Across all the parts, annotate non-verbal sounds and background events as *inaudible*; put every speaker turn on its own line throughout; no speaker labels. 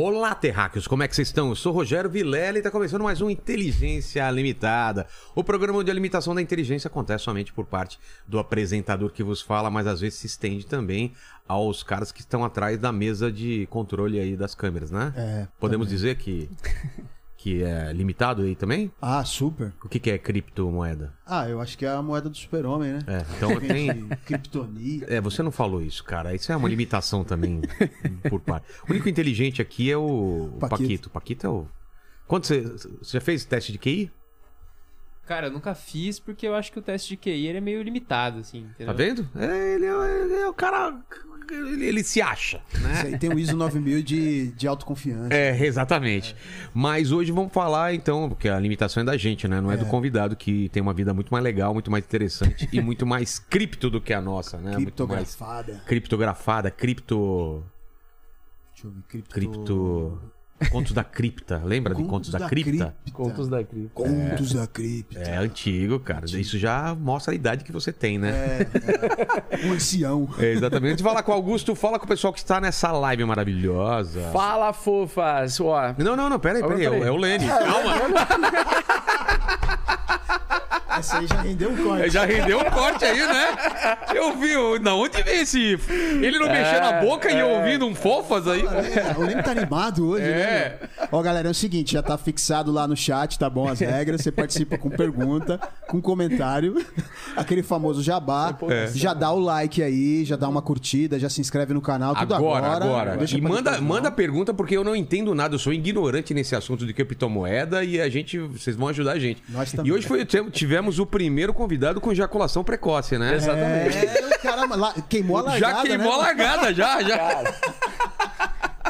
Olá, terráqueos, como é que vocês estão? Eu sou Rogério Vilela e está começando mais um Inteligência Limitada. O programa onde a limitação da inteligência acontece somente por parte do apresentador que vos fala, mas às vezes se estende também aos caras que estão atrás da mesa de controle aí das câmeras, né?
É,
Podemos
também.
dizer que, que é limitado aí também?
Ah, super.
O que, que é criptomoeda?
Ah, eu acho que é a moeda do super-homem, né?
É, então *laughs* tem.
Kryptonita.
É, você não falou isso, cara. Isso é uma limitação também *laughs* por parte. O único inteligente aqui é o
Paquito.
Paquito. Paquito é o. Quando você, você já fez teste de QI?
Cara, eu nunca fiz porque eu acho que o teste de QI ele é meio limitado, assim. Entendeu?
Tá vendo? É, ele, é, ele é o cara. Ele, ele se acha, né?
Isso aí tem o ISO 9000 de, de autoconfiança.
É, exatamente. Mas hoje vamos falar, então, porque a limitação é da gente, né? Não é, do convidado que tem uma vida muito mais legal, muito mais interessante e muito mais cripto do que a nossa, né?
Criptografada.
criptografada, cripto.
Deixa eu ver. Cripto...
Cripto. Contos da cripta. Lembra de Contos da, cripta?
Contos da cripta.
Contos da cripta.
É antigo, cara. Isso já mostra a idade que você tem, né?
É, é. Um ancião.
É, *laughs* exatamente. Antes de falar com o Augusto, fala com o pessoal que está nessa live maravilhosa.
Fala, fofas! Ó,
Não, não, não, pera aí, pera aí. É, o- é o Lene. *laughs* Calma. *laughs*
Aí já rendeu um corte.
Já rendeu um corte aí, né? Eu vi. Da onde veio esse. Ele não mexendo a boca e eu ouvindo um fofas aí.
É, o Leme tá animado hoje,
É.
né? Ó, galera, é o seguinte, já tá fixado lá no chat, tá bom? As regras. Você participa com pergunta, com comentário, aquele famoso jabá.
É.
Já dá o like aí, já dá uma curtida, já se inscreve no canal, tudo
Agora,
agora.
agora. E manda,
depois,
manda pergunta, porque eu não entendo nada. Eu sou ignorante nesse assunto de criptomoeda e a gente. Vocês vão ajudar a gente.
Nós também.
E hoje foi, tivemos o primeiro convidado com ejaculação precoce, né?
É, o cara lá- queimou a largada,
Já queimou
né?
a largada, já, já.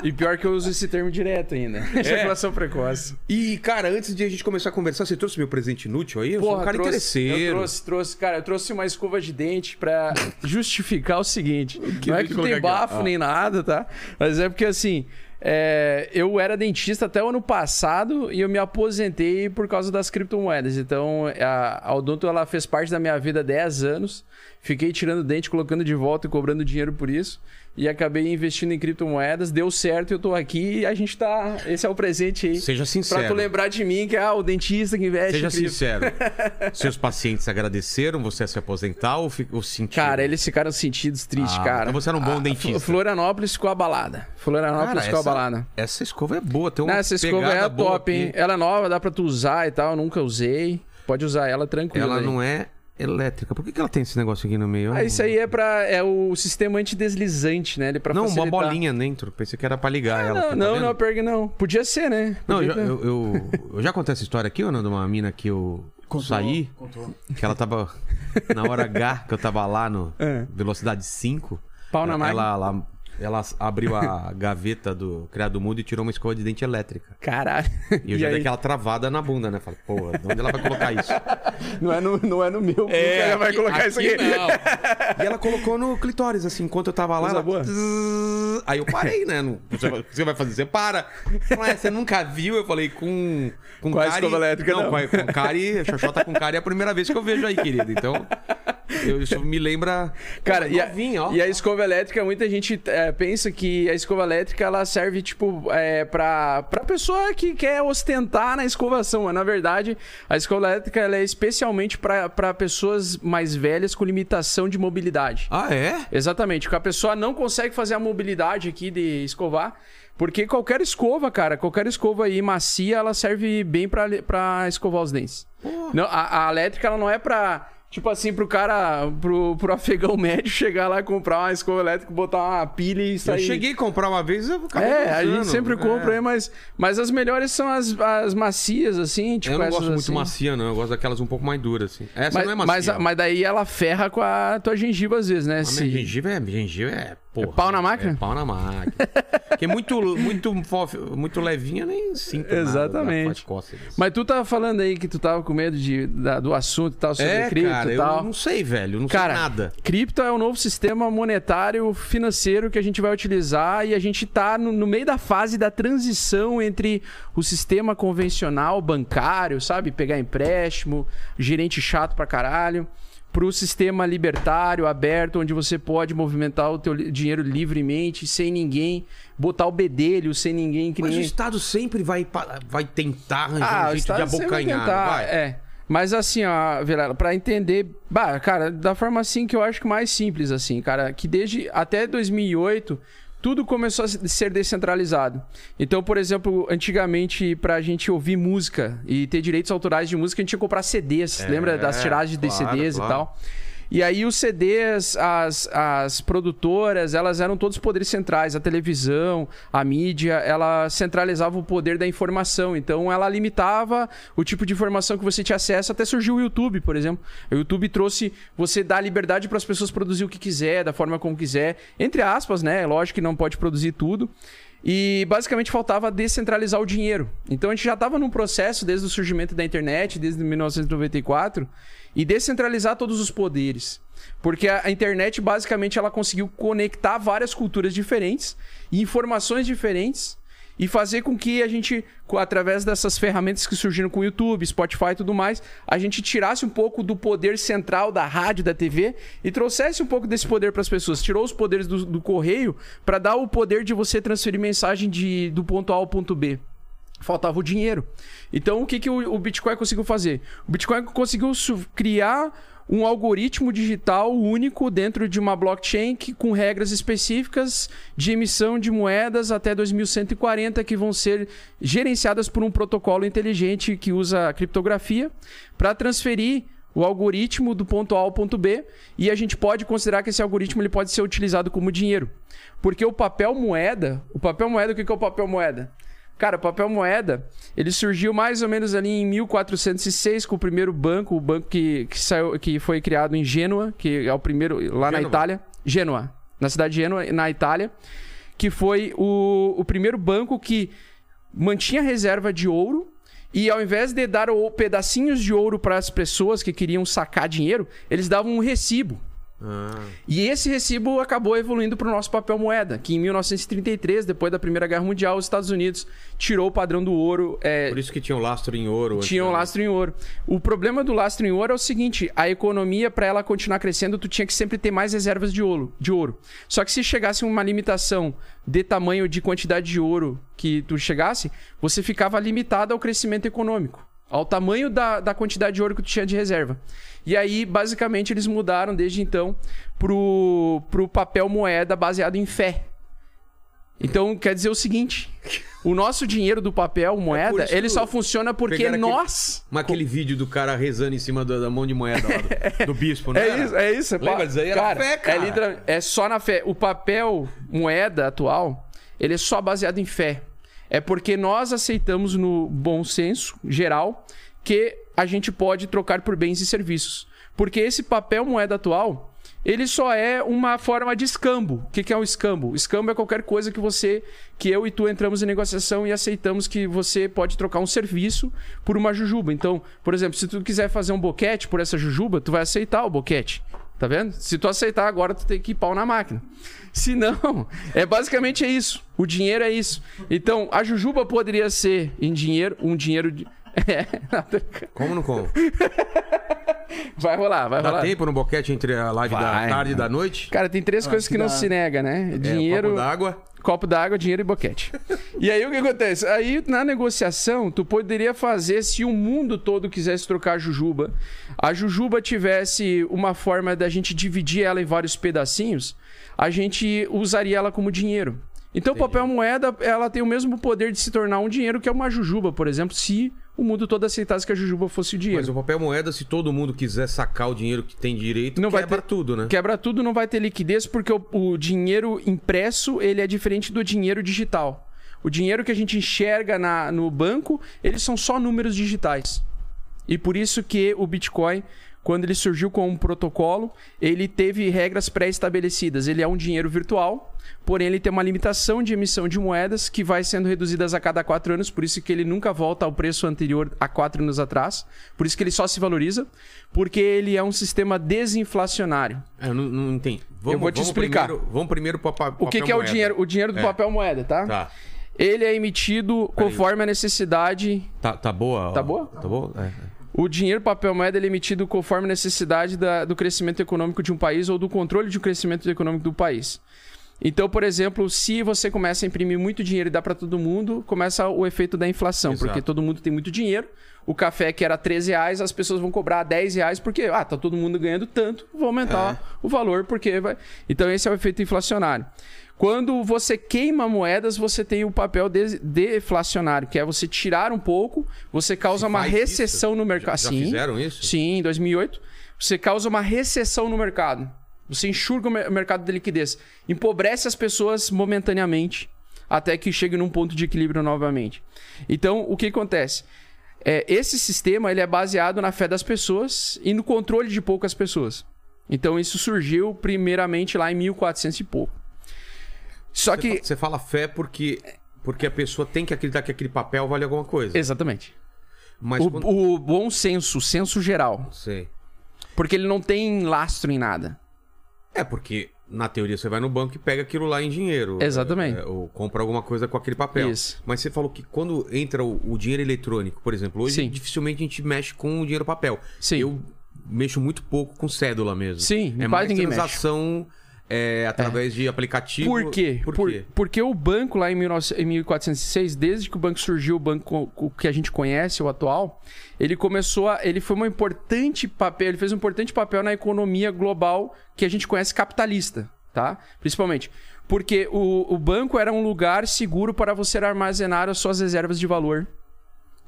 E pior que eu uso esse termo direto ainda.
É.
Ejaculação precoce.
E, cara, antes de a gente começar a conversar, você trouxe meu presente inútil aí? Eu sou um
Porra,
cara
trouxe,
interesseiro.
Eu trouxe, trouxe, cara, eu trouxe uma escova de dente pra justificar o seguinte. não é que tem bafo
Ah.
nem nada, tá? Mas é porque assim. É, eu era dentista até o ano passado e eu me aposentei por causa das criptomoedas. Então, a, a Odonto ela fez parte da minha vida há 10 anos. Fiquei tirando dente, colocando de volta e cobrando dinheiro por isso. E acabei investindo em criptomoedas. Deu certo, eu tô aqui e a gente tá. Esse é o presente aí.
Seja sincero.
Pra tu lembrar de mim, que é ah, o dentista que investe
Seja sincero. *laughs* Seus pacientes agradeceram você a se aposentar ou, ou sentiram?
Cara, eles ficaram sentidos tristes,
Ah,
cara.
então você era um bom
Ah,
dentista.
Fl- Florianópolis ficou abalada. Florianópolis
Cara,
ficou
essa,
abalada.
essa escova é boa. Tem uma
Não, essa escova é top, hein?
aqui.
Ela é nova, dá pra tu usar e tal. Eu nunca usei. Pode usar ela tranquilo.
Ela
aí.
não é elétrica. Por que, que ela tem esse negócio aqui no meio?
Ah, isso aí é para é o sistema antideslizante, né? Ele é pra
Não, uma
facilitar.
bolinha dentro. Pensei que era pra ligar ela.
Não,
tá
não,
vendo?
não, pior que não. Podia ser, né?
Não, eu,
Podia
já-
ter.
eu, eu, eu já contei essa história aqui, ou não? De uma mina que eu
Contou,
saí,
contou.
que ela tava na hora H, que eu tava lá no
É.
velocidade 5.
Pau na máquina.
ela, ela abriu a gaveta do Criado Mundo e tirou uma escova de dente elétrica.
Caralho.
E eu
E
já dei
aí?
aquela travada na bunda, né? Falei, pô, de onde ela vai colocar isso? *laughs*
Não é no, não é no meu. nunca ela vai colocar isso aqui.
Não. E ela colocou no clitóris, assim, enquanto eu tava lá.
Coisa
Ela...
boa.
Aí eu parei, né? Você vai, você vai fazer? Você para. Ela, "É, você nunca viu? Eu falei, com. Com,
Com a escova elétrica,
Não,
não.
com, a- com cárie, Xoxota com cárie é a primeira vez que eu vejo aí, querido. Então, eu, isso me lembra.
Cara, e a,
ó.
e a escova elétrica, muita gente é, pensa que a escova elétrica ela serve, tipo, é, pra, pra pessoa que quer ostentar na escovação. Mas, na verdade, a escova elétrica ela é especialmente pra pra pessoas mais velhas com limitação de mobilidade.
Ah, é?
Exatamente, porque a pessoa não consegue fazer a mobilidade aqui de escovar. Porque qualquer escova, cara, qualquer escova aí macia, ela serve bem pra, pra escovar os dentes. Não, a, a elétrica, ela não é pra. Tipo assim, pro cara, pro, pro afegão médio chegar lá e comprar uma escova elétrica, botar uma pilha e
Eu
sair.
cheguei a comprar uma vez, eu acabei
É, a gente sempre compra
É.
aí, mas, mas as melhores são as, as macias, assim, tipo
Eu não gosto muito
assim.
macia, não. Eu gosto daquelas um pouco mais duras, assim. Essa
Mas,
não é
mas,
macia.
mas daí ela ferra com a tua gengiva às vezes, né?
A
Se-
minha gengiva é, gengiva é porra.
É pau na máquina?
É pau na máquina. Porque muito, muito, muito levinha nem sinto nada,
Exatamente.
cócegas.
Mas tu tava falando aí que tu tava com medo de, da- do assunto e tal, sobre
é,
cripto
cara,
e
eu
tal.
não sei, velho. Eu não
Cara,
sei nada.
cripto é o novo sistema monetário financeiro que a gente vai utilizar e a gente tá no, no meio da fase da transição entre o sistema convencional bancário, sabe? Pegar empréstimo, gerente chato pra caralho, pro sistema libertário, aberto, onde você pode movimentar o teu dinheiro livremente, sem ninguém, botar o bedelho, sem ninguém que
Mas o. Estado sempre vai, vai tentar arranjar
Ah,
um
o
jeito de abocanhar,
tentar,
vai?
É. Mas assim, ó, Vilela, pra entender, bah, cara, da forma assim que eu acho que mais simples, assim, cara, que desde até 2008 tudo começou a ser descentralizado. Então, por exemplo, antigamente, pra gente ouvir música e ter direitos autorais de música, a gente tinha que comprar CDs.
É,
lembra das tiragens de
claro,
CDs
claro.
e tal? E aí os CDs, as, as produtoras, elas eram todos poderes centrais. A televisão, a mídia, ela centralizava o poder da informação. Então ela limitava o tipo de informação que você tinha acesso. Até surgiu o YouTube, por exemplo. O YouTube trouxe você dar liberdade para as pessoas produzir o que quiser, da forma como quiser. Entre aspas, né? Lógico que não pode produzir tudo. E basicamente faltava descentralizar o dinheiro. Então a gente já estava num processo desde o surgimento da internet, desde 1994, e descentralizar todos os poderes. Porque a internet basicamente ela conseguiu conectar várias culturas diferentes e informações diferentes e fazer com que a gente, através dessas ferramentas que surgiram com o YouTube, Spotify e tudo mais, a gente tirasse um pouco do poder central da rádio, da TV e trouxesse um pouco desse poder para as pessoas. Tirou os poderes do, do correio para dar o poder de você transferir mensagem de, do ponto A ao ponto B. Faltava o dinheiro. Então, o que, que o, Bitcoin conseguiu fazer? O Bitcoin conseguiu criar um algoritmo digital único dentro de uma blockchain que, com regras específicas de emissão de moedas até 2140 que vão ser gerenciadas por um protocolo inteligente que usa criptografia para transferir o algoritmo do ponto A ao ponto B e a gente pode considerar que esse algoritmo ele pode ser utilizado como dinheiro. Porque o papel moeda, o papel moeda, o que é o papel moeda? Cara, o papel moeda, ele surgiu mais ou menos ali em 1406 com o primeiro banco, o banco que, que, saiu, que foi criado em Gênua, que é o primeiro lá na. Itália. Gênua, na cidade de Gênua, na Itália, que foi o, o primeiro banco que mantinha reserva de ouro e ao invés de dar pedacinhos de ouro para as pessoas que queriam sacar dinheiro, eles davam um recibo.
Ah,
E esse recibo acabou evoluindo para o nosso papel moeda, que em 1933, depois da Primeira Guerra Mundial, os Estados Unidos tirou o padrão do ouro. é,
por isso que tinha um lastro em ouro.
tinha um
antigamente.
lastro em ouro. O problema do lastro em ouro é o seguinte: a economia, para ela continuar crescendo, tu tinha que sempre ter mais reservas de ouro, de ouro. Só que se chegasse uma limitação de tamanho de quantidade de ouro que tu chegasse, você ficava limitado ao crescimento econômico. Ao tamanho da, da quantidade de ouro que tu tinha de reserva. E aí, basicamente, eles mudaram desde então pro, pro papel moeda baseado em fé. Então, quer dizer o seguinte: o nosso dinheiro do papel moeda,
É
ele só funciona porque
pegaram aquele-
nós.
Mas aquele vídeo do cara rezando em cima da, da mão de moeda lá do, *laughs* do bispo, né?
É isso, é isso. É
Lembra disso aí? Era fé, cara.
É, é só na fé. O papel moeda atual, ele é só baseado em fé. É porque nós aceitamos no bom senso geral que a gente pode trocar por bens e serviços. Porque esse papel moeda atual, ele só é uma forma de escambo. O que, que é um escambo? Escambo é qualquer coisa que você, que eu e tu entramos em negociação e aceitamos que você pode trocar um serviço por uma jujuba. Então, por exemplo, se tu quiser fazer um boquete por essa jujuba, tu vai aceitar o boquete. Tá vendo? Se tu aceitar agora, tu tem que ir pau na máquina. Se não, é basicamente é isso. O dinheiro é isso. Então, a jujuba poderia ser em dinheiro, um dinheiro É, *laughs*
Como não como? *laughs*
vai rolar, vai
Dá
rolar.
tempo no boquete entre a live da
Vai,
tarde e da noite?
Cara, tem três coisas
que
que não
dá.
se nega, né?
É,
Dinheiro,
copo d'água.
copo d'água, dinheiro e boquete. *laughs* e aí o que acontece? Aí na negociação, tu poderia fazer se o mundo todo quisesse trocar a jujuba, a jujuba tivesse uma forma da gente dividir ela em vários pedacinhos, a gente usaria ela como dinheiro. Então, o papel moeda, ela tem o mesmo poder de se tornar um dinheiro que é uma jujuba, por exemplo, se o mundo todo aceitasse que a jujuba fosse o dinheiro.
Mas o papel moeda, se todo mundo quiser sacar o dinheiro que tem direito,
Não vai
quebra
ter-
tudo, né?
Quebra tudo, não vai ter liquidez, porque o, o dinheiro impresso ele é diferente do dinheiro digital. O dinheiro que a gente enxerga na- no banco, eles são só números digitais. E por isso que o Bitcoin quando ele surgiu com um protocolo, ele teve regras pré-estabelecidas. Ele é um dinheiro virtual, porém ele tem uma limitação de emissão de moedas que vai sendo reduzidas a cada quatro anos, por isso que ele nunca volta ao preço anterior a quatro anos atrás. Por isso que ele só se valoriza, porque ele é um sistema desinflacionário.
Eu não, não entendi. Vamos,
vou te explicar.
Primeiro, vamos primeiro pro pa-
O que,
papel
que é o dinheiro? O dinheiro do
É.
papel moeda, tá?
Tá.
Ele é emitido conforme a necessidade
Tá, tá boa?
Tá boa?
Tá boa? É.
O dinheiro papel moeda é emitido conforme a necessidade da- do crescimento econômico de um país ou do controle de um crescimento econômico do país. Então, por exemplo, se você começa a imprimir muito dinheiro e dá para todo mundo, começa o efeito da inflação,
Exato.
porque todo mundo tem muito dinheiro. O café que era 13 reais, as pessoas vão cobrar 10 reais porque ah, tá todo mundo ganhando tanto, vou aumentar o valor porque vai. Então esse é o efeito inflacionário. Quando você queima moedas, você tem o papel de- deflacionário, que é você tirar um pouco, você causa
Se
uma recessão
isso?
no mercado.
Já- já
Sim.
fizeram isso?
Sim, em 2008. Você causa uma recessão no mercado. Você enxurga o mercado de liquidez. Empobrece as pessoas momentaneamente até que chegue num ponto de equilíbrio novamente. Então, o que acontece? É, esse sistema ele é baseado na fé das pessoas e no controle de poucas pessoas. Então, isso surgiu primeiramente lá em 1400 e pouco. Só
Você
que...
Você fala fé porque, porque a pessoa tem que acreditar que aquele papel vale alguma coisa.
Exatamente.
Mas
O,
quando...
o bom senso, o senso geral.
Sei.
Porque ele não tem lastro em nada.
É, porque na teoria você vai no banco e pega aquilo lá em dinheiro.
Exatamente.
É, ou compra alguma coisa com aquele papel.
Isso.
Mas você falou que quando entra o, o dinheiro eletrônico, por exemplo, hoje
Sim.
dificilmente a gente mexe com o dinheiro papel.
Sim.
Eu mexo muito pouco com cédula mesmo.
Sim,
é mais
ninguém mexe.
Transação é, através de aplicativo.
Por quê?
Por
Por-
quê?
porque o banco lá em, 19 em 1406, desde que o banco surgiu, o banco o que a gente conhece, o atual, ele começou a. Ele foi um importante papel, ele fez um importante papel na economia global que a gente conhece capitalista, tá? Principalmente. Porque o, o banco era um lugar seguro para você armazenar as suas reservas de valor.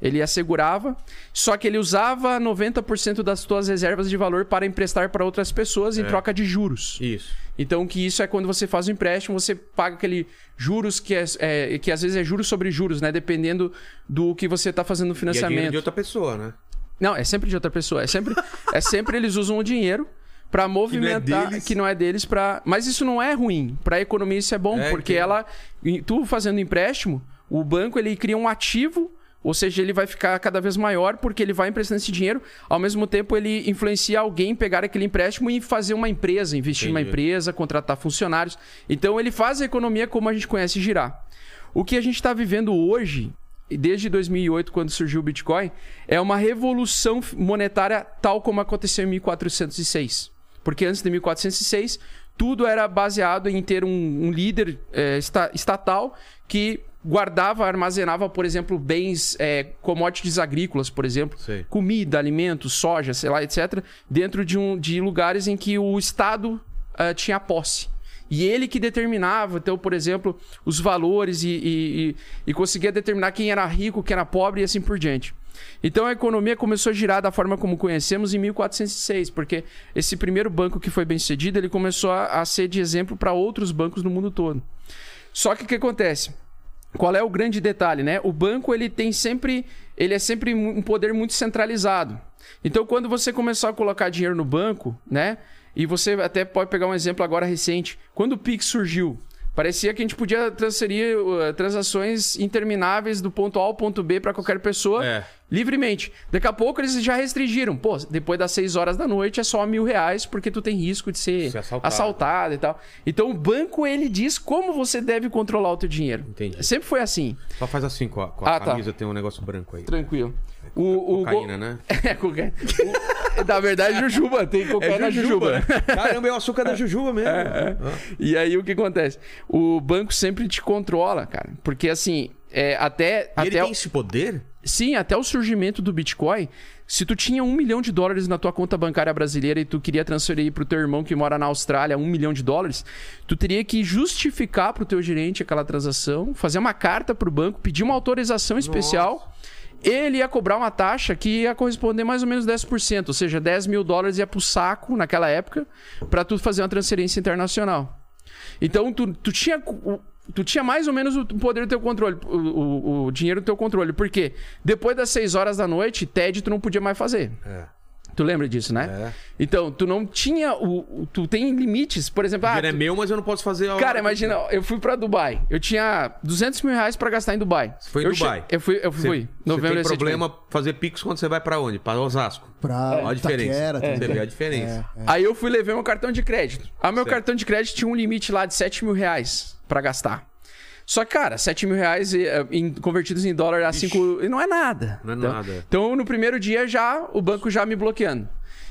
Ele assegurava, só que ele usava 90% das suas reservas de valor para emprestar para outras pessoas em troca de juros.
Isso.
Então, que isso é quando você faz um empréstimo, você paga aquele juros que, é, é- que às vezes é juros sobre juros, né? Dependendo do que você está fazendo no
E é
financiamento.
de outra pessoa, né?
Não, é sempre de outra pessoa. É sempre, *laughs* é sempre eles usam o dinheiro para movimentar
deles.
que não é deles para. Mas isso não é ruim. Para a economia isso é bom,
É,
porque
entendo.
ela, tu fazendo empréstimo, o banco ele cria um ativo. Ou seja, ele vai ficar cada vez maior porque ele vai emprestando esse dinheiro. Ao mesmo tempo, ele influencia alguém pegar aquele empréstimo e fazer uma empresa, investir numa
Entendi.
empresa, contratar funcionários. Então, ele faz a economia como a gente conhece girar. O que a gente está vivendo hoje, desde 2008, quando surgiu o Bitcoin, é uma revolução monetária tal como aconteceu em 1406. Porque antes de 1406, tudo era baseado em ter um, um líder eh, esta- estatal que guardava, armazenava, por exemplo, bens, eh, commodities agrícolas, por exemplo,
Sei.
comida, alimentos, soja, sei lá, etc., dentro de, um, de lugares em que o Estado ah, tinha posse. E ele que determinava, então, por exemplo, os valores e, e, e- e conseguia determinar quem era rico, quem era pobre e assim por diante. Então a economia começou a girar da forma como conhecemos em 1406, porque esse primeiro banco que foi bem sucedido, ele começou a, a ser de exemplo para outros bancos no mundo todo. Só que o que acontece? Qual é o grande detalhe, né? O banco ele tem sempre, ele é sempre um poder muito centralizado. Então, quando você começar a colocar dinheiro no banco, né? E você até pode pegar um exemplo agora recente. Quando o Pix surgiu, parecia que a gente podia transferir uh, transações intermináveis do ponto A ao ponto B para qualquer pessoa
É.
livremente. Daqui a pouco eles já restringiram. Pô, depois das 6 horas da noite é só mil reais porque tu tem risco de ser,
Ser assaltado.
assaltado e tal. Então o banco ele diz como você deve controlar o teu dinheiro.
Entendi.
Sempre foi assim.
Só faz assim com a, com a
Ah, tá.
camisa, tem um negócio branco aí.
Tranquilo. O, o
Cocaína,
go-
né? *laughs*
É, cocaína. O- Na verdade, jujuba. Tem cocaína na jujuba.
né? Caramba, é o açúcar da jujuba mesmo. Ah.
E aí o que acontece? O banco sempre te controla, cara. Porque assim, é, até.
E ele
até
tem esse poder?
Sim, até o surgimento do Bitcoin, se tu tinha um milhão de dólares na tua conta bancária brasileira e tu queria transferir pro teu irmão que mora na Austrália um milhão de dólares, tu teria que justificar pro teu gerente aquela transação, fazer uma carta pro banco, pedir uma autorização especial. Ele ia cobrar uma taxa que ia corresponder mais ou menos 10%, ou seja, 10 mil dólares ia pro saco naquela época para tu fazer uma transferência internacional. Então, tu, tu tinha. Tu tinha mais ou menos o poder do teu controle, o, o- o dinheiro do teu controle. Por quê? Depois das 6 horas da noite, TED tu não podia mais fazer.
É.
Tu lembra disso, né?
É.
Então, tu não tinha o. o- Tu tem limites. Por exemplo,
O
ah,
dinheiro é
tu-
meu, mas eu não posso fazer... a-
Cara, imagina, eu fui pra Dubai. Eu tinha 200 mil reais pra gastar em Dubai.
Você foi em
eu
Dubai?
che- Eu fui, eu
Você,
fui.
você
Novembro
tem
recentemente.
problema fazer pix quando você vai pra onde? Pra Osasco.
Pra
Olha a diferença.
Itaquera
Você
também.
vê a diferença.
Aí eu fui levar meu cartão de crédito. Aí meu
Certo.
cartão de crédito tinha um limite lá de 7 mil reais pra gastar. Só que, cara, 7 mil reais eh, em- convertidos em dólar a 5 não é nada.
Não é
então,
nada.
Então, no primeiro dia já, o banco já me bloqueando.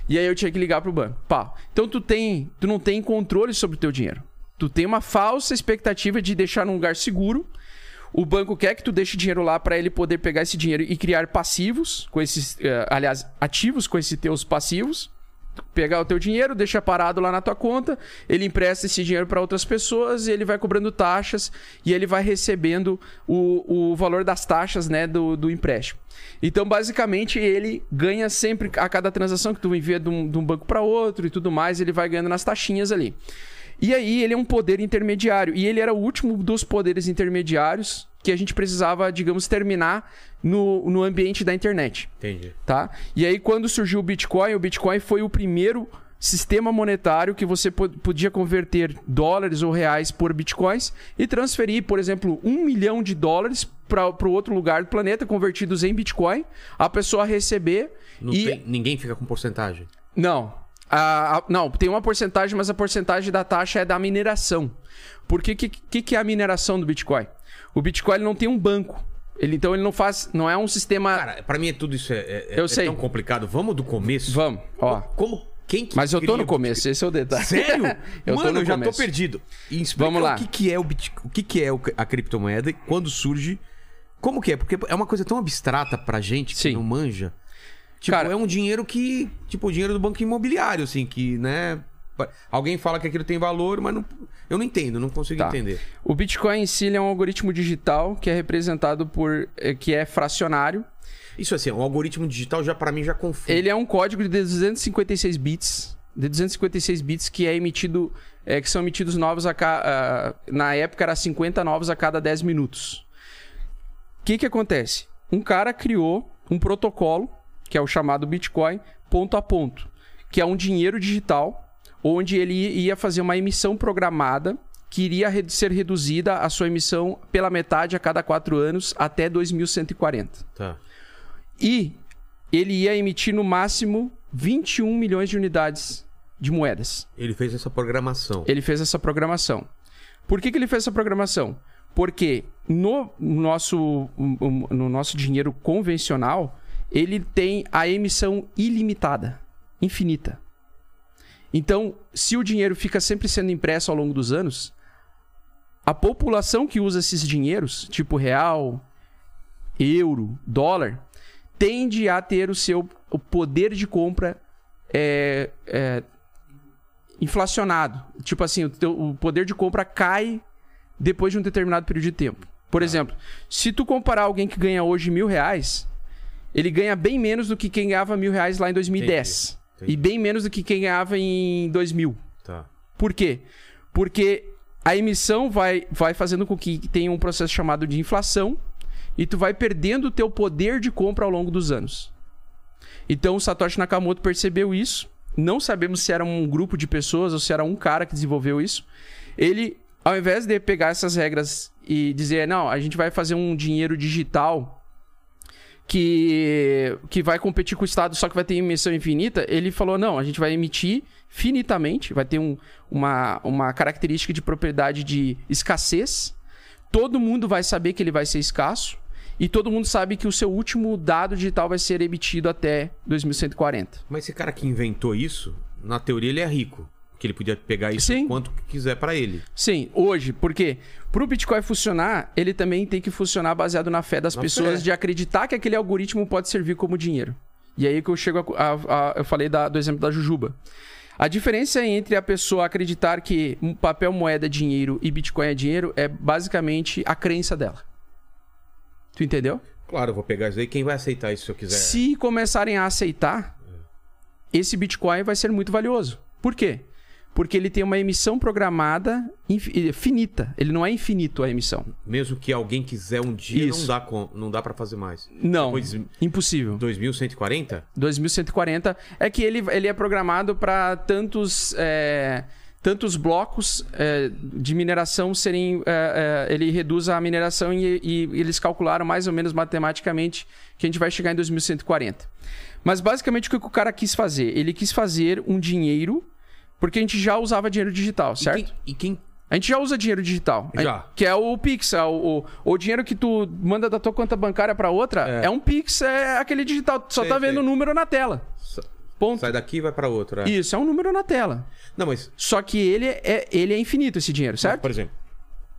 E aí eu tinha que ligar pro banco. Pá. Então tu tem, tu não tem controle sobre o teu dinheiro. Tu tem uma falsa expectativa de deixar num lugar seguro. O banco quer que tu deixe dinheiro lá para ele poder pegar esse dinheiro e criar passivos com esses, eh, aliás, ativos com esses teus passivos. Pegar o teu dinheiro, deixa parado lá na tua conta, ele empresta esse dinheiro para outras pessoas e ele vai cobrando taxas e ele vai recebendo o, o valor das taxas né, do, do empréstimo. Então, basicamente, ele ganha sempre a cada transação que tu envia de um, de um banco para outro e tudo mais, ele vai ganhando nas taxinhas ali. E aí ele é um poder intermediário. E ele era o último dos poderes intermediários que a gente precisava, digamos, terminar no, no ambiente da internet.
Entendi.
Tá? E aí, quando surgiu o Bitcoin, o Bitcoin foi o primeiro sistema monetário que você po- podia converter dólares ou reais por bitcoins e transferir, por exemplo, um milhão de dólares para o outro lugar do planeta, convertidos em Bitcoin, a pessoa receber
Não
e
tem- ninguém fica com porcentagem.
não. A- a- não, tem uma porcentagem, mas a porcentagem da taxa é da mineração. Porque o que, que, que é a mineração do Bitcoin? O Bitcoin não tem um banco. Ele, então ele não faz. Não é um sistema.
Cara, pra mim é tudo isso é, é-
Eu
é
sei.
tão complicado. Vamos do começo?
Vamos, ó.
Como? Quem que
Mas eu tô no começo, esse é o detalhe.
Sério? *laughs*
eu
Mano, eu já
começo.
tô perdido. E
Vamos lá.
o que, que é o Bitcoin, o que, que é a criptomoeda e quando surge. Como que é? Porque é uma coisa tão abstrata pra gente que
Sim.
não manja. Tipo,
Cara-
é um dinheiro que. Tipo, o dinheiro do banco imobiliário, assim, que, né? Alguém fala que aquilo tem valor, mas não, eu não entendo, não consigo
Tá.
entender.
O Bitcoin em si é um algoritmo digital que é representado por. eh, que é fracionário.
Isso assim, o algoritmo digital já pra mim já confunde.
Ele é um código de 256 bits. De 256 bits que é emitido. é, que são emitidos novos a ca... Na época era 50 novos a cada 10 minutos. O que, que acontece? Um cara criou um protocolo, que é o chamado Bitcoin, ponto a ponto, que é um dinheiro digital, onde ele ia fazer uma emissão programada que iria ser reduzida a sua emissão pela metade a cada 4 anos até 2140.
Tá.
E ele ia emitir no máximo 21 milhões de unidades de moedas.
Ele fez essa programação.
Ele fez essa programação. Por que, que ele fez essa programação? Porque no nosso, no nosso dinheiro convencional, ele tem a emissão ilimitada, infinita. Então, se o dinheiro fica sempre sendo impresso ao longo dos anos, a população que usa esses dinheiros, tipo real, euro, dólar, tende a ter o seu o poder de compra é, é, inflacionado. Tipo assim, o, teu- o poder de compra cai depois de um determinado período de tempo. Por exemplo, se tu comparar alguém que ganha hoje mil reais, ele ganha bem menos do que quem ganhava mil reais lá em 2010.
Entendi.
E bem menos do que quem ganhava em 2000.
Tá.
Por quê? Porque a emissão vai, vai fazendo com que tenha um processo chamado de inflação e tu vai perdendo o teu poder de compra ao longo dos anos. Então o Satoshi Nakamoto percebeu isso. Não sabemos se era um grupo de pessoas ou se era um cara que desenvolveu isso. Ele, ao invés de pegar essas regras e dizer, não, a gente vai fazer um dinheiro digital que, que vai competir com o Estado, só que vai ter emissão infinita, ele falou: não, a gente vai emitir finitamente, vai ter um- uma, uma característica de propriedade de escassez. Todo mundo vai saber que ele vai ser escasso. E todo mundo sabe que o seu último dado digital vai ser emitido até 2140.
Mas esse cara que inventou isso, na teoria ele é rico. Que ele podia pegar isso
Sim.
quanto quiser pra ele.
Sim, hoje, porque para o Bitcoin funcionar, ele também tem que funcionar baseado na fé das
Na
pessoas
fé.
de acreditar que aquele algoritmo pode servir como dinheiro. E aí que eu chego a, a- a- eu falei da- do exemplo da Jujuba. A diferença entre a pessoa acreditar que um papel moeda é dinheiro e Bitcoin é dinheiro é basicamente a crença dela. Tu entendeu?
Claro, eu vou pegar isso aí. Quem vai aceitar isso se eu quiser?
Se começarem a aceitar, esse Bitcoin vai ser muito valioso. Por quê? Porque ele tem uma emissão programada infi- finita. Ele não é infinito a emissão.
Mesmo que alguém quiser um dia,
Isso.
não dá, com, não dá para fazer mais.
Não,
Depois de
impossível.
2140?
2140 é que ele, ele é programado para tantos é, tantos blocos é, de mineração serem é, ele reduz a mineração e, e eles calcularam mais ou menos matematicamente que a gente vai chegar em 2140 mas basicamente o que o cara quis fazer ele quis fazer um dinheiro porque a gente já usava dinheiro digital certo
E quem, e quem-
a gente já usa dinheiro digital.
Já.
Que é o Pix. é o, o, o dinheiro que tu manda da tua conta bancária pra outra é,
É.
um Pix, é aquele digital. Tu só
Sei,
tá vendo o número na tela. Ponto.
sai daqui e vai para outro. é.
Isso, é um número na tela.
Não, mas,
Só que ele é, ele é infinito, esse dinheiro, certo?
por exemplo,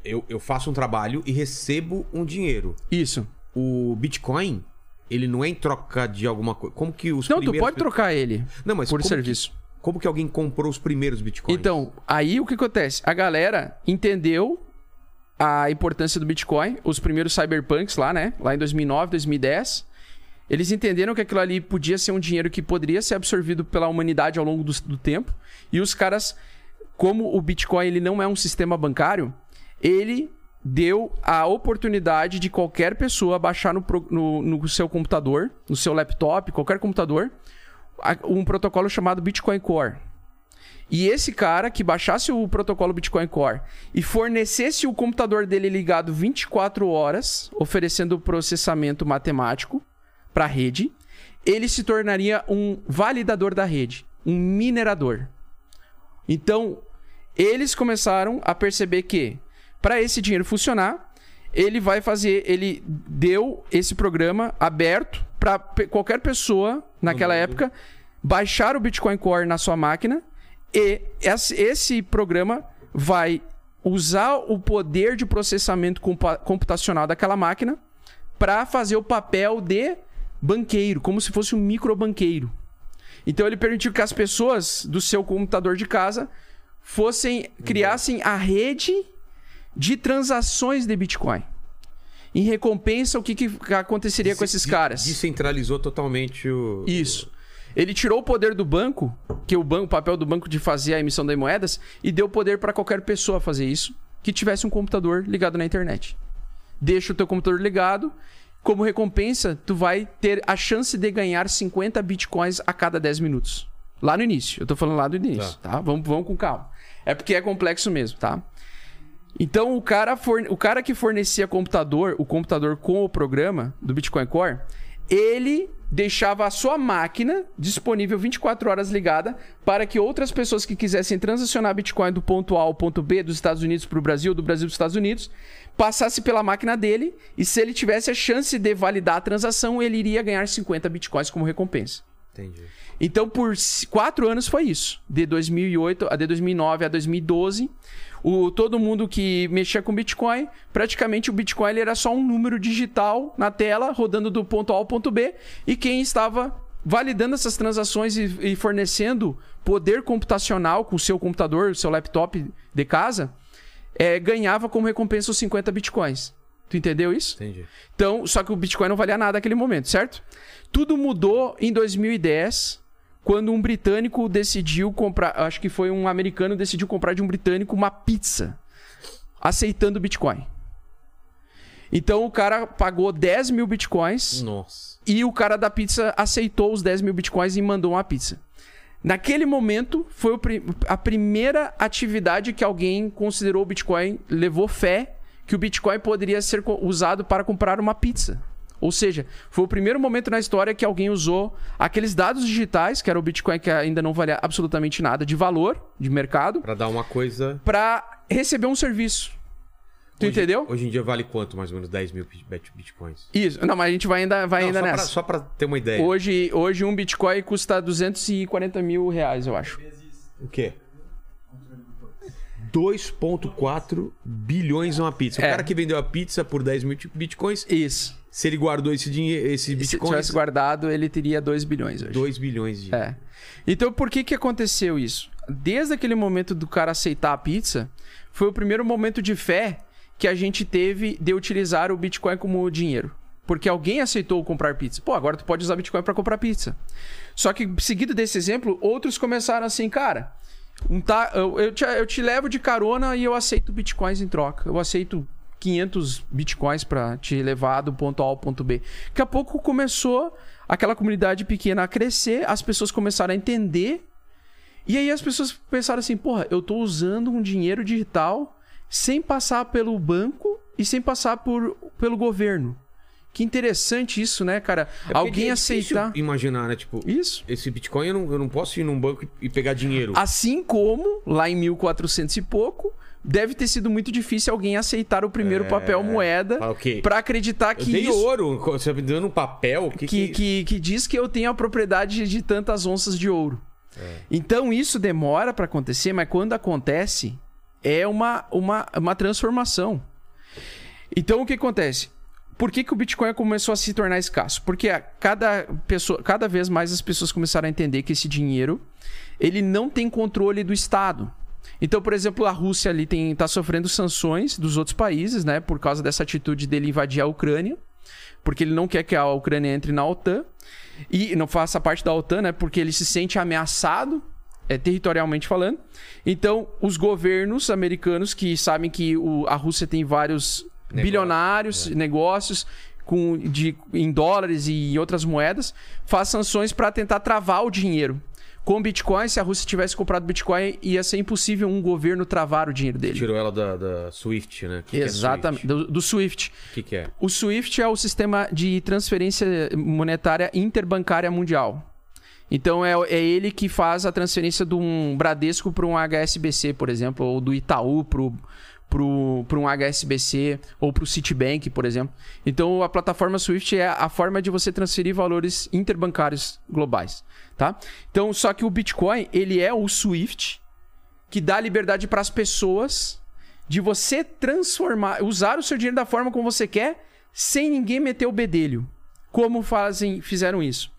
eu, eu faço um trabalho e recebo um dinheiro.
Isso.
O Bitcoin, ele não é em troca de alguma coisa. Como que os
Não, tu
primeiros...
pode trocar ele
Não, mas
por serviço.
Como que alguém comprou os primeiros Bitcoins?
Então, aí o que acontece? A galera entendeu a importância do Bitcoin, os primeiros cyberpunks lá, né? Lá em 2009, 2010. Eles entenderam que aquilo ali podia ser um dinheiro que poderia ser absorvido pela humanidade ao longo do, do tempo. E os caras, como o Bitcoin ele não é um sistema bancário, ele deu a oportunidade de qualquer pessoa baixar no, no- no seu computador, no seu laptop, qualquer computador, um protocolo chamado Bitcoin Core. E esse cara que baixasse o protocolo Bitcoin Core e fornecesse o computador dele ligado 24 horas, oferecendo processamento matemático para a rede, ele se tornaria um validador da rede, um minerador. Então, eles começaram a perceber que para esse dinheiro funcionar, ele vai fazer, ele deu esse programa aberto para qualquer pessoa naquela época baixar o Bitcoin Core na sua máquina e esse, programa vai usar o poder de processamento computacional daquela máquina para fazer o papel de banqueiro, como se fosse um microbanqueiro. Então ele permitiu que as pessoas do seu computador de casa fossem criassem a rede de transações de Bitcoin. Em recompensa, o que, que aconteceria com esses
De-
caras?
Descentralizou totalmente o.
Isso. Ele tirou o poder do banco, que é o, banco, o papel do banco de fazer a emissão das moedas, e deu poder para qualquer pessoa fazer isso que tivesse um computador ligado na internet. Deixa o teu computador ligado, como recompensa, tu vai ter a chance de ganhar 50 bitcoins a cada 10 minutos. Lá no início. Eu tô falando lá do início, tá? Vamos, vamos com calma. É porque é complexo mesmo, tá? Então, o cara, forne- o cara que fornecia computador, o computador com o programa do Bitcoin Core, ele deixava a sua máquina disponível 24 horas ligada para que outras pessoas que quisessem transacionar Bitcoin do ponto A ao ponto B dos Estados Unidos para o Brasil, do Brasil para os Estados Unidos, passasse pela máquina dele e se ele tivesse a chance de validar a transação, ele iria ganhar 50 Bitcoins como recompensa.
Entendi.
Então, por quatro anos foi isso. De 2008 a de 2009 a 2012. O, todo mundo que mexia com Bitcoin, praticamente o Bitcoin ele era só um número digital na tela, rodando do ponto A ao ponto B. E quem estava validando essas transações e, e fornecendo poder computacional com o seu computador, o seu laptop de casa, é, ganhava como recompensa os 50 Bitcoins. Tu entendeu isso?
Entendi.
Então, só que o Bitcoin não valia nada naquele momento, certo? Tudo mudou em 2010, quando um britânico decidiu comprar, acho que foi um americano decidiu comprar de um britânico uma pizza, aceitando Bitcoin. Então o cara pagou 10 mil Bitcoins
Nossa.
e o cara da pizza aceitou os 10 mil Bitcoins e mandou uma pizza. Naquele momento, foi a primeira atividade que alguém considerou o Bitcoin, levou fé que o Bitcoin poderia ser usado para comprar uma pizza. Ou seja, foi o primeiro momento na história que alguém usou aqueles dados digitais, que era o Bitcoin que ainda não valia absolutamente nada de valor, de mercado,
Pra dar uma coisa.
para receber um serviço. Tu
Hoje-
entendeu?
Hoje em dia vale quanto, mais ou menos? 10 mil bit- bit- bitcoins.
Isso. Não, mas a gente vai ainda, vai
Não,
ainda
só, pra,
nessa.
só pra ter uma ideia.
Hoje, hoje um Bitcoin custa 240 mil reais, eu acho.
O quê? 2,4 bilhões uma pizza. O
É.
cara que vendeu a pizza por 10 mil bitcoins,
Isso.
se ele guardou esse dinheiro, esse
Se
bitcoins,
tivesse guardado, ele teria 2 bilhões hoje.
2 bilhões de.
É. Então, por que que aconteceu isso? Desde aquele momento do cara aceitar a pizza, foi o primeiro momento de fé que a gente teve de utilizar o Bitcoin como dinheiro. Porque alguém aceitou comprar pizza. Pô, agora tu pode usar Bitcoin para comprar pizza. Só que, seguido desse exemplo, outros começaram assim, cara, Um ta... eu, te, eu te levo de carona e eu aceito bitcoins em troca. Eu aceito 500 bitcoins para te levar do ponto A ao ponto B. Daqui a pouco começou aquela comunidade pequena a crescer, as pessoas começaram a entender. E aí as pessoas pensaram assim: porra, eu tô usando um dinheiro digital sem passar pelo banco e sem passar por, pelo governo. Que interessante isso, né, cara?
É
Alguém
é
aceitar.
Imaginar, né? Tipo,
Isso.
esse Bitcoin eu não, eu não posso ir num banco e pegar dinheiro.
Assim como, lá em 1400 e pouco, deve ter sido muito difícil alguém aceitar o primeiro papel moeda
Fala o quê?
pra acreditar
Eu
que
dei
isso,
ouro. Você me dando um papel? Que,
que, que, que diz que eu tenho a propriedade de tantas onças de ouro. Então isso demora pra acontecer, mas quando acontece, é uma, uma, uma transformação. Então o que acontece? Por que, que o Bitcoin começou a se tornar escasso? Porque cada, pessoa, cada vez mais as pessoas começaram a entender que esse dinheiro ele não tem controle do Estado. Então, por exemplo, a Rússia ali tem, tá sofrendo sanções dos outros países, né? Por causa dessa atitude dele invadir a Ucrânia. Porque ele não quer que a Ucrânia entre na OTAN. E não faça parte da OTAN, né? Porque ele se sente ameaçado, é, territorialmente falando. Então, os governos americanos que sabem que o- a Rússia tem vários bilionários, negócios com, de, em dólares e outras moedas, faz sanções para tentar travar o dinheiro. Com Bitcoin, se a Rússia tivesse comprado Bitcoin, ia ser impossível um governo travar o dinheiro dele.
Tirou ela da, da Swift, né? Que
Exatamente,
Que é
do, do Swift.
Swift? O que, que é?
O SWIFT é o sistema de transferência monetária interbancária mundial. Então é, é ele que faz a transferência de um Bradesco para um HSBC, por exemplo, ou do Itaú para um HSBC ou para o Citibank, por exemplo. Então a plataforma SWIFT é a forma de você transferir valores interbancários globais, tá? Então só que o Bitcoin ele é o SWIFT que dá liberdade para as pessoas de você transformar, usar o seu dinheiro da forma como você quer, sem ninguém meter o bedelho. Como fazem, fizeram isso?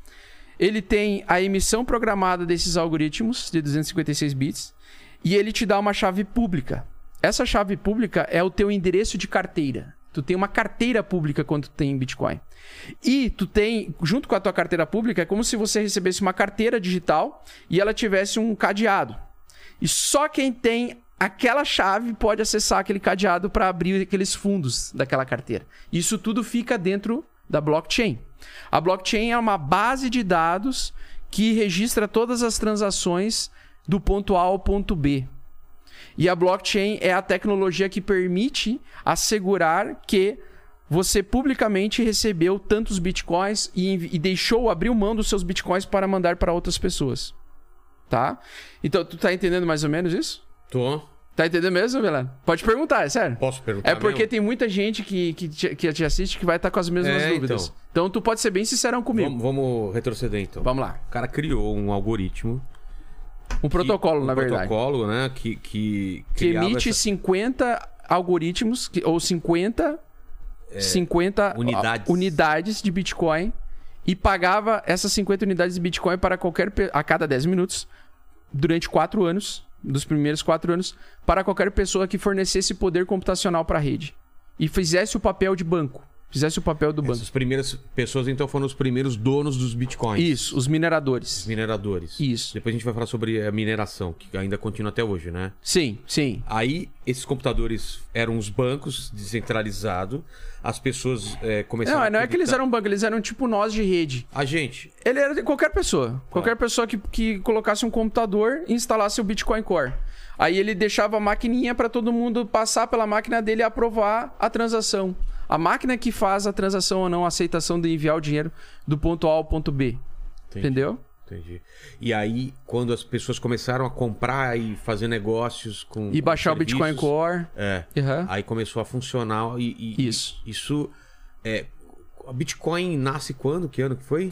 Ele tem a emissão programada desses algoritmos de 256 bits e ele te dá uma chave pública. Essa chave pública é o teu endereço de carteira. Tu tem uma carteira pública quando tu tem Bitcoin. E tu tem, junto com a tua carteira pública, é como se você recebesse uma carteira digital e ela tivesse um cadeado. E só quem tem aquela chave pode acessar aquele cadeado para abrir aqueles fundos daquela carteira. Isso tudo fica dentro da blockchain. A blockchain é uma base de dados que registra todas as transações do ponto A ao ponto B. E a blockchain é a tecnologia que permite assegurar que você publicamente recebeu tantos bitcoins e, e deixou abriu mão dos seus bitcoins para mandar para outras pessoas. Tá? Então, tu tá entendendo mais ou menos isso?
Tô.
Tá entendendo mesmo, Belano? Pode perguntar, é sério.
Posso perguntar?
É porque
mesmo?
tem muita gente que, que, te, que te assiste que vai estar com as mesmas
É,
dúvidas.
então.
Então. tu pode ser bem sincerão comigo.
Vamos, vamos retroceder então.
Vamos lá.
O cara criou um algoritmo.
Um protocolo,
que,
na
um
verdade.
protocolo, né? Que, que,
que emite
essa-
50 algoritmos, que- ou 50, 50
É, unidades.
a- unidades de Bitcoin e pagava essas 50 unidades de Bitcoin para qualquer a cada 10 minutos durante 4 anos, dos primeiros 4 anos, para qualquer pessoa que fornecesse poder computacional para a rede e fizesse o papel de banco, fizesse o papel do banco.
Essas primeiras pessoas, então, foram os primeiros donos dos bitcoins.
Isso, os mineradores.
Mineradores.
Isso.
Depois a gente vai falar sobre a mineração, que ainda continua até hoje, né?
Sim, sim.
Aí, esses computadores eram os bancos descentralizados. As pessoas é, começaram
Não,
a
não é que eles eram banco, eles eram tipo nós de rede.
A gente.
Ele era de qualquer pessoa. Qualquer pessoa que, que colocasse um computador e instalasse o Bitcoin Core. Aí ele deixava a maquininha para todo mundo passar pela máquina dele e aprovar a transação. A máquina que faz a transação ou não, a aceitação de enviar o dinheiro do ponto A ao ponto B.
Entendi.
Entendeu?
Entendi. E aí, quando as pessoas começaram a comprar e fazer negócios com.
E
com
baixar o Bitcoin
serviços,
Core.
É.
Aham.
Aí começou a funcionar e. e-
Isso.
Isso. É, a Bitcoin nasce quando? Que ano que foi?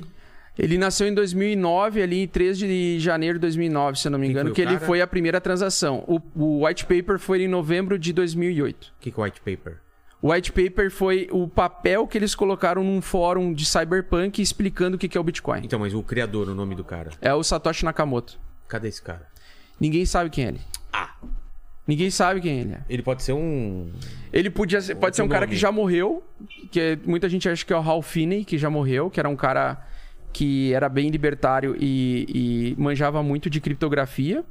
Ele nasceu em 2009, ali em 3 de janeiro de 2009, se eu não me engano, que ele
cara?
foi a primeira transação. O, o white paper foi em novembro de 2008.
O que, que é o white paper?
O white paper foi o papel que eles colocaram num fórum de cyberpunk explicando o que é o Bitcoin.
Então, mas o criador, o nome do cara.
É o Satoshi Nakamoto.
Cadê esse cara?
Ninguém sabe quem é ele.
Ah.
Ninguém sabe quem ele é.
Ele pode ser um.
Ele podia ser, pode ser um
Outro
cara
nome.
que já morreu, que é- muita gente acha que é o Hal Finney, que já morreu, que era um cara que era bem libertário e, e manjava muito de criptografia.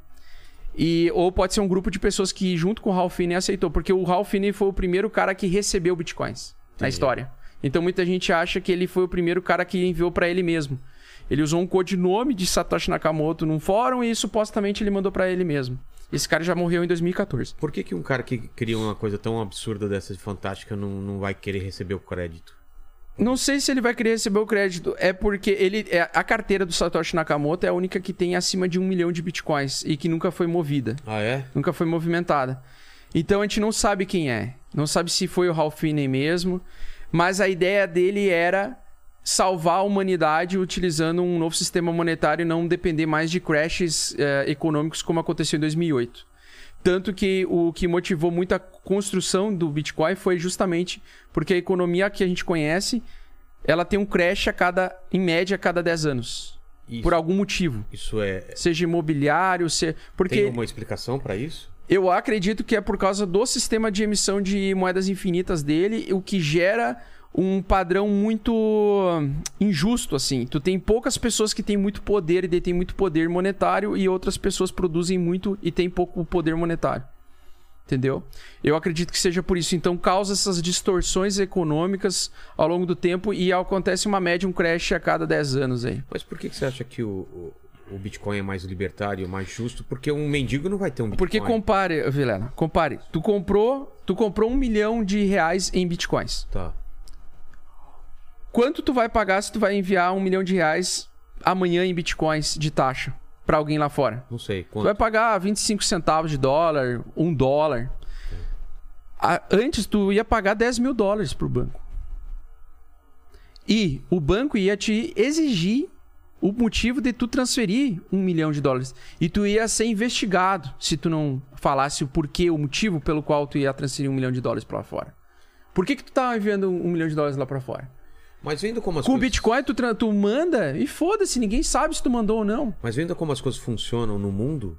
E, ou pode ser um grupo de pessoas que, junto com o Ralph Finney, aceitou. Porque o Ralph Finney foi o primeiro cara que recebeu bitcoins na história. Então muita gente acha que ele foi o primeiro cara que enviou pra ele mesmo. Ele usou um codinome de Satoshi Nakamoto num fórum e supostamente ele mandou pra ele mesmo. Esse cara já morreu em 2014.
Por que, que um cara que cria uma coisa tão absurda dessa de fantástica não, não vai querer receber o crédito?
Não sei se ele vai querer receber o crédito. É porque ele. é- a carteira do Satoshi Nakamoto é a única que tem acima de um milhão de bitcoins e que nunca foi movida.
Ah, é?
Nunca foi movimentada. Então a gente não sabe quem é. Não sabe se foi o Ralph Finney mesmo. Mas a ideia dele era salvar a humanidade utilizando um novo sistema monetário e não depender mais de crashes eh, econômicos como aconteceu em 2008. Tanto que o que motivou muito a construção do Bitcoin foi justamente porque a economia que a gente conhece, ela tem um crash a cada, em média a cada 10 anos.
Isso,
Por algum motivo.
isso é.
Seja imobiliário, se... porque
Tem uma explicação pra isso?
eu acredito que é por causa do sistema de emissão de moedas infinitas dele, o que gera um padrão muito injusto, assim. Tu tem poucas pessoas que têm muito poder e detêm muito poder monetário e outras pessoas produzem muito e têm pouco poder monetário. Entendeu? Eu acredito que seja por isso. Então causa essas distorções econômicas ao longo do tempo e acontece uma média, um crash a cada 10 anos aí.
Mas por que, que você acha que o, o, Bitcoin é mais libertário, mais justo? Porque um mendigo não vai ter um Bitcoin.
Porque compare, Vilela, compare. Tu comprou, tu comprou um milhão de reais em bitcoins.
Tá.
Quanto tu vai pagar se tu vai enviar um milhão de reais amanhã em bitcoins de taxa pra alguém lá fora?
Não sei.
Tu
Quanto?
vai pagar 25 centavos de dólar, um dólar. A- Antes tu ia pagar 10 mil dólares pro banco. E o banco ia te exigir o motivo de tu transferir um milhão de dólares. E tu ia ser investigado se tu não falasse o porquê, o motivo pelo qual tu ia transferir um milhão de dólares lá fora. Por que, que tu tá enviando um milhão de dólares lá pra fora?
Mas vendo como as
Com o
coisas...
Bitcoin, tu, tu manda e foda-se, ninguém sabe se tu mandou ou não.
Mas vendo como as coisas funcionam no mundo,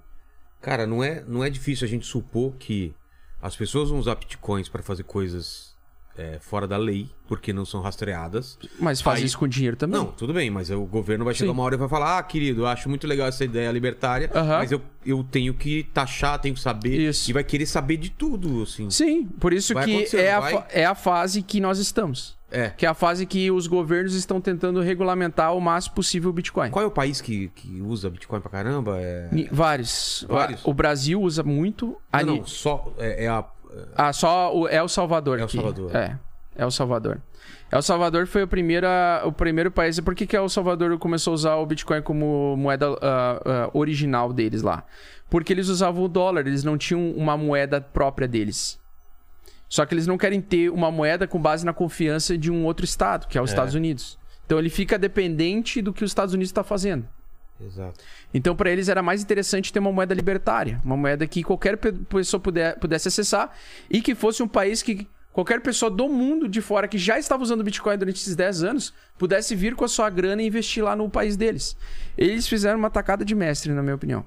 cara, não é, não é difícil a gente supor que as pessoas vão usar bitcoins para fazer coisas é, fora da lei, porque não são rastreadas.
Mas faz
Aí-
isso com dinheiro também.
Não, tudo bem, mas o governo vai chegar
Sim.
uma hora e vai falar: Ah, querido, eu acho muito legal essa ideia libertária,
Aham.
mas eu, eu tenho que taxar, tenho que saber.
Isso.
E vai querer saber de tudo, assim.
Sim, por isso
Vai
que é a,
vai?
é a fase que nós estamos.
É.
Que é a fase que os governos estão tentando regulamentar o máximo possível o Bitcoin.
Qual é o país que, que usa Bitcoin pra caramba? É...
Vários.
Vários?
O Brasil usa muito.
Não, não, só. É, é a.
Ah, só o El Salvador.
El Salvador.
É. El Salvador. El Salvador foi o primeiro, o primeiro país. Por que, que El Salvador começou a usar o Bitcoin como moeda ah, ah, original deles lá? Porque eles usavam o dólar, eles não tinham uma moeda própria deles. Só que eles não querem ter uma moeda com base na confiança de um outro estado, que é os Estados Unidos. Então ele fica dependente do que os Estados Unidos está fazendo.
Exato.
Então, para eles era mais interessante ter uma moeda libertária, uma moeda que qualquer pe- pessoa puder, pudesse acessar e que fosse um país que qualquer pessoa do mundo de fora que já estava usando Bitcoin durante esses 10 anos pudesse vir com a sua grana e investir lá no país deles. Eles fizeram uma tacada de mestre, na minha opinião.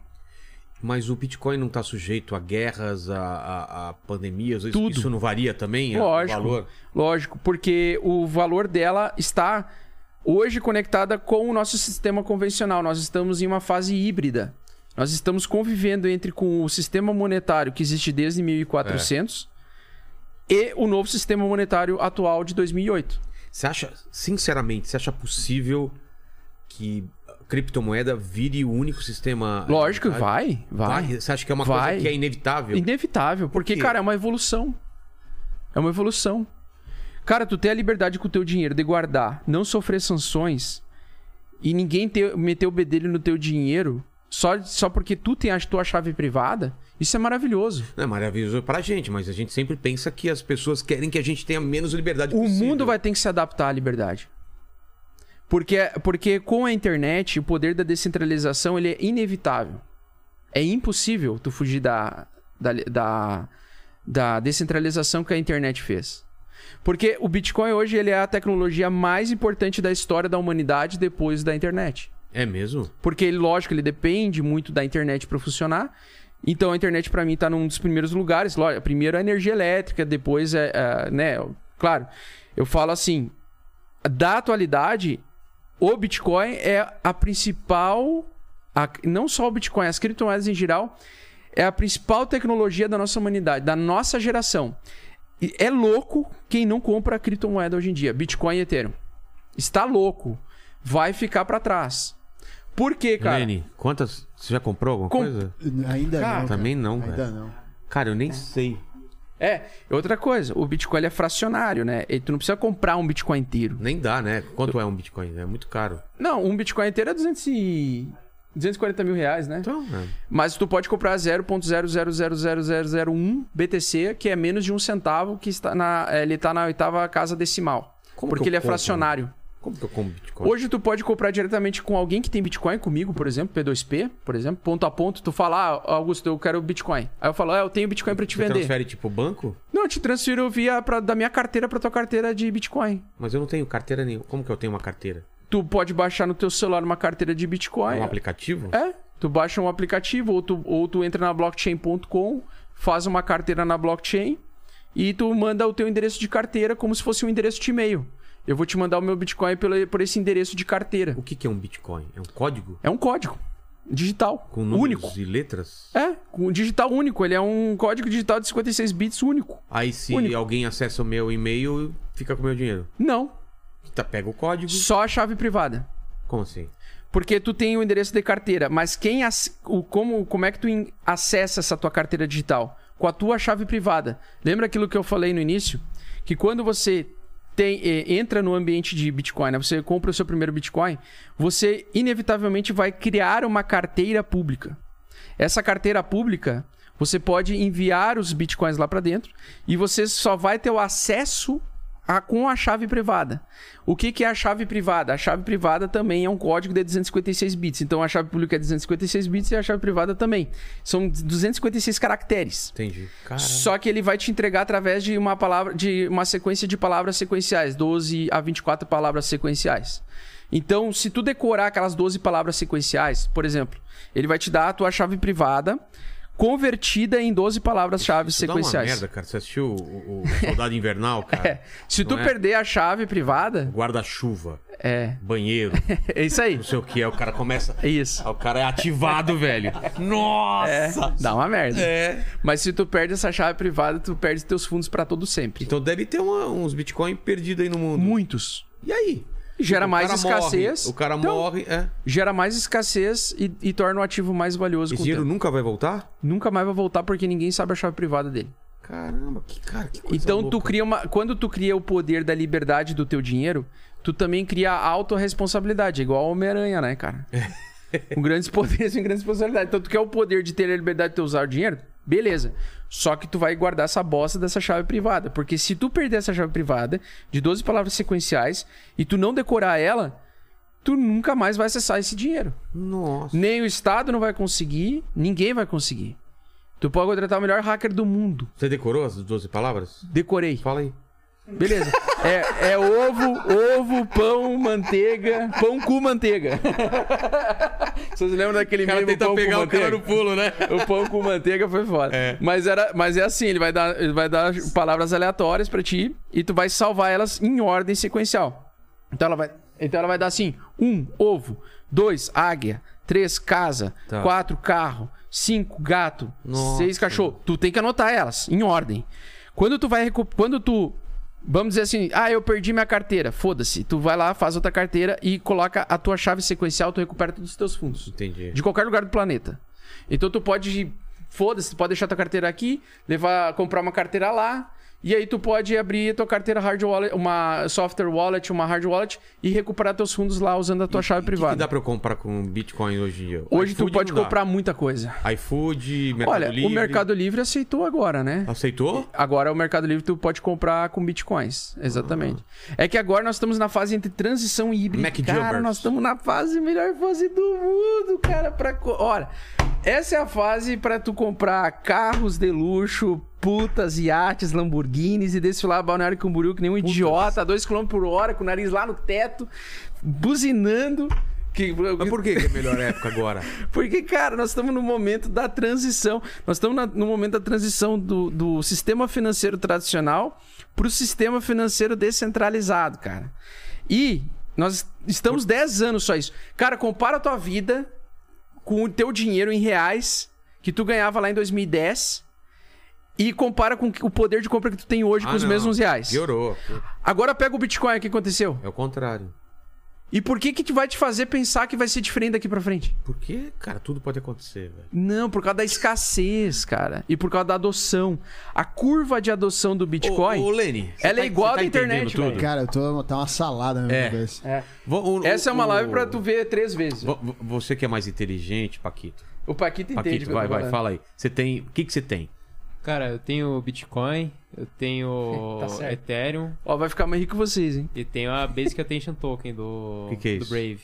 Mas o Bitcoin não está sujeito a guerras, a, a- a pandemias? Isso,
Tudo.
isso não varia também? é,
Lógico.
O valor?
Lógico, porque o valor dela está hoje conectada com o nosso sistema convencional. Nós estamos em uma fase híbrida. Nós estamos convivendo entre com o sistema monetário que existe desde 1400 e o novo sistema monetário atual de 2008.
Você acha, sinceramente, você acha possível que criptomoeda vire o único sistema?
Lógico,
monetário?
vai, vai.
Você acha que é uma
Vai.
coisa que é inevitável?
Inevitável, porque,
quê?
cara, é uma evolução. É uma evolução. Cara, tu ter a liberdade com o teu dinheiro de guardar, não sofrer sanções e ninguém ter, meter o bedelho no teu dinheiro só, só porque tu tem a tua chave privada, isso é maravilhoso.
É maravilhoso pra gente, mas a gente sempre pensa que as pessoas querem que a gente tenha menos liberdade
O
possível.
mundo vai ter que se adaptar à liberdade. Porque, porque com a internet, o poder da descentralização ele é inevitável. É impossível tu fugir da, da, da, da descentralização que a internet fez. Porque o Bitcoin hoje ele é a tecnologia mais importante da história da humanidade depois da internet.
É mesmo?
Porque, lógico, ele depende muito da internet para funcionar. Então, a internet, para mim, tá num dos primeiros lugares. Lógico, primeiro a energia elétrica, depois é, é, né? Claro, eu falo assim, da atualidade, o Bitcoin é a principal, a- não só o Bitcoin, as criptomoedas em geral, é a principal tecnologia da nossa humanidade, da nossa geração. E é louco quem não compra criptomoeda hoje em dia, Bitcoin e Ethereum. Está louco. Vai ficar para trás. Por quê, cara?
Lene, quantas. Você já comprou alguma
Com-
coisa?
Ainda
Cara,
não. cara.
Também não,
Ainda
velho.
não.
Cara, eu nem sei.
É, outra coisa, o Bitcoin é fracionário, né? E tu não precisa comprar um Bitcoin inteiro.
Nem dá, né? Quanto é um Bitcoin? É muito caro.
Não, um Bitcoin inteiro é 200 e... 240 mil reais, né?
Então, é.
Mas tu pode comprar 0.0000001 BTC, que é menos de um centavo, que está na, é, ele está na oitava casa decimal.
Como
porque ele é
compro?
fracionário.
Como que eu compro Bitcoin?
Hoje tu pode comprar diretamente com alguém que tem Bitcoin, comigo, por exemplo, P2P, por exemplo, ponto a ponto. Tu fala, ah, Augusto, eu quero Bitcoin. Aí eu falo, ah, eu tenho Bitcoin pra te
Você
vender.
transfere tipo banco?
Não, eu te transfiro via pra, da minha carteira pra tua carteira de Bitcoin.
Mas eu não tenho carteira nenhuma. Como que eu tenho uma carteira?
Tu pode baixar no teu celular uma carteira de Bitcoin.
É um aplicativo?
É, tu baixa um aplicativo ou tu, ou tu entra na blockchain.com, faz uma carteira na blockchain e tu manda o teu endereço de carteira como se fosse um endereço de e-mail. Eu vou te mandar o meu Bitcoin pelo, por esse endereço de carteira.
O que, que é um Bitcoin? É um código?
É um código digital,
Com números
único.
e letras?
É, com digital único. Ele é um código digital de 56 bits único.
Aí se
Único.
alguém acessa o meu e-mail, fica com o meu dinheiro.
Não,
Tá, pega o código.
só a chave privada.
Como assim?
Porque tu tem o endereço de carteira, mas quem ac- o, como, como é que tu acessa essa tua carteira digital? Com a tua chave privada. Lembra aquilo que eu falei no início? Que quando você tem, eh, entra no ambiente de Bitcoin, né? você compra o seu primeiro Bitcoin, você inevitavelmente vai criar uma carteira pública. Essa carteira pública, você pode enviar os Bitcoins lá para dentro e você só vai ter o acesso a- com a chave privada. O que, que é a chave privada? A chave privada também é um código de 256 bits. Então a chave pública é 256 bits e a chave privada também. São 256 caracteres.
Entendi. Cara,
Só que ele vai te entregar através de uma palavra, de uma sequência de palavras sequenciais, 12 a 24 palavras sequenciais. Então, se tu decorar aquelas 12 palavras sequenciais, por exemplo, ele vai te dar a tua chave privada convertida em 12 palavras-chave
isso dá uma
sequenciais.
merda, cara. Você assistiu o, o Soldado Invernal, *laughs* cara?
É. Se tu
é?
perder a chave privada,
Guarda-chuva,
é,
banheiro, *laughs*
é isso aí.
não sei o que. Aí o cara começa...
É isso.
O cara é ativado, velho. *laughs* Nossa!
Dá uma merda.
É.
Mas se tu perde essa chave privada, tu perde teus fundos pra todo sempre.
Então deve ter uma- uns Bitcoin perdidos aí no mundo.
Muitos.
E aí?
Gera mais escassez.
morre, o cara
Então,
morre, é.
Gera mais escassez e, e torna o ativo mais valioso.
Esse
o
dinheiro nunca vai voltar?
Nunca mais vai voltar porque ninguém sabe a chave privada dele.
Caramba, que cara, que coisa
Então tu
louca.
cria uma, quando tu cria o poder da liberdade do teu dinheiro, tu também cria a autorresponsabilidade, igual Homem-Aranha, né, cara? *laughs* Com grandes poderes *laughs* e grandes responsabilidades. Então tu quer o poder de ter a liberdade de tu usar o dinheiro? Beleza. Só que tu vai guardar essa bosta dessa chave privada, porque se tu perder essa chave privada de 12 palavras sequenciais e tu não decorar ela, tu nunca mais vai acessar esse dinheiro.
Nossa.
Nem o Estado não vai conseguir, ninguém vai conseguir. Tu pode contratar o melhor hacker do mundo.
Você decorou as 12 palavras?
Decorei.
Fala aí.
Beleza. É, é ovo, ovo, pão, manteiga, pão com manteiga. Vocês lembram daquele
O cara
meme
tenta pegar o cara no pulo, né?
O pão com manteiga foi foda.
É.
Mas, era, mas é assim, ele vai dar, ele vai dar palavras aleatórias pra ti e tu vai salvar elas em ordem sequencial. Então ela vai, então ela vai dar assim: um, ovo, dois, águia, três, casa,
Tá.
quatro, carro, cinco, gato,
Nossa.
seis, cachorro. Tu tem que anotar elas em ordem. Quando tu vai quando tu Vamos dizer assim, ah, eu perdi minha carteira. Foda-se. Tu vai lá, faz outra carteira e coloca a tua chave sequencial, tu recupera todos os teus fundos.
Entendi.
De qualquer lugar do planeta. Então tu pode. Foda-se, tu pode deixar tua carteira aqui, levar, comprar uma carteira lá. E aí tu pode abrir tua carteira hard wallet, uma software wallet, uma hard wallet e recuperar teus fundos lá usando a tua chave
O que, que
privada.
dá pra eu comprar com Bitcoin hoje em dia?
Hoje tu pode comprar muita coisa.
iFood, Mercado
Olha,
Livre.
o Mercado Livre aceitou agora, né?
Aceitou?
Agora o Mercado Livre tu pode comprar com bitcoins. Exatamente. É que agora nós estamos na fase entre transição e híbrida.
Mac
cara, nós estamos na fase melhor fase do mundo, cara, para Olha, essa é a fase pra tu comprar carros de luxo, putas, iates, Lamborghinis e desfilar Balneário Camboriú que nem um idiota, a 2 km por hora, com o nariz lá no teto, buzinando. Que,
Mas por que, que é a melhor época agora? *laughs*
porque, cara, nós estamos no momento da transição. Nós estamos no momento da transição do, do sistema financeiro tradicional para o sistema financeiro descentralizado, cara. E nós estamos 10 anos só isso. Cara, compara a tua vida com o teu dinheiro em reais que tu ganhava lá em 2010 e compara com o poder de compra que tu tem hoje
Ah,
com os
não.
mesmos reais.
Piorou.
Agora pega o Bitcoin, o que aconteceu?
É o contrário.
E por que que te vai te fazer pensar que vai ser diferente daqui pra frente?
Porque, cara, tudo pode acontecer, velho.
Não, por causa da escassez, cara. E por causa da adoção. A curva de adoção do Bitcoin.
Ô, ô você
Ela é igual
você
à da
entendendo
internet, velho.
Cara, eu tô. Tá uma salada na minha
É.
cabeça.
É.
O-
Essa é uma
o-
live pra tu ver três vezes.
vo- vo- Você que é mais inteligente, Paquito.
O Paquito entende.
Paquito, vai, vai,
falando.
fala aí. Você tem. O que, que você tem?
Cara, eu tenho Bitcoin, eu tenho *laughs*
Tá.
Ethereum
Ó, vai ficar mais rico vocês, hein?
e tenho a Basic Attention Token do,
Que que é
do? Brave.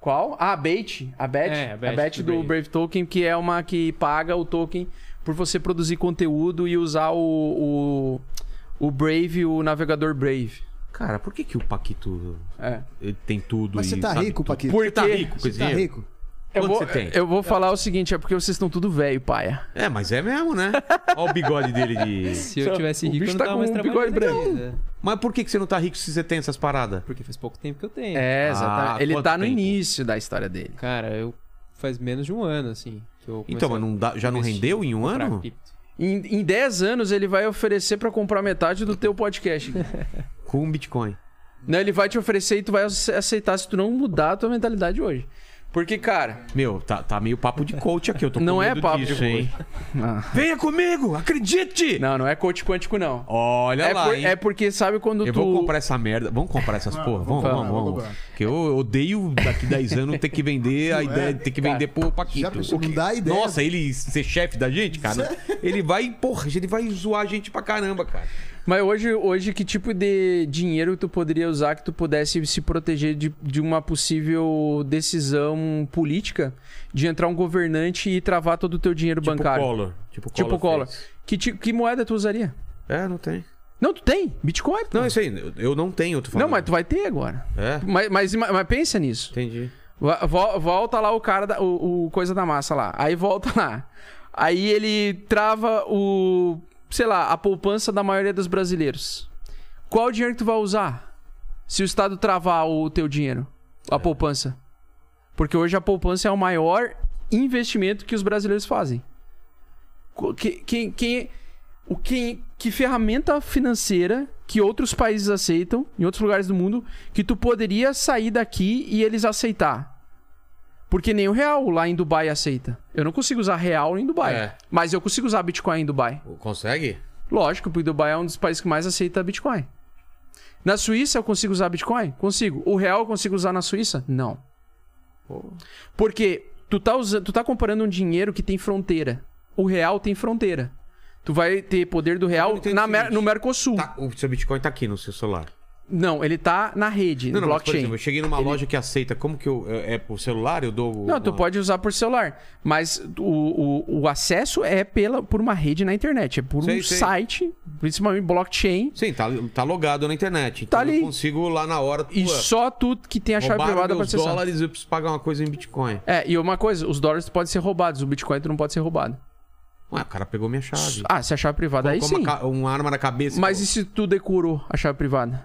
Qual? Ah, a Bait. A Bet.
É, a
a
Bet do
do
Brave.
Brave. Token, que é uma que paga o token por você produzir conteúdo e usar o, o, o Brave, o navegador Brave.
Cara, por que, que o Paquito
É.
ele tem tudo
Mas
e
você tá
sabe
rico,
tudo?
Paquito?
Por
Você tá rico
Você tá rico?
Eu
Quanto
vou,
você tem?
eu vou falar o seguinte, é porque vocês estão tudo velho, paia.
É, mas é mesmo, né? Olha o bigode dele de. *laughs*
Se eu tivesse
O
rico,
bicho
eu não
tá
tava
com
mais
um bigode branco.
Mas por que, que você não tá rico se você tem essas paradas?
Porque faz pouco tempo que eu tenho.
É, exatamente.
Ah,
Ele tá no
tempo?
início da história dele.
Cara, eu faz menos de um ano, assim. Que eu
Então,
comecei
mas não dá- já não rendeu em um ano?
cripto.
Em, em 10 anos, ele vai oferecer pra comprar metade do teu podcast. *laughs*
Com um Bitcoin.
Não, ele vai te oferecer e tu vai ace- aceitar se tu não mudar a tua mentalidade hoje. Porque, cara,
Meu, tá, tá meio papo de coach aqui. Eu tô com
Não é papo
disso,
de
hein?
Ah.
Venha comigo, acredite!
não, não é coach quântico, não.
Olha
É,
lá,
por-
hein?
é porque sabe quando
Eu
tu.
vou comprar essa merda. Vamos comprar essas porra? Vamos,
comprar,
vamos,
vamos
vamos.
comprar.
Porque eu odeio daqui 10 anos ter que vender a ideia de ter que vender pro Paquito.
Já pensou,
O que-
não dá ideia.
Nossa, ele ser chefe da gente, cara. Ele vai, porra, ele vai zoar a gente pra caramba, cara.
Mas hoje, hoje, que tipo de dinheiro tu poderia usar que tu pudesse se proteger de, de uma possível decisão política de entrar um governante e travar todo o teu dinheiro
Tipo
bancário?
Collor. Tipo
Tipo
Collor.
Collor.
fez.
Que, ti- que moeda tu usaria?
É, não tem.
Não, tu tem. Bitcoin.
Não, isso aí, eu- não tenho, tô falando.
Não, mas tu vai ter agora.
É,
Mas, mas, mas pensa nisso.
entendi.
Vo- vo- Volta lá o cara, da, o, o coisa da massa lá. Aí volta lá. Aí ele trava o, sei lá, a poupança da maioria dos brasileiros. Qual o dinheiro que tu vai usar? Se o Estado travar o teu dinheiro, a poupança. Porque hoje a poupança é o maior investimento que os brasileiros fazem. Co- que- Quem, quem, o que, que ferramenta financeira que outros países aceitam, em outros lugares do mundo, que tu poderia sair daqui e eles aceitar? Porque nem o real lá em Dubai aceita. Eu não consigo usar real em Dubai.
É.
Mas eu consigo usar Bitcoin em Dubai.
Consegue?
Lógico, porque Dubai é um dos países que mais aceita Bitcoin. Na Suíça eu consigo usar Bitcoin? Consigo. O real eu consigo usar na Suíça? Não. Porque tu tá, usando, tu tá comparando um dinheiro que tem fronteira. O real tem fronteira. Tu vai ter poder do real na no Mercosul.
Tá, o seu Bitcoin tá aqui no seu celular.
Não, ele tá na rede,
Não,
no
não, mas, por
blockchain.
exemplo, eu cheguei numa
Ele-
loja que aceita. Como que eu. É é por celular? Eu dou.
Não, tu
uma-
pode usar por celular. Mas o, o, o acesso é pela, por uma rede na internet. É por
Sei,
um
sei.
site, principalmente blockchain.
Sim, tá, tá logado na internet. Então
Tá ali.
eu consigo lá na hora.
E só tu que tem a chave privada pra
meus
acessar.
dólares eu preciso pagar uma coisa em Bitcoin.
É, e uma coisa, os dólares podem ser roubados, o Bitcoin tu não pode ser roubado.
Ué, o cara pegou minha chave.
Ah, se a chave privada aí
Colocou
sim.
uma, uma arma na cabeça.
Mas
pô.
e se tu decorou a chave privada?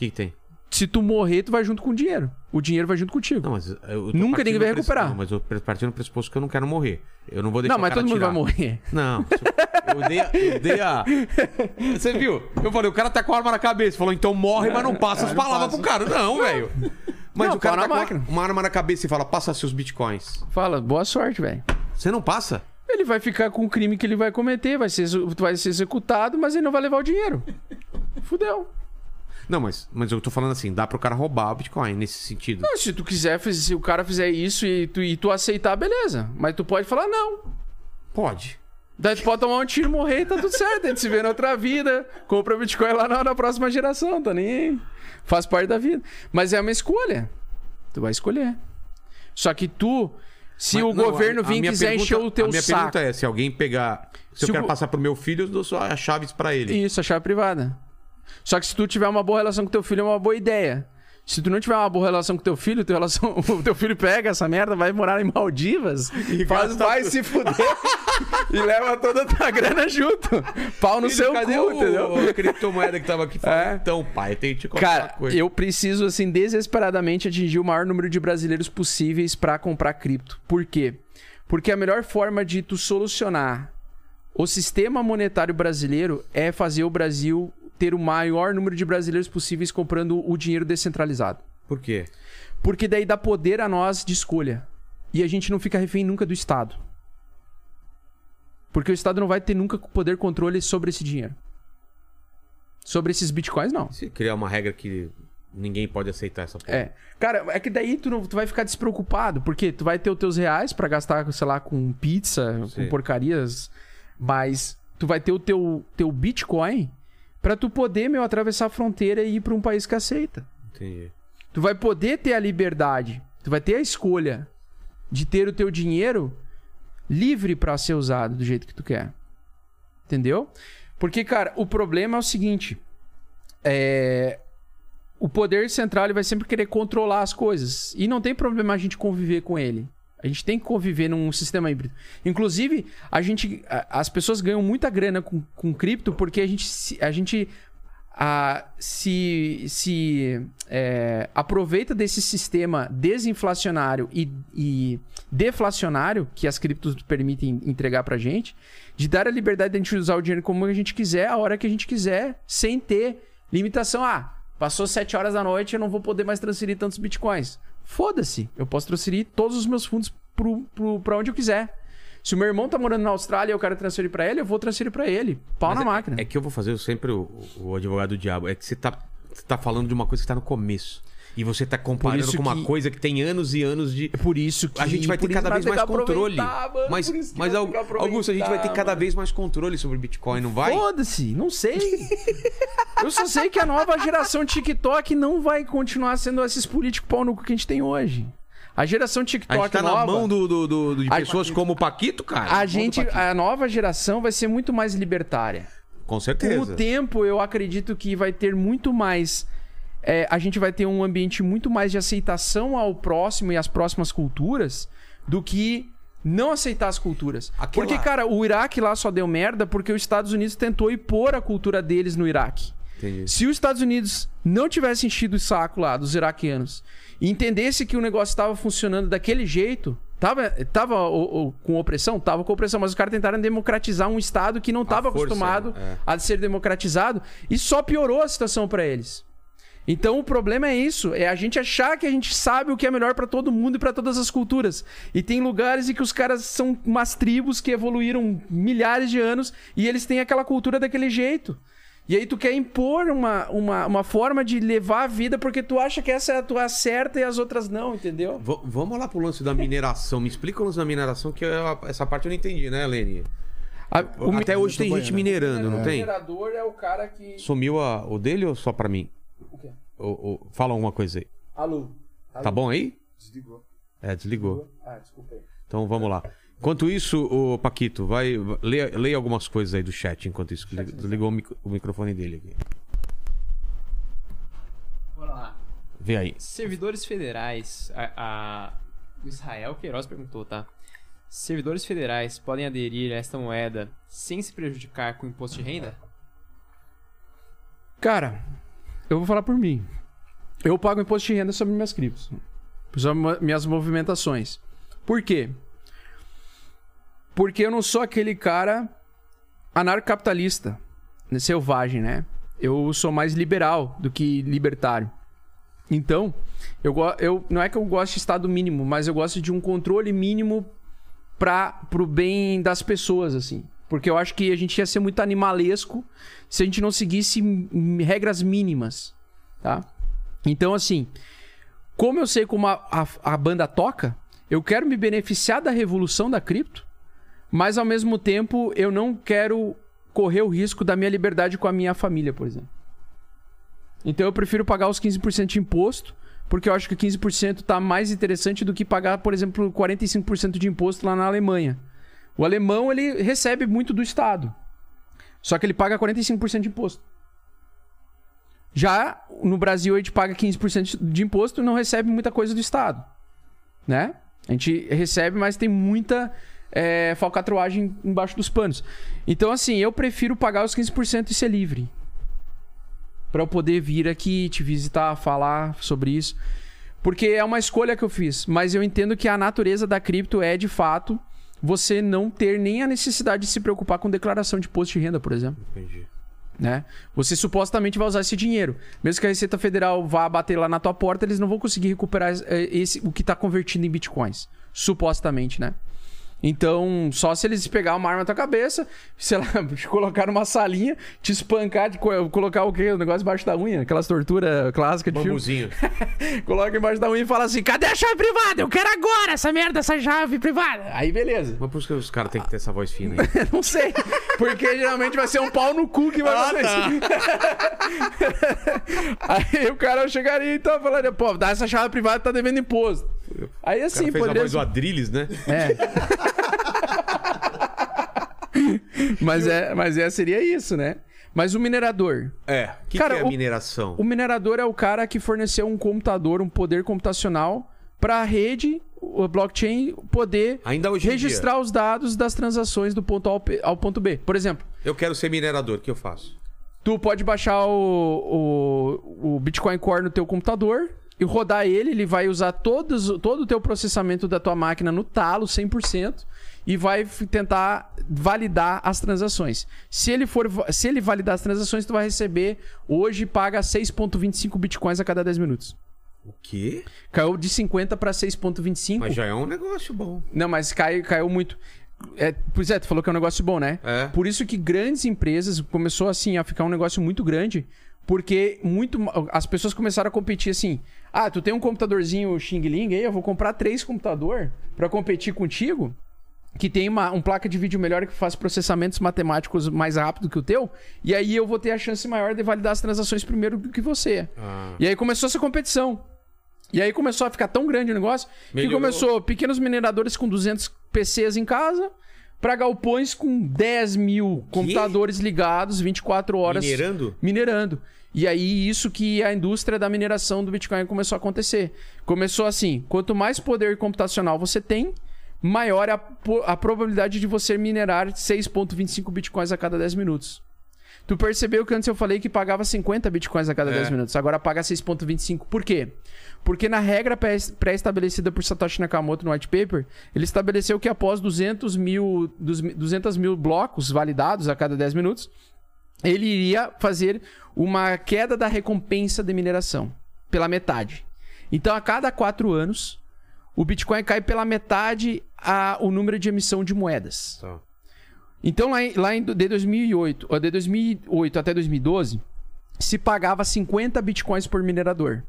O que, que tem?
Se tu morrer, tu vai junto com o dinheiro. O dinheiro vai junto contigo.
Não, mas eu tô
Nunca ninguém vai
do
recuperar.
Não, mas eu partindo do pressuposto que eu não quero morrer. Eu não vou deixar
não, mas
o cara
todo mundo vai morrer.
Não, eu dei, a, eu dei a. Você viu? Eu falei, o cara tá com a arma na cabeça. Falou, então morre, mas não passa as palavras pro cara. Não, velho. Mas
Não,
o cara tá
na
com
máquina.
uma arma na cabeça e fala, passa seus bitcoins.
Fala, boa sorte, velho.
Você não passa?
Ele vai ficar com o crime que ele vai cometer, vai ser, vai ser executado, mas ele não vai levar o dinheiro. Fudeu.
Não, mas, mas eu tô falando assim, dá pro cara roubar o bitcoin nesse sentido.
Não, se tu quiser, se o cara fizer isso e tu, e tu aceitar, beleza. Mas tu pode falar não.
Pode.
Daí tu pode tomar um tiro, morrer e tá tudo certo. A gente se vê na outra vida. Compra Bitcoin lá na, na próxima geração, tá nem aí. Faz parte da vida. Mas é uma escolha. Tu vai escolher. Só que tu, se
Mas,
o
não,
governo vir e quiser
pergunta-
encher o teu
A minha
saco.
pergunta é, se alguém pegar... Se,
Se
eu
o
quero
go-
passar pro meu filho, eu dou só as chaves pra ele.
Isso, a chave privada. Só que se tu tiver uma boa relação com teu filho, é uma boa ideia. Se tu não tiver uma boa relação com teu filho, teu, relação, *laughs* o teu filho pega essa merda, vai morar em Maldivas, faz,
gasta
vai se fuder *laughs* e leva toda a tua grana junto. Pau no seu
cadê
cu,
o,
entendeu?
a criptomoeda que tava aqui? Falando,
É.
Então, pai, tem que te
Cara,
coisa.
eu preciso, assim, desesperadamente atingir o maior número de brasileiros possíveis pra comprar cripto. Por quê? Porque a melhor forma de tu solucionar o sistema monetário brasileiro é fazer o Brasil ter o maior número de brasileiros possíveis comprando o dinheiro descentralizado.
Por quê?
Porque daí dá poder a nós de escolha. E a gente não fica refém nunca do Estado. Porque o Estado não vai ter nunca poder controle sobre esse dinheiro. Sobre esses bitcoins, não.
Se criar uma regra que ninguém pode aceitar essa porra.
É. Cara, é que daí tu, não, tu vai ficar despreocupado, porque tu vai ter os teus reais pra gastar, sei lá, com pizza,
Sim.
com porcarias, mas tu vai ter o teu, teu Bitcoin pra tu poder, meu, atravessar a fronteira e ir pra um país que aceita.
Entendi.
Tu vai poder ter a liberdade, tu vai ter a escolha de ter o teu dinheiro livre pra ser usado do jeito que tu quer. Entendeu? Porque, cara, o problema é o seguinte: é... o poder central ele vai sempre querer controlar as coisas. E não tem problema a gente conviver com ele. A gente tem que conviver num sistema híbrido. Inclusive, a gente, a- as pessoas ganham muita grana com, com cripto porque a gente, a gente a, se, se é, aproveita desse sistema desinflacionário e, e deflacionário que as criptos permitem entregar pra gente, de dar a liberdade de a gente usar o dinheiro como a gente quiser, a hora que a gente quiser, sem ter limitação. Ah, passou 7 horas da noite, eu não vou poder mais transferir tantos bitcoins. Foda-se, eu posso transferir todos os meus fundos pro, pro, pra onde eu quiser. Se o meu irmão tá morando na Austrália e eu quero transferir pra ele, eu vou transferir pra ele. Pau
Mas
na
é-
máquina.
É que eu vou fazer sempre o, o advogado do diabo. É que você tá, você tá falando de uma coisa que tá no começo. E você tá comparando com uma
que-
coisa que tem anos e anos de.
É por isso que
A gente vai ter cada vez mais controle. Mas, mas Augusto, a gente vai ter cada vez mais controle sobre Bitcoin, não vai?
Foda-se, não sei. *laughs* Eu só sei que a nova geração TikTok não vai continuar sendo esses políticos pau no cu que a gente tem hoje. A geração
A
TikTok
gente tá
nova,
na mão do, do- do- de
A-
pessoas como o Paquito, cara.
a gente, a nova geração vai ser muito mais libertária.
Com
Com
certeza.
o tempo, eu acredito que vai ter muito mais. É, a gente vai ter um ambiente muito mais de aceitação ao próximo e às próximas culturas do que não aceitar as culturas. Porque, cara, o Iraque lá só deu merda porque os Estados Unidos tentou impor a cultura deles no Iraque.
Entendi.
Se os Estados Unidos não tivesse enchido o saco lá dos iraquianos e entendesse que o negócio estava funcionando daquele jeito, tava, tava com opressão? Tava com opressão, mas os caras tentaram democratizar um Estado que não estava acostumado
é.
a ser democratizado e só piorou a situação para eles. Então o problema é isso, é a gente achar que a gente sabe o que é melhor para todo mundo e para todas as culturas. E tem lugares em que os caras são umas tribos que evoluíram milhares de anos e eles têm aquela cultura daquele jeito. E aí tu quer impor uma, uma, uma forma de levar a vida porque tu acha que essa é a tua certa e as outras não, entendeu?
V- vamos lá pro lance da mineração. Me explica o lance da mineração, que eu- essa parte eu não entendi, né, Lene?
A- o
Até hoje tem gente
né?
minerando, não tem?
minerador é o cara que.
Sumiu a- o dele ou só pra mim? Fala alguma coisa aí.
Alô?
Tá bom aí?
Desligou.
É, desligou.
Ah, desculpa aí.
Então vamos lá. Enquanto isso, o Paquito, vai leia, leia algumas coisas aí do chat enquanto isso. Desligou o, mic- o microfone dele aqui.
Bora lá.
Vê aí.
Servidores federais. A, a- O Israel Queiroz perguntou, tá? Servidores federais podem aderir a esta moeda sem se prejudicar com o imposto de renda?
Cara, eu vou falar por mim. Eu pago imposto de renda sobre minhas criptos. Sobre minhas movimentações. Por quê? Porque eu não sou aquele cara anarcocapitalista, né, selvagem, né? Eu sou mais liberal do que libertário. Então, eu, eu não é que eu gosto de estado mínimo, mas eu gosto de um controle mínimo para pro bem das pessoas, assim. Porque eu acho que a gente ia ser muito animalesco se a gente não seguisse regras mínimas, tá? Então, assim, como eu sei como a, a, a banda toca, eu quero me beneficiar da revolução da cripto, mas ao mesmo tempo eu não quero correr o risco da minha liberdade com a minha família, por exemplo. Então eu prefiro pagar os 15% de imposto, porque eu acho que 15% tá mais interessante do que pagar, por exemplo, 45% de imposto lá na Alemanha. O alemão, ele recebe muito do Estado. Só que ele paga 45% de imposto. Já no Brasil, a gente paga 15% de imposto e não recebe muita coisa do Estado. Né? A gente recebe, mas tem muita é, falcatruagem embaixo dos panos. Então, assim, eu prefiro pagar os 15% e ser livre. Pra eu poder vir aqui, te visitar, falar sobre isso. Porque é uma escolha que eu fiz. Mas eu entendo que a natureza da cripto é, de fato, você não ter nem a necessidade de se preocupar com declaração de imposto de renda, por exemplo.
Entendi.
Né? Você supostamente vai usar esse dinheiro. Mesmo que a Receita Federal vá bater lá na tua porta, eles não vão conseguir recuperar eh, esse, o que está convertido em bitcoins. Supostamente, né? Então, só se eles pegar uma arma na tua cabeça, *laughs* sei lá, te *laughs* colocar numa salinha, te espancar, co- colocar o quê? O negócio embaixo da unha, aquelas torturas clássicas de filme.
Bambuzinho. *laughs*
Coloca embaixo da unha e fala assim: cadê a chave privada? Eu quero agora essa merda, essa chave privada. Aí beleza.
Mas por que os caras têm que ter essa voz fina aí?
Não sei. Porque geralmente vai ser um pau no cu que vai
Ah,
fazer
tá.
isso. Aí o cara chegaria e tava falando, pô, dá essa chave privada, tá devendo imposto. Aí
O
assim,
cara fez a
poderia.
voz do Adrilles, né?
É. *laughs* mas, é, mas é, seria isso, né? Mas o minerador.
É. O que,
Cara,
que é
o-
mineração?
O minerador é o cara que forneceu um computador, um poder computacional para a rede, o blockchain, poder registrar os dados das transações do ponto A ao ao ponto B. Por exemplo,
Eu quero ser minerador, o que eu faço?
tu pode baixar o, o, o Bitcoin Core no teu computador e rodar ele, ele vai usar todos, todo o teu processamento da tua máquina no talo, 100%, e vai tentar validar as transações. Se ele for se ele validar as transações, tu vai receber hoje paga 6.25 Bitcoins a cada 10 minutos.
O quê?
Caiu de 50 para 6.25.
Mas já é um negócio bom.
Não, mas cai, caiu muito. É, pois é, tu falou que é um negócio bom, né?
É.
Por isso que grandes empresas começou assim a ficar um negócio muito grande, porque muito as pessoas começaram a competir assim. Ah, tu tem um computadorzinho Xing Ling aí, eu vou comprar três computador para competir contigo, que tem uma um placa de vídeo melhor que faz processamentos matemáticos mais rápido que o teu, e aí eu vou ter a chance maior de validar as transações primeiro do que você.
Ah.
E aí começou essa competição. E aí começou a ficar tão grande o negócio que
Melhorou.
começou pequenos mineradores com 200 PCs em casa pra galpões com 10 mil computadores ligados 24 horas
Minerando?
minerando. E aí isso que a indústria da mineração do Bitcoin começou a acontecer. Começou assim, quanto mais poder computacional você tem, maior é a, a probabilidade de você minerar 6.25 Bitcoins a cada 10 minutos. Tu percebeu que antes eu falei que pagava 50 bitcoins a cada
É.
10 minutos, agora paga 6,25. Por quê? Porque na regra pré- pré-estabelecida por Satoshi Nakamoto no white paper, ele estabeleceu que após 200 mil, dos- 200 mil blocos validados a cada 10 minutos, ele iria fazer uma queda da recompensa de mineração pela metade. Então, a cada 4 anos, o Bitcoin cai pela metade a, o número de emissão de moedas.
Tá.
Então, lá em, lá em de 2008, ó, de 2008 até 2012, se pagava 50 bitcoins por minerador.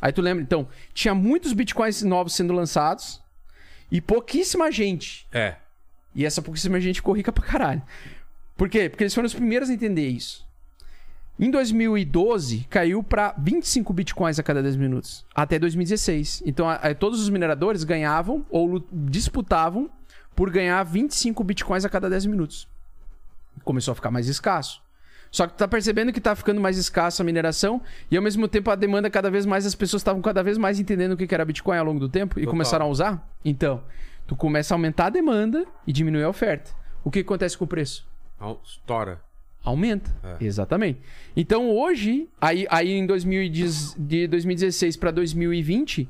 Aí tu lembra? Então, tinha muitos bitcoins novos sendo lançados e pouquíssima gente.
É.
E essa pouquíssima gente ficou rica pra caralho. Por quê? Porque eles foram os primeiros a entender isso. Em 2012, caiu pra 25 bitcoins a cada 10 minutos. Até 2016. Então, a- a- todos os mineradores ganhavam ou disputavam por ganhar 25 bitcoins a cada 10 minutos. Começou a ficar mais escasso. Só que tu tá percebendo que tá ficando mais escassa a mineração e ao mesmo tempo a demanda cada vez mais, as pessoas estavam cada vez mais entendendo o que que era Bitcoin ao longo do tempo e
Total.
começaram a usar. Então, tu começa a aumentar a demanda e diminuir a oferta. O que acontece com o preço?
Estoura.
Aumenta.
É.
Exatamente. Então hoje, aí, aí em 2010 de 2016 para 2020,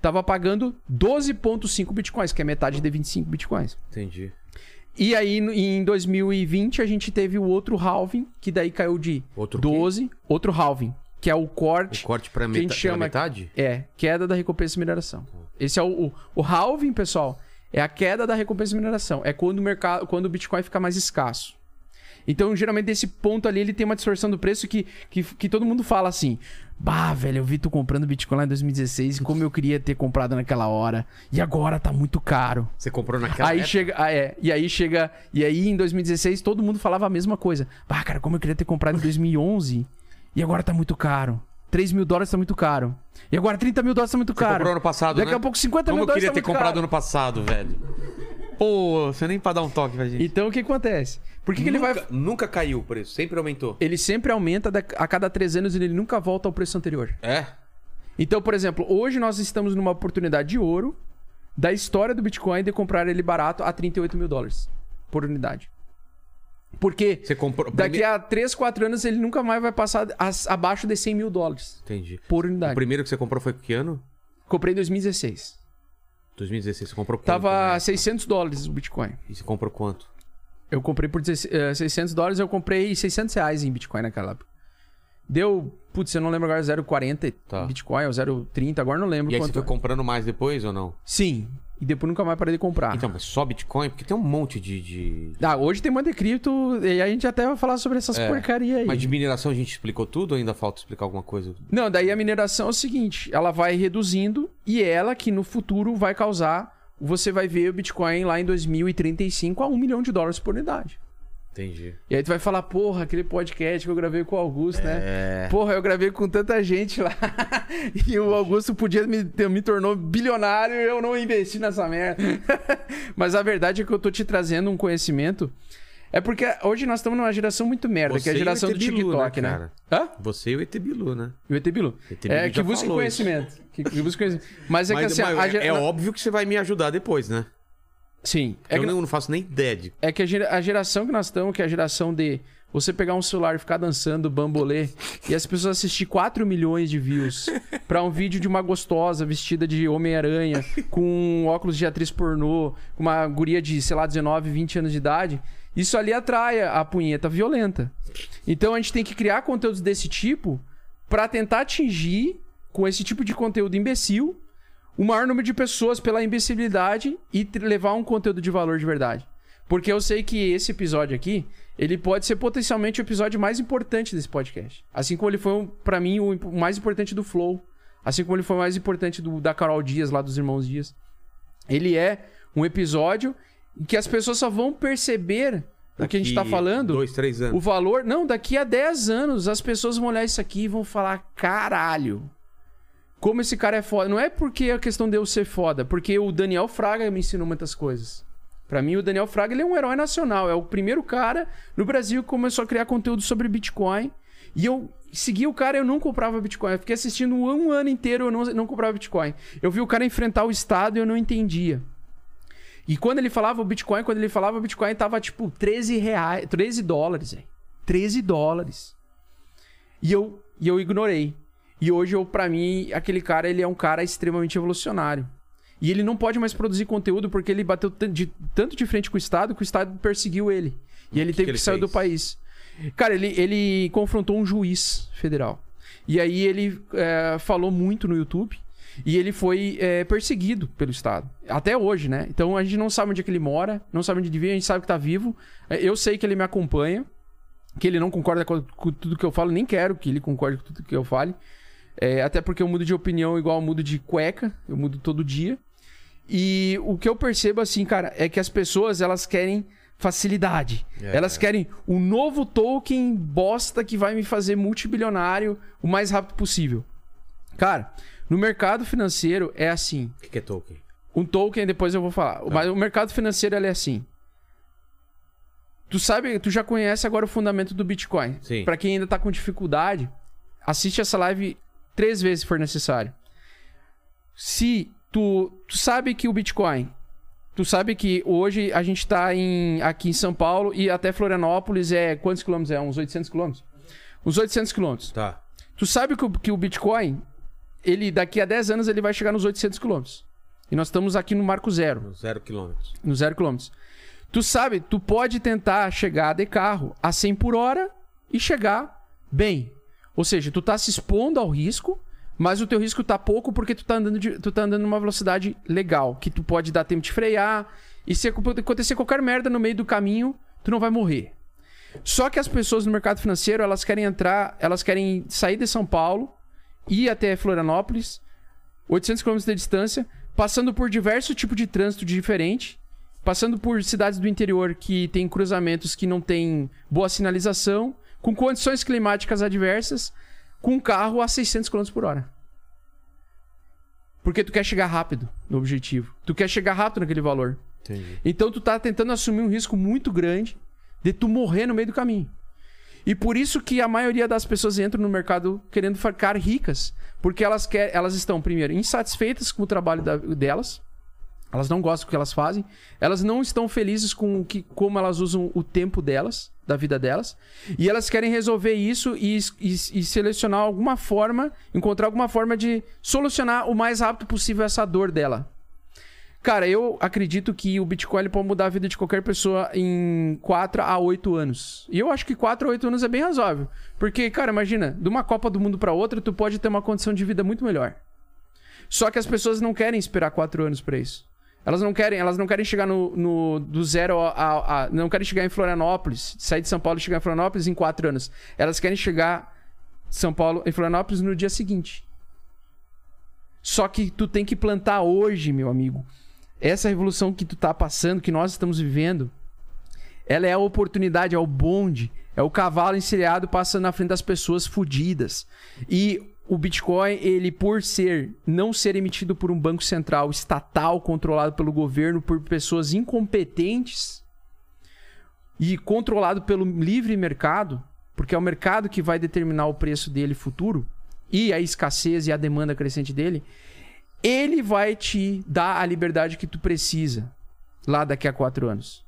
tava pagando 12,5 bitcoins, que é metade de 25 bitcoins.
Entendi.
E aí em 2020 a gente teve o outro halving, que daí caiu de
Outro
12, outro halving, que é o
O
corte.
corte pra
que a gente
meta... pela
chama-
metade?
É, queda da recompensa de mineração. Esse é o, o, o halving, pessoal, é a queda da recompensa de mineração. É quando o mercado, quando o Bitcoin fica mais escasso. Então, geralmente, desse ponto ali, ele tem uma distorção do preço que, que, que todo mundo fala assim: Bah, velho, eu vi tu comprando Bitcoin lá em 2016 e como eu queria ter comprado naquela hora. E agora tá muito caro.
Você comprou naquela
Aí
época?
chega, ah, é, e aí chega, e aí em 2016 todo mundo falava a mesma coisa. Bah, cara, como eu queria ter comprado em 2011 e agora tá muito caro. 3 mil dólares tá muito caro. E agora 30 mil dólares tá muito
Você
caro.
comprou ano passado,
Daqui
né?
a pouco 50
Como
mil
eu
dólares
queria
tá
ter
muito
comprado
caro.
ano passado, velho. Pô, você nem pra dar um toque pra gente.
Então o que acontece? Por que, que ele
nunca,
vai.
Nunca caiu o preço, sempre aumentou.
Ele sempre aumenta a cada 3 anos e ele nunca volta ao preço anterior.
É?
Então, por exemplo, hoje nós estamos numa oportunidade de ouro da história do Bitcoin de comprar ele barato a 38 mil dólares por unidade. Porque
Você comprou...
daqui a 3, 4 anos ele nunca mais vai passar as- abaixo de 100 mil dólares
Entendi.
por
O
unidade.
primeiro que você comprou foi que ano?
Comprei em 2016.
2016 você comprou quanto?
Tava
né?
600 dólares o Bitcoin.
E você comprou quanto?
Eu comprei por 16, eh, 600 dólares, eu comprei 600 reais em Bitcoin naquela época. Deu, putz, eu não lembro agora, 0,40
Tá.
Bitcoin ou 0,30, agora não lembro
E aí você
quanto.
foi
é.
comprando mais depois ou não?
Sim, e depois nunca mais parei de comprar.
Então, mas só Bitcoin? Porque tem um monte de. de...
Ah, hoje tem de cripto e a gente até vai falar sobre essas
É,
porcaria aí.
Mas de mineração a gente explicou tudo ou ainda falta explicar alguma coisa?
Não, daí a mineração é o seguinte, ela vai reduzindo e ela que no futuro vai causar, você vai ver o Bitcoin lá em 2035 a 1 milhão de dólares por unidade.
Entendi.
E aí tu vai falar, porra, aquele podcast que eu gravei com o Augusto, né?
É.
Porra, eu gravei com tanta gente lá. *laughs* e o Augusto podia me, me tornou bilionário e eu não investi nessa merda. *laughs* Mas a verdade é que eu tô te trazendo um conhecimento. É porque hoje nós estamos numa geração muito merda, que é a
Você
geração do
Bilu,
TikTok,
né,
né? Hã?
Você e o ET Bilu, né?
E o ET Bilu.
ET Bilu
É, que busca conhecimento. Que, que busca conhecimento. Mas é que
Mas,
assim,
mas
a
é,
gera-
é óbvio que você vai me ajudar depois, né?
Sim. É
eu
que,
não, não faço nem ideia de.
é que a, gera- a geração que nós estamos, que é a geração de você pegar um celular e ficar dançando bambolê e as pessoas assistir 4 milhões de views pra um vídeo de uma gostosa vestida de Homem-Aranha, com óculos de atriz pornô, com uma guria de, sei lá, 19, 20 anos de idade, isso ali atrai a punheta violenta. Então a gente tem que criar conteúdos desse tipo pra tentar atingir, com esse tipo de conteúdo imbecil, o maior número de pessoas pela imbecilidade e levar um conteúdo de valor de verdade. Porque eu sei que esse episódio aqui, ele pode ser potencialmente o episódio mais importante desse podcast. Assim como ele foi, um- pra mim, o mais importante do Flow. Assim como ele foi o mais importante do, da Carol Dias, lá dos Irmãos Dias. Ele é um episódio em que as pessoas só vão perceber o que a gente tá
Daqui
falando.
Dois, três anos.
O valor. Não, daqui a 10 anos as pessoas vão olhar isso aqui e vão falar: caralho. Como esse cara é foda. Não é porque a questão de eu ser foda, porque o Daniel Fraga me ensinou muitas coisas. Pra mim, o Daniel Fraga ele é um herói nacional. É o primeiro cara no Brasil que começou a criar conteúdo sobre Bitcoin. E eu segui o cara eu não comprava Bitcoin. Eu fiquei assistindo um ano inteiro eu não, não comprava Bitcoin. Eu vi o cara enfrentar o Estado e eu não entendia. E quando ele falava o Bitcoin, quando ele falava o Bitcoin, tava tipo 13 reais, 13 dólares, velho. 13 dólares. E eu, e eu ignorei. E hoje, eu, pra mim, aquele cara, ele é um cara extremamente evolucionário. E ele não pode mais produzir conteúdo porque ele bateu de- tanto de frente com o Estado que o Estado perseguiu ele. E ele
que
teve
que
que, sair do
fez?
país. Cara, ele, ele confrontou um juiz federal. E aí ele é, falou muito no YouTube. E ele foi é, perseguido pelo Estado. Até hoje, né? Então a gente não sabe onde é que ele mora, não sabe onde ele vive, a gente sabe que tá vivo. É, Eu sei que ele me acompanha, que ele não concorda com, com tudo que eu falo, nem quero que ele concorde com tudo que eu fale. É, até porque eu mudo de opinião igual eu mudo de cueca, eu mudo todo dia. E o que eu percebo, assim, cara, é que as pessoas, elas querem facilidade.
É.
Elas querem o novo token bosta que vai me fazer multibilionário o mais rápido possível. Cara, no mercado financeiro é assim.
O que, que é token?
Um token, depois eu vou falar. Mas o mercado financeiro é assim. Tu sabe, tu já conhece agora o fundamento do Bitcoin. Pra quem ainda tá com dificuldade, assiste essa live três vezes se for necessário. Se tu, tu sabe que o Bitcoin, tu sabe que hoje a gente tá em, aqui em São Paulo e até Florianópolis é quantos quilômetros é? Uns 800 quilômetros? Uns 800 quilômetros.
Tá.
Tu sabe que o, que o Bitcoin, ele daqui a 10 anos ele vai chegar nos 800 quilômetros. E nós estamos aqui no marco zero,
Zero quilômetros.
no zero quilômetros. Tu sabe, tu pode tentar chegar de carro a 100 por hora e chegar bem. Ou seja, tu tá se expondo ao risco, mas o teu risco tá pouco porque tu tá andando, de- tu tá andando numa velocidade legal, que tu pode dar tempo de frear. E se acontecer qualquer merda no meio do caminho, tu não vai morrer. Só que as pessoas no mercado financeiro, elas querem entrar, elas querem sair de São Paulo, ir até Florianópolis, 800 km de distância, passando por diversos tipos de trânsito diferente, passando por cidades do interior que tem cruzamentos que não tem boa sinalização, com condições climáticas adversas, com um carro a 600 km por hora. Porque tu quer chegar rápido no objetivo. Tu quer chegar rápido naquele valor.
Entendi.
Então tu tá tentando assumir um risco muito grande de tu morrer no meio do caminho. E por isso que a maioria das pessoas entram no mercado querendo ficar ricas, porque elas quer, elas estão primeiro insatisfeitas com o trabalho da- delas, elas não gostam do que elas fazem, elas não estão felizes com o que, como elas usam o tempo delas, da vida delas, e elas querem resolver isso e, e- e selecionar alguma forma, encontrar alguma forma de solucionar o mais rápido possível essa dor dela. Cara, eu acredito que o Bitcoin pode mudar a vida de qualquer pessoa em 4 a 8 anos. E eu acho que 4 a 8 anos é bem razoável. Porque, cara, imagina, de uma Copa do Mundo pra outra, tu pode ter uma condição de vida muito melhor. Só que as pessoas não querem esperar 4 anos pra isso. Elas não querem, elas não querem chegar no, no- do zero a, a- a- Não querem chegar em Florianópolis, sair de São Paulo e chegar em Florianópolis em 4 anos. Elas querem chegar São Paulo em Florianópolis no dia seguinte. Só que tu tem que plantar hoje, meu amigo. Essa revolução que tu tá passando, que nós estamos vivendo, ela é a oportunidade, é o bonde, é o cavalo encilhado passando na frente das pessoas fudidas. E o Bitcoin, ele por ser não ser emitido por um banco central estatal controlado pelo governo por pessoas incompetentes e controlado pelo livre mercado, porque é o mercado que vai determinar o preço dele futuro e a escassez e a demanda crescente dele, ele vai te dar a liberdade que tu precisa lá daqui a quatro anos.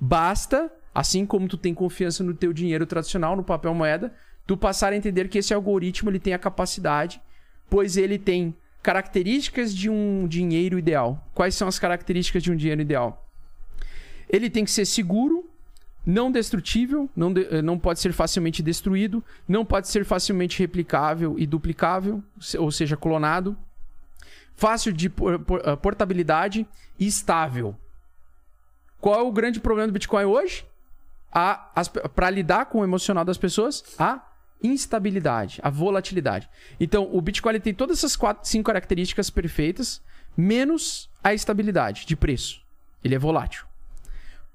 Basta, assim como tu tem confiança no teu dinheiro tradicional, no papel moeda, tu passar a entender que esse algoritmo ele tem a capacidade, pois ele tem características de um dinheiro ideal. Quais são as características de um dinheiro ideal? Ele tem que ser seguro, não destrutível, não, de- eh, não pode ser facilmente destruído, não pode ser facilmente replicável e duplicável, ou seja, clonado, fácil de eh, portabilidade e estável. Qual é o grande problema do Bitcoin hoje? Para lidar com o emocional das pessoas, a instabilidade, a volatilidade. Então, o Bitcoin tem todas essas quatro, cinco características perfeitas, menos a estabilidade de preço. Ele é volátil.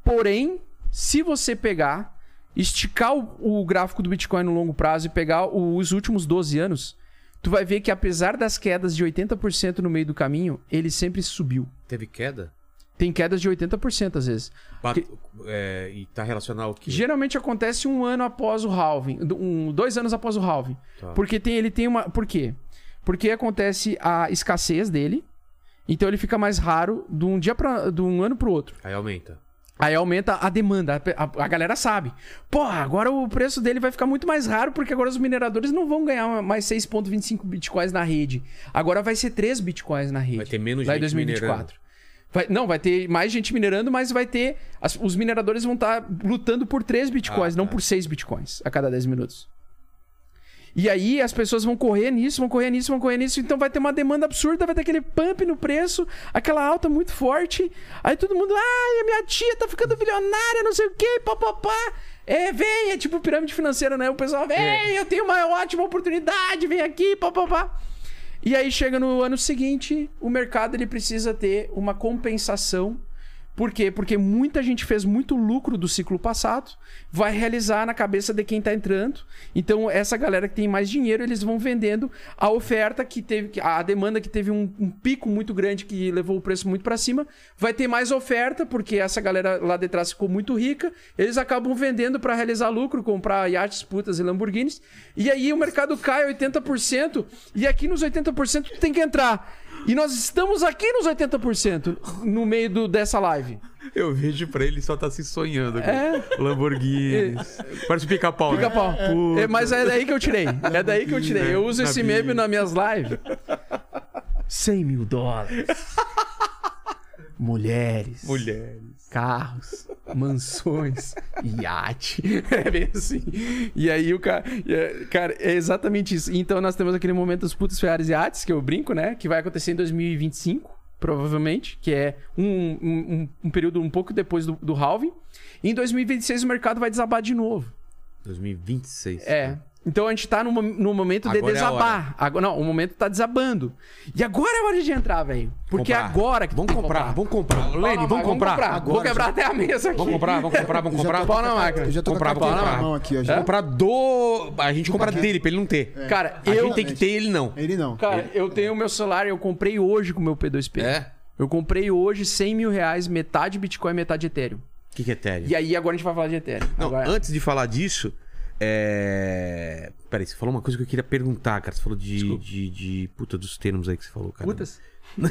Porém, se você pegar, esticar o, o gráfico do Bitcoin no longo prazo e pegar os últimos 12 anos, tu vai ver que apesar das quedas de 80% no meio do caminho, ele sempre subiu.
Teve queda?
Tem quedas de 80% às vezes.
Bat- é, e tá relacionado ao que?
Geralmente acontece um ano após o halving, um, dois anos após o halving.
Tá.
Porque tem, ele tem uma. Por quê? Porque acontece a escassez dele. Então ele fica mais raro de um dia para de um ano pro outro.
Aí aumenta.
Aí aumenta a demanda. A, a- a galera sabe. Porra, agora o preço dele vai ficar muito mais raro porque agora os mineradores não vão ganhar mais 6,25 bitcoins na rede. Agora vai ser 3 bitcoins na rede.
Vai ter menos
lá em
gente
2024. Vai, não, vai ter mais gente minerando, mas vai ter. as- os mineradores vão estar lutando por 3 bitcoins,
Ah,
não
tá.
por 6 bitcoins a cada 10 minutos. E aí as pessoas vão correr nisso, vão correr nisso, vão correr nisso, então vai ter uma demanda absurda, vai ter aquele pump no preço, aquela alta muito forte. Aí todo mundo, ai, a minha tia tá ficando bilionária, não sei o quê, papapá. É, vem, é tipo pirâmide financeira, né? O pessoal, vem, eu tenho uma ótima oportunidade, vem aqui, papapá. E aí chega no ano seguinte, o mercado ele precisa ter uma compensação. Por quê? Porque muita gente fez muito lucro do ciclo passado, vai realizar na cabeça de quem tá entrando. Então, essa galera que tem mais dinheiro, eles vão vendendo a oferta que teve, a demanda que teve um, um pico muito grande que levou o preço muito para cima, vai ter mais oferta, porque essa galera lá de trás ficou muito rica, eles acabam vendendo para realizar lucro, comprar iates, putas e Lamborghinis, e aí o mercado cai 80%, e aqui nos 80% tu tem que entrar. E nós estamos aqui nos 80% no meio do, dessa live.
Eu vejo pra ele só tá se sonhando.
É.
Lamborghini. Parece pica-pau, né?
Pica-pau.
Puta.
É, mas é daí que eu tirei. É daí que eu tirei. Eu uso esse
Sabia.
meme nas minhas lives. 100 mil dólares. *laughs* Mulheres.
Mulheres.
Carros. Mansões. *laughs* Iate. *laughs* É bem assim. E aí o cara. é- Cara, é exatamente isso. Então nós temos aquele momento dos putos Ferraris e iates, que eu brinco, né? Que vai acontecer em 2025. Provavelmente, que é um, um, um- período um pouco depois do, do halving. E em 2026 o mercado vai desabar de novo.
2026.
É. Então a gente tá no, mo- no momento de
Agora é a
desabar. Agora, não, o momento tá desabando. E agora é hora de entrar, velho. Porque
Comprar.
agora que
Vamos
tem que
comprar, vamos comprar. Lene, vamos comprar.
Vou
Agora,
quebrar até a mesa aqui.
Vamos comprar, vamos comprar, vamos *laughs*
já
comprar.
Pau na máquina.
Eu já tô
Comprar,
com a
comprar.
mão aqui, ó.
Vamos
Já.
comprar do. A gente compra dele, pra ele não ter.
Cara,
A
eu.
gente tem que ter ele não.
Ele não.
Cara, eu tenho o meu celular, eu comprei hoje com o meu P2P.
É?
Eu comprei hoje 100 mil reais, metade Bitcoin, metade Ethereum.
O que, que é Ethereum?
E aí agora a gente vai falar de Ethereum.
Não,
Agora-
antes de falar disso, é. Peraí, você falou uma coisa que eu queria perguntar, cara. Você falou de. de, de- Puta, dos termos aí que você falou, cara.
Putas. *laughs*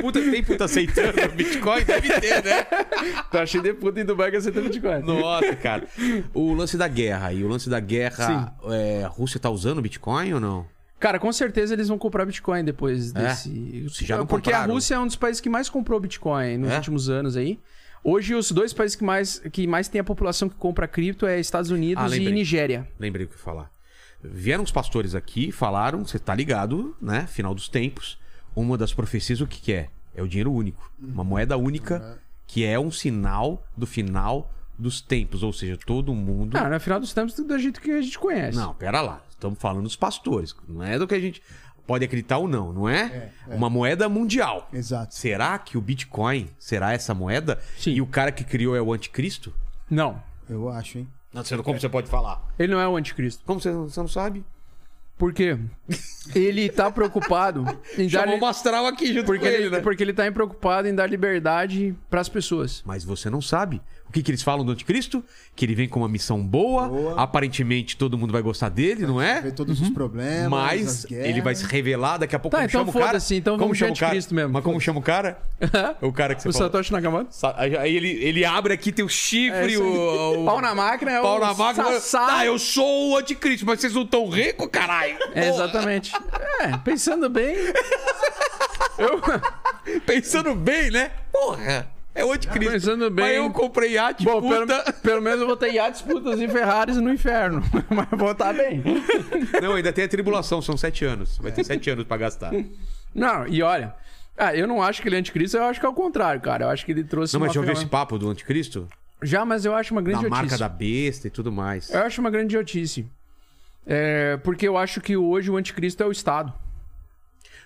Puta, tem puta aceitando Bitcoin? Deve ter, né? *laughs*
Tá cheio de puta em Dubai que aceita Bitcoin.
Nossa, cara. O lance da guerra aí, o lance da guerra. é, a Rússia tá usando Bitcoin ou não?
Cara, com certeza eles vão comprar Bitcoin depois
É?
desse.
Se já não
Porque
compraram.
a Rússia é um dos países que mais comprou Bitcoin nos
É?
últimos anos aí. Hoje, os dois países que mais, que mais tem a população que compra cripto é Estados Unidos
Ah,
e. Nigéria.
Lembrei o que eu ia falar. Vieram os pastores aqui, falaram, você tá ligado, né? Final dos tempos. Uma das profecias, o que, que é? É o dinheiro único. Uma moeda única, que é um sinal do final dos tempos. Ou seja, todo mundo.
Ah, no final dos tempos, do jeito que a gente conhece.
Não, pera lá. Estamos falando dos pastores. Não é do que a gente pode acreditar ou não, não é? Uma moeda mundial.
Exato.
Será que o Bitcoin será essa moeda?
Sim.
E o cara que criou é o anticristo?
Não.
Eu acho, hein?
Não, você como você pode falar?
Ele não é o anticristo.
Como você, você não sabe?
Por quê? *laughs* Ele tá preocupado em dar.
Chamou o Mastral aqui junto
Porque
com ele,
ele,
né?
porque ele tá preocupado em dar liberdade pras pessoas.
Mas você não sabe. O que, que eles falam do anticristo? Que ele vem com uma missão boa,
Boa.
aparentemente todo mundo vai gostar dele, não é?
Ver todos os problemas, as
Mas ele vai se revelar daqui a pouco.
Tá,
como
então
chama o cara?
foda-se, então
como chama o cara?
anticristo mesmo,
Mas como chama o cara? *laughs* o cara que você
o
falou.
Satoshi Nakamoto?
Aí ele, ele abre aqui, tem o
É
chifre,
aí.
o, o-
Pau na máquina é
pau
o
na máquina.
Sassá.
Ah, eu sou o anticristo, mas vocês não tão ricos, caralho.
É, exatamente. É, pensando bem. Eu, *laughs*
Pensando bem, né? Porra, é o anticristo.
Pensando bem.
Mas eu comprei iate,
bom,
puta.
pelo, pelo menos eu vou ter iates, putas e Ferraris no inferno. *laughs* Mas vou estar bem.
Não, ainda tem a tribulação, são sete anos. Vai ter sete anos pra gastar.
Não, e olha. Ah, eu não acho que ele é anticristo, eu acho que é o contrário, cara. Eu acho que ele trouxe
Não, mas
uma
já ouviu esse papo do anticristo?
Já, mas eu acho uma grande
Da marca
idiotice.
da besta e tudo mais.
Eu acho uma grande idiotice. É, porque eu acho que hoje o anticristo é o Estado.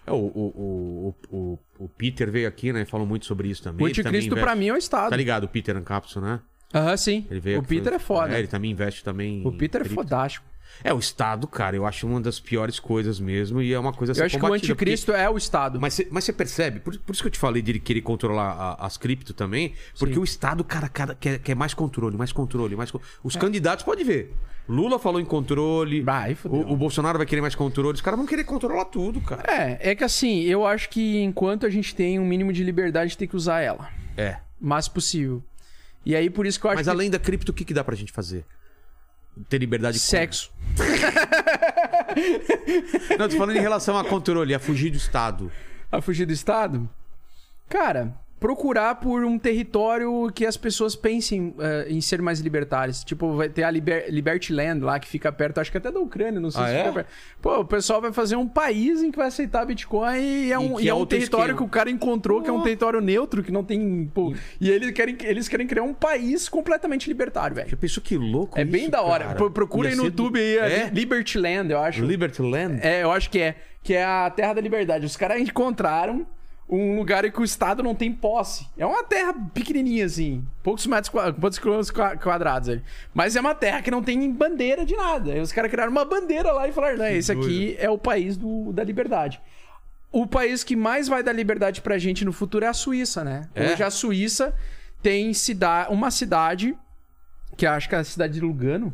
É, o, o, o, o, Peter veio aqui, né? e Falou muito sobre isso também.
O anticristo, pra
investe-
mim, é o Estado.
Tá ligado, o Peter Ancapso, né?
Aham, sim. O Peter é foda.
É, ele também investe também.
O Peter é fodástico.
É, o Estado, cara, eu acho uma das piores coisas mesmo. E é uma coisa a ser
Eu acho que o anticristo é o Estado.
Mas você mas percebe, por, por isso que eu te falei de ele querer controlar a- as cripto também, porque
Sim.
o Estado, cara, cara quer, quer mais controle, mais controle, mais Os
É.
candidatos, pode ver. Lula falou em controle,
Vai,
o, o Bolsonaro vai querer mais controle, os caras vão querer controlar tudo, cara.
É, é que assim, eu acho que enquanto a gente tem um mínimo de liberdade, tem que usar ela.
É.
O máximo possível. E aí, por isso que eu acho
Mas
que
além da cripto, o que, que dá pra gente fazer? Ter liberdade de
sexo. *laughs*
Não, tô falando em relação a controle, a fugir do Estado.
A fugir do Estado? Cara, procurar por um território que as pessoas pensem eh, em ser mais libertárias. Tipo, vai ter a Liber Liberty Land lá, que fica perto, acho que até da Ucrânia, não sei
Ah,
se
é?
fica perto. Pô, o pessoal vai fazer um país em que vai aceitar Bitcoin e é um,
que
e
é
é um território
esquema.
que o cara encontrou, que é um
Oh.
território neutro, que não tem... Pô, e eles querem, eles querem criar um país completamente libertário, velho.
Já pensou que louco
É
isso,
bem da hora.
cara?
Procura aí no YouTube aí,
É?
é? Liberty Land, eu acho.
Liberty Land?
É, eu acho que é. Que é a Terra da Liberdade. Os caras encontraram um lugar em que o Estado não tem posse. É uma terra pequenininha, assim. Poucos metros, qua- poucos quilômetros qua- quadrados ali. Mas é uma terra que não tem bandeira de nada. Aí os caras criaram uma bandeira lá e falaram, não, esse aqui é o país do, da liberdade. O país que mais vai dar liberdade pra gente no futuro é a Suíça, né?
É?
Hoje a Suíça tem cida uma cidade, que acho que é a cidade de Lugano,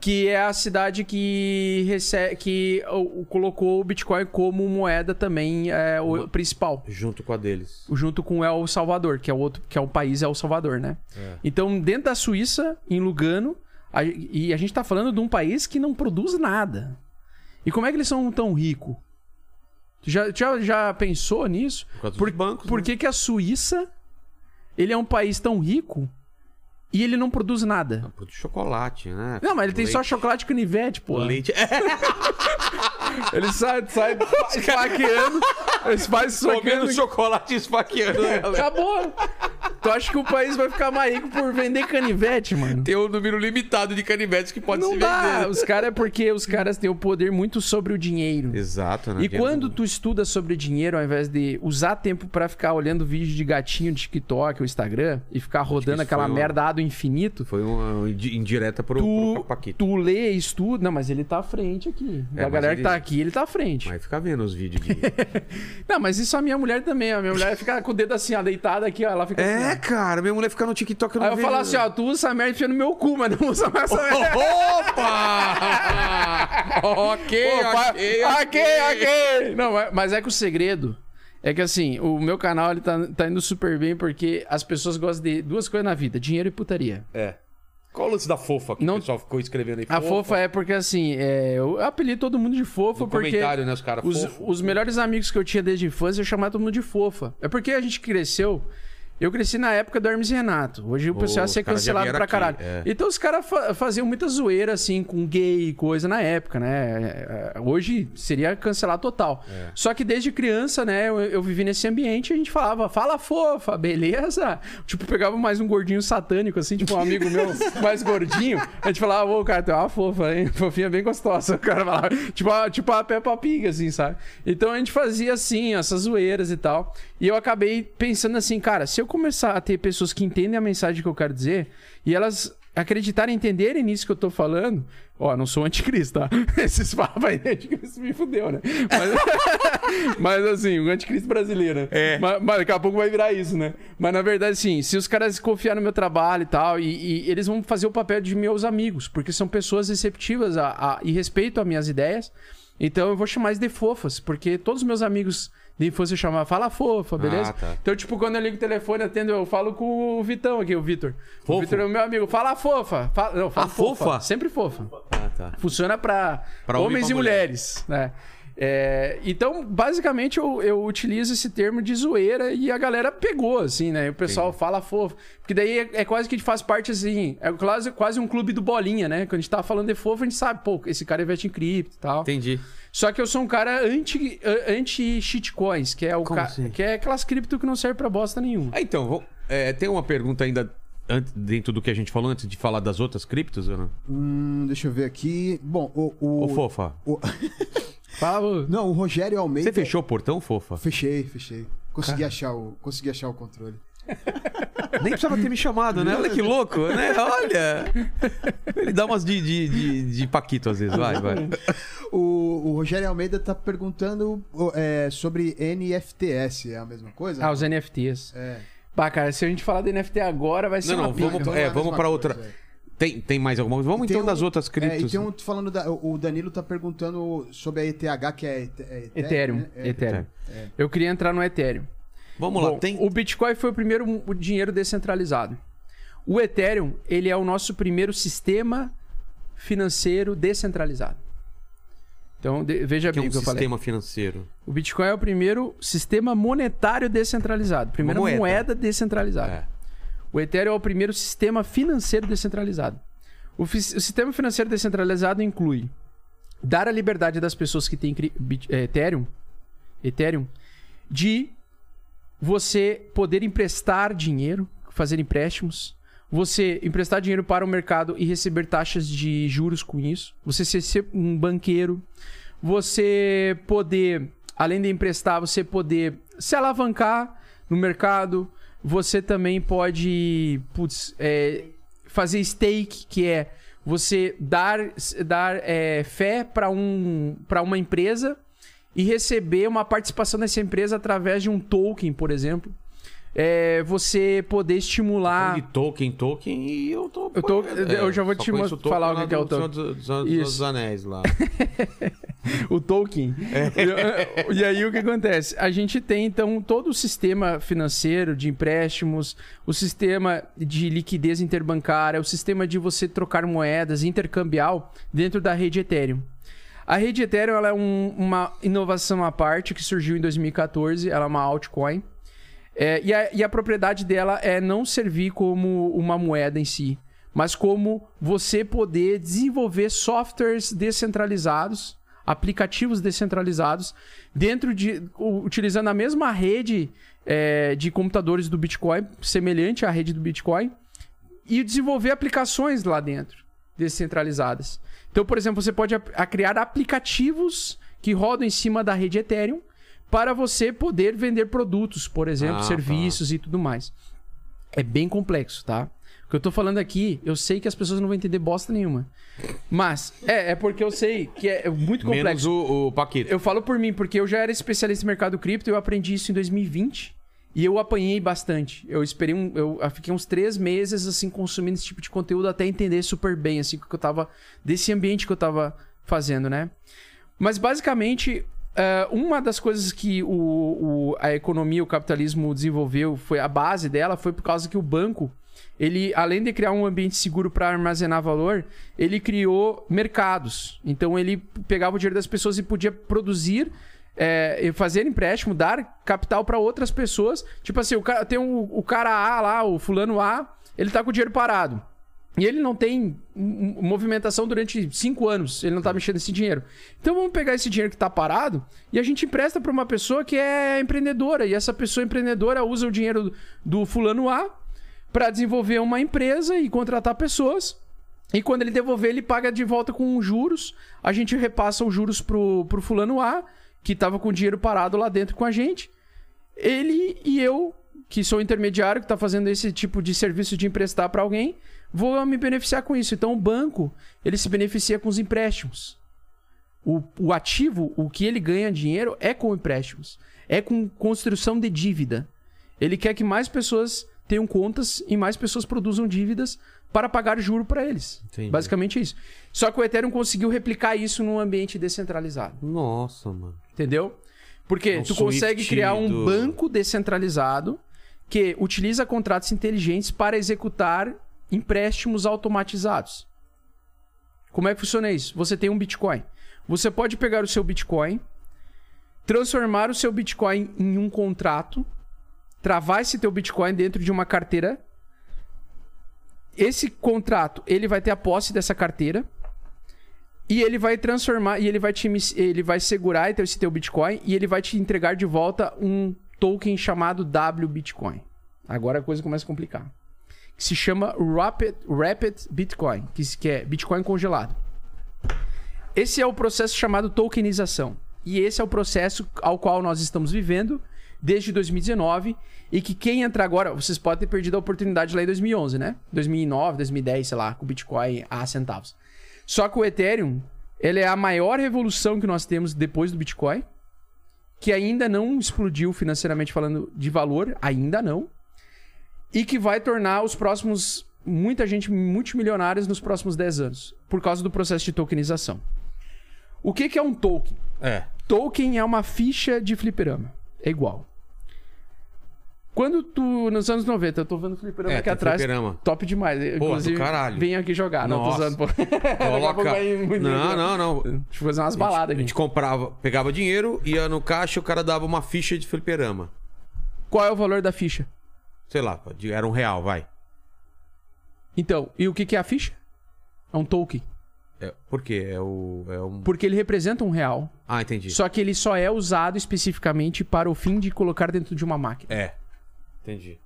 que é a cidade que recebe, que o- o- colocou o Bitcoin como moeda também é, o principal,
Junto com a deles.
junto com El Salvador, que é o outro, que é o país El Salvador, né? Então, dentro da Suíça, em Lugano, a- e a gente tá falando de um país que não produz nada. E como é que eles são tão ricos? Tu Já, já, já pensou nisso?
Por causa
Por,
dos bancos,
por
né?
que, que a Suíça ele é um país tão rico e ele não produz nada?
Produz chocolate, né?
Não, mas ele tem
Leite.
só chocolate e canivete, pô.
Leite. É, *laughs*
Ele sai, sai esfaqueando, ele vai socando.
comendo chocolate esfaqueando, né?
Acabou. Tu acha que o país vai ficar mais rico por vender canivete, mano?
Tem um número limitado de canivetes que pode
Não
se
dá.
vender.
Os caras é porque os caras têm o poder muito sobre o dinheiro.
Exato, né?
E quando tu estuda sobre dinheiro, ao invés de usar tempo pra ficar olhando vídeo de gatinho de TikTok ou Instagram e ficar rodando aquela merda ado infinito,
Foi uma indi- indireta pro,
tu,
pro Paquito.
tu lê, estuda. Não, mas ele tá à frente aqui.
É, mas
galera
ele-
que tá aqui, ele tá à frente.
Mas fica vendo os vídeos de. *laughs*
Não, mas isso a minha mulher também. A minha mulher fica com o dedo assim, ó, deitada aqui, ó. Ela fica assim.
é,
ó.
cara, minha mulher fica no TikTok eu
Aí eu falo assim, ó, tu usa essa merda e enfia no meu cu, mas não usa mais essa merda. *laughs* *laughs*
Opa! ok,
Pô, pa-
ok,
ok, ok. Não, mas é que o segredo é que assim, o meu canal ele tá, tá indo super bem porque as pessoas gostam de duas coisas na vida: dinheiro e putaria.
É. Qual o lance da fofa que
Não-
o pessoal ficou escrevendo aí?
A fofa é porque, assim, é, eu apelido todo mundo de fofa
No
porque...
comentário, né, os caras,
Os, os melhores amigos que eu tinha desde a infância, eu chamava todo mundo de fofa. É porque a gente cresceu... Eu cresci na época do Hermes e Renato. Hoje o pessoal ia ser cancelado pra
aqui,
caralho.
é.
Então os caras fa- faziam muita zoeira, assim, com gay e coisa na época, né? É, é, Hoje seria cancelar total.
É.
Só que desde criança, né, eu, eu vivi nesse ambiente e a gente falava, fala fofa, beleza? Tipo, pegava mais um gordinho satânico, assim, tipo um amigo meu *laughs* mais gordinho. A gente falava, ô, cara, tu é uma fofa, hein? *laughs* Fofinha bem gostosa. O cara falava, tipo, a- tipo a Peppa Pig, assim, sabe? Então a gente fazia assim, essas zoeiras e tal. E eu acabei pensando assim, cara, se eu começar a ter pessoas que entendem a mensagem que eu quero dizer e elas acreditarem, entenderem nisso que eu tô falando, ó, não sou anticristo, tá? *laughs* Esses papos aí de anticristo me fudeu, né? Mas, *laughs* mas, assim, o anticristo brasileiro, né?
É.
Mas, mas daqui a pouco vai virar isso, né? Mas na verdade, assim, se os caras confiarem no meu trabalho e tal, e, e eles vão fazer o papel de meus amigos, porque são pessoas receptivas a, a- e respeitam as minhas ideias. Então eu vou chamar eles de fofas, porque todos os meus amigos infância eu chamava Fala Fofa, beleza?
Ah, tá.
Então, tipo, quando eu ligo o telefone, atendo, eu falo com o Vitão aqui, o Vitor. O. Vitor é o meu amigo. Fala fofa. Fala, não, fala
Ah,
fofa.
fofa?
Sempre fofa.
Ah, tá.
Funciona pra,
Pra
homens
pra
e
mulher.
mulheres, né? É, então, basicamente, eu, eu utilizo esse termo de zoeira e a galera pegou, assim, né? O pessoal fala fofo. Porque daí é, é quase que a gente faz parte, assim... É quase, quase um clube do bolinha, né? Quando a gente tá falando de fofo, a gente sabe, pô, esse cara investe em cripto e tal.
Entendi.
Só que eu sou um cara anti, anti-shitcoins, que é o ca-
assim?
que é aquelas cripto que não serve pra bosta nenhuma.
Ah, então, vou- é, tem uma pergunta ainda antes- dentro do que a gente falou, antes de falar das outras criptos, não?
Hum, deixa eu ver aqui. Bom, o. o,
Ô, fofa.
o- *laughs*
Fala,
não, o Rogério Almeida.
Você fechou o portão, fofa?
Fechei, fechei. Consegui achar o, consegui achar o controle. *laughs*
Nem precisava ter me chamado, né? Olha que louco, né? Olha. Ele dá umas de, de, de, de Paquito às vezes. Vai, vai.
O, o Rogério Almeida tá perguntando é, sobre NFTS. É a mesma coisa?
Ah, os NFTs.
É.
Bah, cara, se a gente falar de NFT agora, vai ser
Não,
uma
não,
pica.
vamos,
então
é, vamos
coisa,
outra.
é.
Tem, tem mais alguma coisa? Vamos
Tem
então
um-
das outras
É, e
criptos.
tem um falando da, o Danilo tá perguntando sobre a ETH, que é, é
Ethereum.
né? É,
Ethereum.
É.
Eu queria entrar no Ethereum.
Vamos lá,
Bom,
tem.
O Bitcoin foi o primeiro dinheiro descentralizado. O Ethereum, ele é o nosso primeiro sistema financeiro descentralizado. Então, de- veja
que é
bem
um
o que eu falei.
sistema financeiro.
O Bitcoin é o primeiro sistema monetário descentralizado. Primeira
moeda.
moeda. descentralizada.
É.
O Ethereum é o primeiro sistema financeiro descentralizado. O, o sistema financeiro descentralizado inclui dar a liberdade das pessoas que têm eh, Ethereum, Ethereum de você poder emprestar dinheiro, fazer empréstimos, você emprestar dinheiro para o mercado e receber taxas de juros com isso, você ser um banqueiro, você poder, além de emprestar, você poder se alavancar no mercado, você também pode putz, é, fazer stake, que é você dar, dar é, fé para um, pra uma empresa e receber uma participação dessa empresa através de um token, por exemplo. É, você poder estimular.
De token, token, e eu tô.
Eu tô-
É,
eu já vou
só
te
token
falar o que é o
do Senhor
token.
dos, dos Anéis lá. *laughs* *laughs*
o token. E, e aí o que acontece? A gente tem então todo o sistema financeiro de empréstimos, o sistema de liquidez interbancária, o sistema de você trocar moedas intercambial dentro da rede Ethereum. A rede Ethereum ela é um- uma inovação à parte que surgiu em 2014, ela é uma altcoin. É, e, a, e a propriedade dela é não servir como uma moeda em si, mas como você poder desenvolver softwares descentralizados, aplicativos descentralizados, dentro de. utilizando a mesma rede é, de computadores do Bitcoin, semelhante à rede do Bitcoin, e desenvolver aplicações lá dentro, descentralizadas. Então, por exemplo, você pode a criar aplicativos que rodam em cima da rede Ethereum para você poder vender produtos, por exemplo,
Ah, tá.
serviços e tudo mais. É bem complexo, tá? O que eu tô falando aqui, eu sei que as pessoas não vão entender bosta nenhuma. Mas, é, é porque eu sei que é muito
Menos
complexo.
o, o Paquito.
Eu falo por mim, porque eu já era especialista em mercado cripto, eu aprendi isso em 2020 e eu apanhei bastante. Eu esperei um. Eu fiquei uns três meses, assim, consumindo esse tipo de conteúdo até entender super bem, assim, que eu tava. desse ambiente que eu tava fazendo, né? Mas basicamente, eh, uma das coisas que o, o- a economia, o capitalismo desenvolveu, foi a base dela, foi por causa que o banco ele, além de criar um ambiente seguro para armazenar valor, ele criou mercados. Então ele pegava o dinheiro das pessoas e podia produzir, é, fazer empréstimo, dar capital para outras pessoas. Tipo assim, o cara, tem o cara A lá, o fulano A, ele tá com o dinheiro parado. E ele não tem movimentação durante cinco anos. Ele não tá mexendo esse dinheiro. Então vamos pegar esse dinheiro que tá parado e a gente empresta para uma pessoa que é empreendedora. E essa pessoa empreendedora usa o dinheiro do fulano A para desenvolver uma empresa e contratar pessoas. E quando ele devolver, ele paga de volta com juros. A gente repassa os juros pro, pro fulano A, que tava com dinheiro parado lá dentro com a gente. Ele e eu, que sou intermediário, que tá fazendo esse tipo de serviço de emprestar para alguém, vou me beneficiar com isso. Então o banco, ele se beneficia com os empréstimos. O, o ativo, o que ele ganha dinheiro é com empréstimos. É com construção de dívida. Ele quer que mais pessoas tenham contas e mais pessoas produzam dívidas para pagar juro para eles.
Entendi.
Basicamente isso. Só que o Ethereum conseguiu replicar isso num ambiente descentralizado.
Nossa, mano.
Entendeu? Porque
É um
tu consegue criar um
do-
banco descentralizado que utiliza contratos inteligentes para executar empréstimos automatizados. Como é que funciona isso? Você tem um Bitcoin. Você pode pegar o seu Bitcoin, transformar o seu Bitcoin em um contrato, travar esse teu Bitcoin dentro de uma carteira. Esse contrato, ele vai ter a posse dessa carteira. E ele vai transformar, e ele vai te ele vai segurar esse teu Bitcoin e ele vai te entregar de volta um token chamado W Bitcoin. Agora a coisa começa a complicar. Que se chama Rapid, Rapid Bitcoin, que é Bitcoin congelado. Esse é o processo chamado tokenização. E esse é o processo ao qual nós estamos vivendo desde 2019 e que quem entrar agora, vocês podem ter perdido a oportunidade lá em 2011, né? 2009, 2010, sei lá, com o Bitcoin a centavos. Só que o Ethereum, ele é a maior revolução que nós temos depois do Bitcoin, que ainda não explodiu financeiramente falando de valor, ainda não, e que vai tornar os próximos muita gente multimilionários nos próximos 10 anos, por causa do processo de tokenização. O que, que é um token?
É.
Token é uma ficha de fliperama. É igual. Quando tu, nos anos 90, eu tô vendo fliperama
É,
aqui atrás.
fliperama.
Top demais.
do
Inclusive,
caralho.
vem aqui jogar. Não, tô usando, pô. *laughs* A
Coloca. Não, não, não.
Deixa eu fazer umas
A
baladas aqui.
gente comprava, pegava dinheiro, ia no caixa, o cara dava uma ficha de fliperama.
Qual é o valor da ficha?
Sei lá, era um real, vai.
Então, e o que, que é a ficha? É um token.
É, por quê? É o. É um...
Porque ele representa um real.
Ah, entendi.
Só que ele só é usado especificamente para o fim de colocar dentro de uma máquina.
É. Entendi.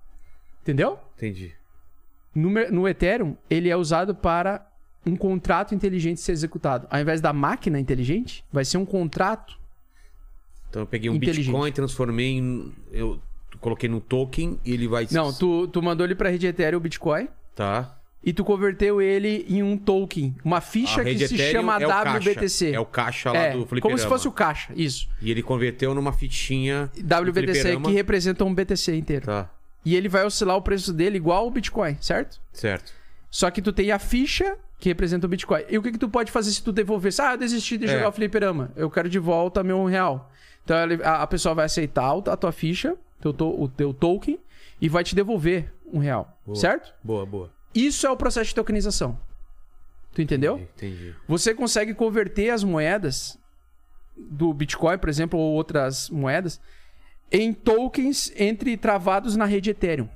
Entendeu?
Entendi.
No, no Ethereum, ele é usado para um contrato inteligente ser executado. Ao invés da máquina inteligente, vai ser um contrato.
Então eu peguei um. Bitcoin, transformei em. Eu coloquei no token e ele vai.
Não, tu, tu mandou ele para a rede Ethereum o Bitcoin
Tá.
E tu converteu ele em um token, uma ficha que se
Ethereum
chama
é o
WBTC.
Caixa. É o caixa lá
É,
do fliperama.
como se fosse o caixa, isso.
E ele converteu numa fitinha. do
WBTC que representa um BTC inteiro.
Tá.
E ele vai oscilar o preço dele igual o Bitcoin, certo?
Certo.
Só que tu tem a ficha que representa o Bitcoin. E o que, que tu pode fazer se tu devolver? Ah, eu desisti de
É.
jogar o fliperama. Eu quero de volta meu real. Então a, pessoa vai aceitar a tua ficha, teu o teu token, e vai te devolver um real.
Boa.
Certo?
Boa, boa.
Isso é o processo de tokenização. Tu entendeu?
Entendi.
Você consegue converter as moedas do Bitcoin, por exemplo, ou outras moedas, em tokens entre travados na rede Ethereum.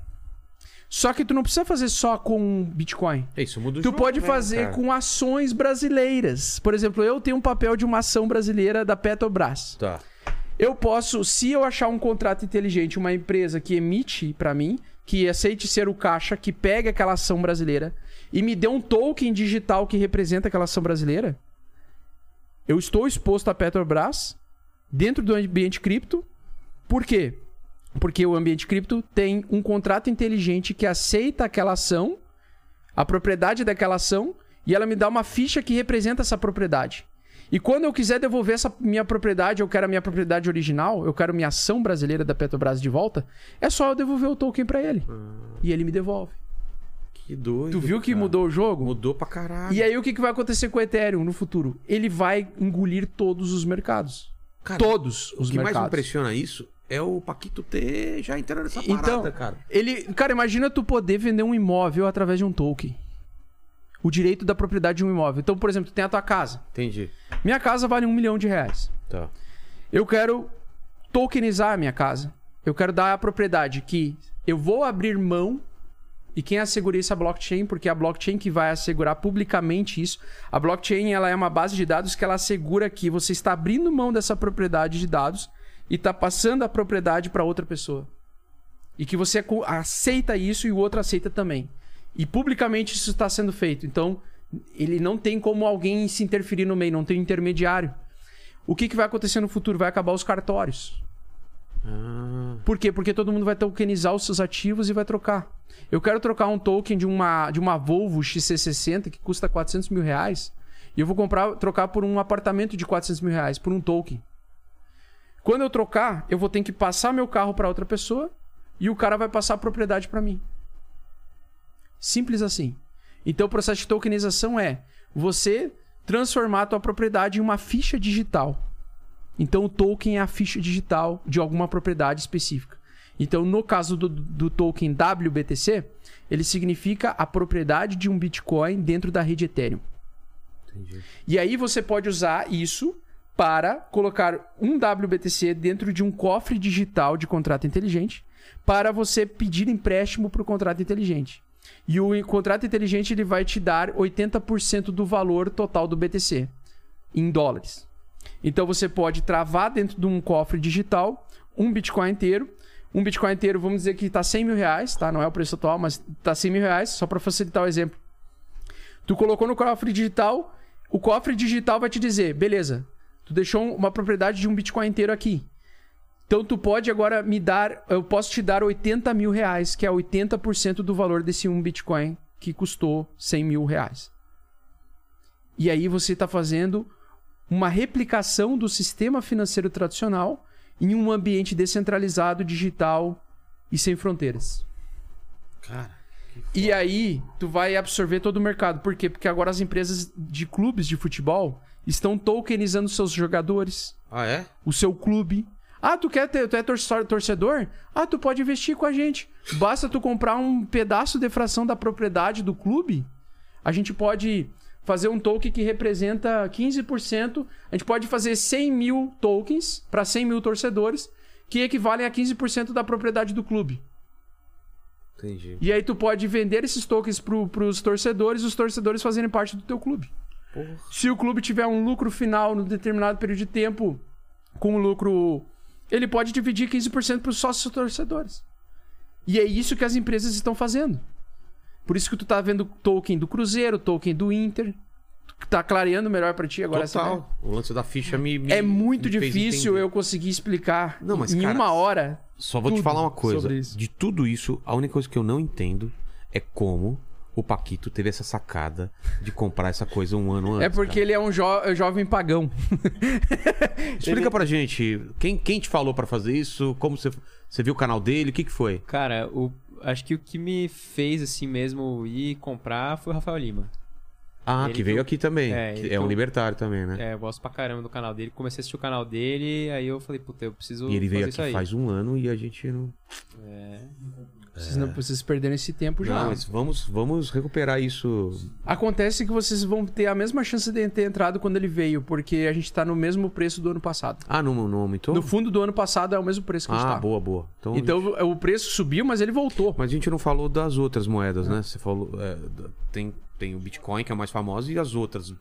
Só que tu não precisa fazer só com Bitcoin.
É isso, muda o
Tu
jogo,
pode
né,
fazer
cara?
com ações brasileiras. Por exemplo, eu tenho um papel de uma ação brasileira da Petrobras.
Tá.
Eu posso, se eu achar um contrato inteligente, uma empresa que emite pra mim, que aceite ser o caixa, que pegue aquela ação brasileira e me dê um token digital que representa aquela ação brasileira, eu estou exposto à Petrobras dentro do ambiente cripto. Por quê? Porque o ambiente cripto tem um contrato inteligente que aceita aquela ação, a propriedade daquela ação, e ela me dá uma ficha que representa essa propriedade. E quando eu quiser devolver essa minha propriedade, eu quero a minha propriedade original, eu quero minha ação brasileira da Petrobras de volta, é só eu devolver o token pra ele. E ele me devolve.
Que doido.
Tu viu que
cara.
mudou o jogo?
Mudou pra caralho.
E aí o que, que vai acontecer com o Ethereum no futuro? Ele vai engolir todos os mercados.
Cara,
todos
o
os
que mais me
mercados.
impressiona isso é o Paquito ter já entrando nessa
Então,
parada, cara.
Ele, cara, imagina tu poder vender um imóvel através de um token. O direito da propriedade de um imóvel. Então, por exemplo, tu tem a tua casa.
Entendi.
Minha casa vale um milhão de reais.
Tá.
Eu quero tokenizar a minha casa. Eu quero dar a propriedade que eu vou abrir mão e quem assegura isso é a blockchain, porque é a blockchain que vai assegurar publicamente isso. A blockchain ela é uma base de dados que ela assegura que você está abrindo mão dessa propriedade de dados e está passando a propriedade para outra pessoa. E que você aceita isso e o outro aceita também. E publicamente isso está sendo feito. Então, ele não tem como alguém se interferir no meio, não tem intermediário. O que, que vai acontecer no futuro? Vai acabar os cartórios.
Ah,
Por quê? Porque todo mundo vai tokenizar os seus ativos e vai trocar. Eu quero trocar um token de uma, de uma Volvo XC60 que custa 400 mil reais e eu vou comprar, trocar por um apartamento de 400 mil reais, por um token. Quando eu trocar, eu vou ter que passar meu carro para outra pessoa e o cara vai passar a propriedade para mim. Simples assim. Então o processo de tokenização é você transformar a tua propriedade em uma ficha digital. Então o token é a ficha digital de alguma propriedade específica. Então, no caso do, do token WBTC, ele significa a propriedade de um Bitcoin dentro da rede Ethereum.
entendi.
E aí você pode usar isso para colocar um WBTC dentro de um cofre digital de contrato inteligente para você pedir empréstimo para o contrato inteligente. E o contrato inteligente ele vai te dar 80% do valor total do BTC em dólares. Então você pode travar dentro de um cofre digital um Bitcoin inteiro. Um Bitcoin inteiro, vamos dizer que está 100 mil reais, tá? Não é o preço atual, mas está 100 mil reais, só para facilitar o exemplo. Tu colocou no cofre digital, o cofre digital vai te dizer, beleza, tu deixou uma propriedade de um Bitcoin inteiro aqui. Então tu pode agora me dar, eu posso te dar 80 mil reais, que é 80% do valor desse um Bitcoin que custou 100 mil reais. E aí você está fazendo uma replicação do sistema financeiro tradicional em um ambiente descentralizado, digital e sem fronteiras.
Cara,
E aí, tu vai absorver todo o mercado. Por quê? Porque agora as empresas de clubes de futebol estão tokenizando seus jogadores,
ah, é?
o seu clube. Ah, tu quer ter, tu é torcedor-? Ah, tu pode investir com a gente. Basta tu comprar um pedaço de fração da propriedade do clube. A gente pode fazer um token que representa 15%. A gente pode fazer 100 mil tokens para 100 mil torcedores, que equivalem a 15% da propriedade do clube.
Entendi.
E aí tu pode vender esses tokens pro, pros torcedores e os torcedores fazerem parte do teu clube.
Porra.
Se o clube tiver um lucro final no determinado período de tempo com um lucro, ele pode dividir 15% pros sócios torcedores. E é isso que as empresas estão fazendo. Por isso que tu tá vendo token do Cruzeiro, token do Inter. Tá clareando melhor pra ti agora essa?
Total. O lance da ficha me. me
É muito
me
difícil eu conseguir explicar
Não, mas,
em
cara,
uma hora.
Só vou te falar uma coisa. De tudo isso, a única coisa que eu não entendo é como o Paquito teve essa sacada de comprar essa coisa um ano antes.
É porque
cara.
ele é um jo- jovem pagão. *laughs*
Explica pra gente, quem, quem te falou pra fazer isso? Como você, você viu o canal dele? O que, que foi?
Cara, o, acho que o que me fez assim mesmo ir comprar foi o Rafael Lima.
Ah,
Ele
que
que
veio
eu-
aqui também.
é,
que
ele
é um
eu-
libertário também, né?
É, eu gosto pra caramba do canal dele. Comecei a assistir o canal dele, aí eu falei, puta, eu preciso
e ele veio aqui faz um ano e a gente não.
É,
Vocês não vocês perderam esse tempo já.
Não, mas vamos, vamos recuperar isso.
Acontece que vocês vão ter a mesma chance de ter entrado quando ele veio, porque a gente tá no mesmo preço do ano passado.
Ah, não, não aumentou?
No fundo do ano passado é o mesmo preço que a gente
ah,
tá.
boa, boa. Então, a gente-
Então o preço subiu, mas ele voltou.
Mas a gente não falou das outras moedas, né? Você falou. é, tem, tem o Bitcoin, que é a mais famosa, e as outras.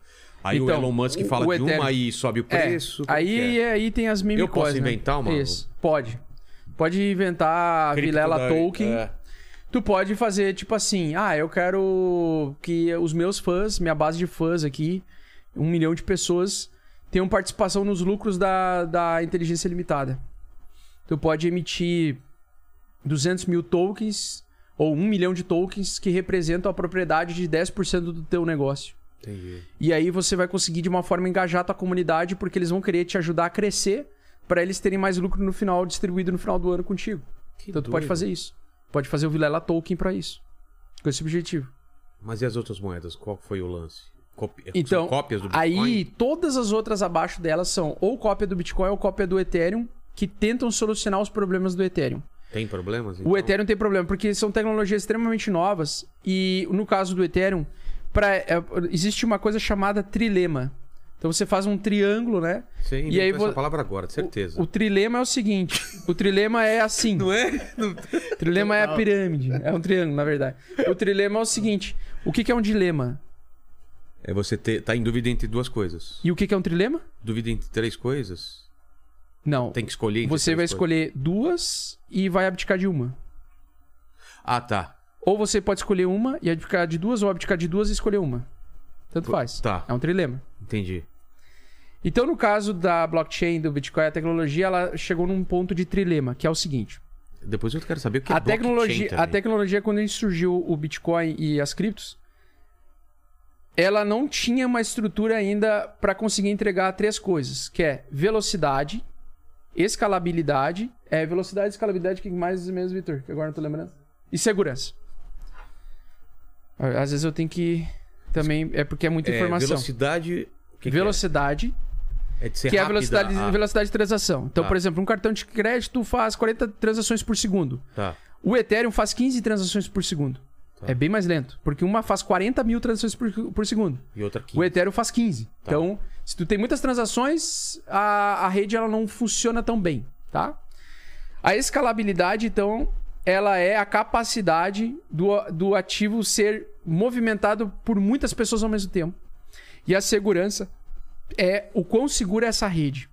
Aí o
Então,
Elon Musk
o-
fala
o
de uma,
Ethereum-
aí sobe o preço.
É, aí,
é?
aí tem as mimicóis,
Eu posso
né?
inventar uma?
Isso, pode. Pode inventar
Cripto
Vilela
da-
Token.
é.
Tu pode fazer tipo assim, ah, eu quero que os meus fãs, minha base de fãs aqui, um milhão de pessoas, tenham participação nos lucros da, da inteligência limitada. Tu pode emitir 200 mil tokens ou um milhão de tokens que representam a propriedade de 10% do teu negócio.
Entendi.
E aí você vai conseguir de uma forma engajar a tua comunidade porque eles vão querer te ajudar a crescer para eles terem mais lucro no final, distribuído no final do ano contigo.
Que
então tu pode
doido.
fazer isso. Pode fazer o Vilela Token para isso. Com esse objetivo.
Mas e as outras moedas? Qual foi o lance?
Então,
São cópias do Bitcoin?
aí todas as outras abaixo delas são ou cópia do Bitcoin ou cópia do Ethereum que tentam solucionar os problemas do Ethereum.
Tem problemas?
O
então?
Ethereum tem problema, porque são tecnologias extremamente novas e no caso do Ethereum, pra, é, existe uma coisa chamada trilema. Então você faz um triângulo, né?
Você
E aí
essa palavra agora, certeza.
O trilema é o seguinte: o trilema é assim. *laughs*
Não é?
O trilema é a pirâmide. É um triângulo, na verdade. O trilema é o seguinte: o que, que é um dilema?
É você ter, tá em dúvida entre duas coisas.
E o que, que é um trilema?
Dúvida entre três coisas?
Não.
Tem que escolher entre
Você
três
vai
coisas.
escolher duas e vai abdicar de uma.
Ah, tá.
Ou você pode escolher uma e abdicar de duas, ou abdicar de duas e escolher uma. Tanto faz.
Tá.
É um trilema.
Entendi.
Então, no caso da blockchain, do Bitcoin, a tecnologia ela chegou num ponto de trilema, que é o seguinte:
Depois eu quero saber o que é
a tecnologia,
blockchain
a
também.
tecnologia quando surgiu o Bitcoin e as criptos, ela não tinha uma estrutura ainda para conseguir entregar três coisas, que é velocidade, escalabilidade, é velocidade, escalabilidade, que mais mesmo, Vitor? Que agora não tô lembrando. E segurança. Às vezes eu tenho que também é porque é muita
É,
informação.
velocidade... que que
velocidade,
é? De ser
que é a velocidade,
ah,
velocidade de transação. Então,
Tá.
por exemplo, um cartão de crédito faz 40 transações por segundo.
Tá.
O Ethereum faz 15 transações por segundo.
Tá.
É bem mais lento. Porque uma faz 40 mil transações por, por segundo.
E outra aqui.
O Ethereum faz 15.
Tá.
Então, se tu tem muitas transações, a, a rede ela não funciona tão bem, tá? A escalabilidade, então, ela é a capacidade do, do ativo ser movimentado por muitas pessoas ao mesmo tempo. E a segurança é o quão segura é essa rede.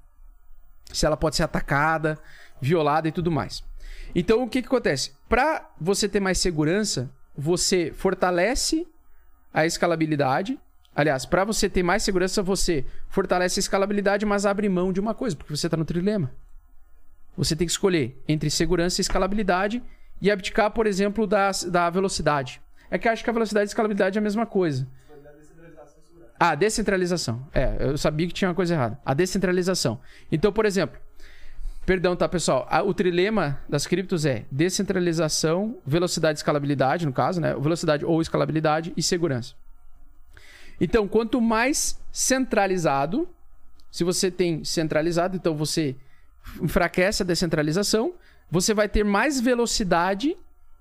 Se ela pode ser atacada, violada e tudo mais. Então, o que, que acontece? Para você ter mais segurança, você fortalece a escalabilidade. Aliás, para você ter mais segurança, você fortalece a escalabilidade, mas abre mão de uma coisa, porque você está no trilema. Você tem que escolher entre segurança e escalabilidade e abdicar, por exemplo, da, da velocidade. É que eu acho que a velocidade e a escalabilidade é a mesma coisa. Ah, descentralização. É, eu sabia que tinha uma coisa errada. A descentralização. Então, por exemplo, perdão, tá, pessoal? O trilema das criptos é descentralização, velocidade e escalabilidade, no caso, né? Velocidade ou escalabilidade e segurança. Então, quanto mais centralizado, se você tem centralizado, então você enfraquece a descentralização, você vai ter mais velocidade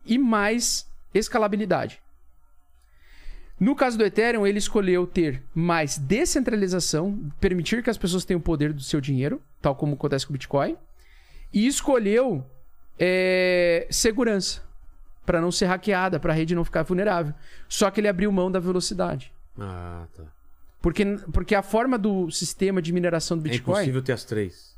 e mais escalabilidade. No caso do Ethereum, ele escolheu ter mais descentralização, permitir que as pessoas tenham o poder do seu dinheiro, tal como acontece com o Bitcoin, e escolheu é, segurança, para não ser hackeada, para a rede não ficar vulnerável. Só que ele abriu mão da velocidade.
Ah, tá.
Porque, porque a forma do sistema de mineração do
É
Bitcoin.
impossível ter as três.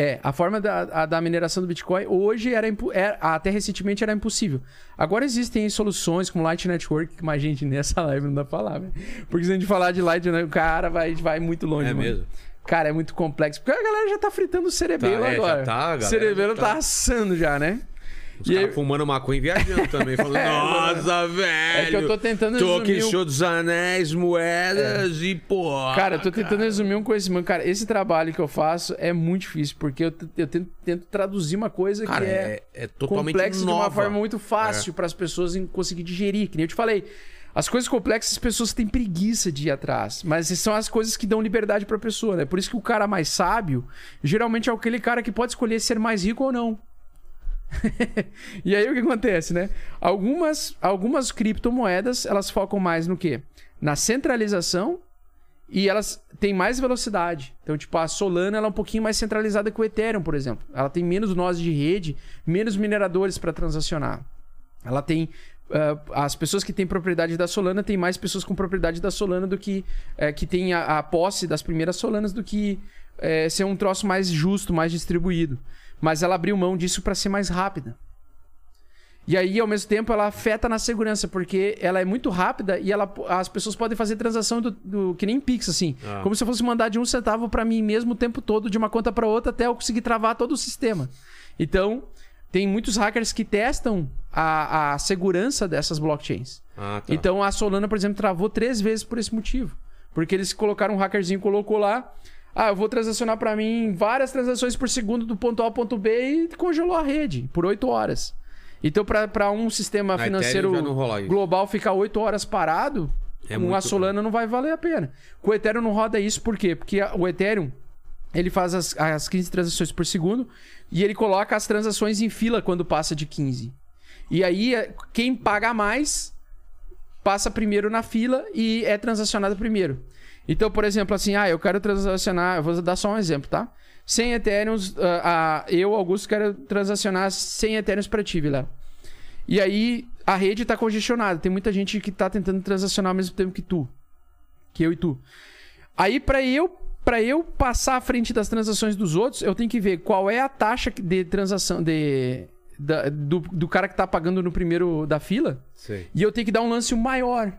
É, a forma da, a- da mineração do Bitcoin hoje era, era- até recentemente era impossível. Agora existem soluções como Light Network, que mais gente *laughs* nessa live não dá pra falar, velho. Porque se a gente falar de Light Network, o cara vai, vai muito longe,
É
mano.
mesmo.
Cara, é muito complexo. Porque a galera já tá fritando o cerebelo
Tá, é, já
agora.
tá, a galera
o cerebelo
já
tá.
tá.
assando já, né?
Os caras
aí-
fumando maconha e viajando também. Falando, *laughs* nossa, velho.
É que eu tô tentando
Tô aqui,
resumir o-
show dos anéis, moedas e porra.
Cara, eu tô tentando resumir um conhecimento. Cara, esse trabalho que eu faço é muito difícil, porque eu, eu tento, tento traduzir uma coisa
Cara,
que é,
é, é totalmente
complexo de
nova.
uma forma muito fácil para as pessoas conseguir digerir. Que nem eu te falei. As coisas complexas as pessoas têm preguiça de ir atrás, mas são as coisas que dão liberdade para a pessoa, né? Por isso que o cara mais sábio geralmente é aquele cara que pode escolher ser mais rico ou não. *laughs* e aí o que acontece, né? Algumas, algumas criptomoedas, elas focam mais no quê? Na centralização e elas têm mais velocidade. Então, tipo, a Solana ela é um pouquinho mais centralizada que o Ethereum, por exemplo. Ela tem menos nós de rede, menos mineradores para transacionar. Ela tem. ah, as pessoas que têm propriedade da Solana têm mais pessoas com propriedade da Solana do que. eh, que tem a, a posse das primeiras Solanas do que eh, ser um troço mais justo, mais distribuído. Mas ela abriu mão disso para ser mais rápida. E aí, ao mesmo tempo, ela afeta na segurança, porque ela é muito rápida e ela, as pessoas podem fazer transação do, do- que nem Pix, assim.
Ah.
Como se eu fosse mandar de um centavo para mim mesmo o tempo todo, de uma conta para outra, até eu conseguir travar todo o sistema. Então, tem muitos hackers que testam a, a segurança dessas blockchains.
Ah, tá.
Então, a Solana, por exemplo, travou três vezes por esse motivo. Porque eles colocaram um hackerzinho, colocou lá. Ah, eu vou transacionar para mim várias transações por segundo do ponto A ao ponto B e congelou a rede por oito horas. Então, para um sistema
Na
financeiro global ficar oito horas parado,
É
a Solana não vai valer a pena. Com o Ethereum não roda isso, por quê? Porque o Ethereum, ele faz as, as 15 transações por segundo e ele coloca as transações em fila quando passa de 15. E aí, é, quem paga mais passa primeiro na fila e é transacionado primeiro. Então, por exemplo, assim, ah, eu quero transacionar, eu vou dar só um exemplo, tá? 100 Ethereums, ah, ah, eu, Augusto, quero transacionar 100 Ethereums para ti, Vilela. E aí, a rede tá congestionada. Tem muita gente que tá tentando transacionar ao mesmo tempo que tu. Que eu e tu. Aí, para eu para eu passar à frente das transações dos outros, eu tenho que ver qual é a taxa de transação de, da- do, do cara que tá pagando no primeiro da fila.
Sei.
E eu tenho que dar um lance maior.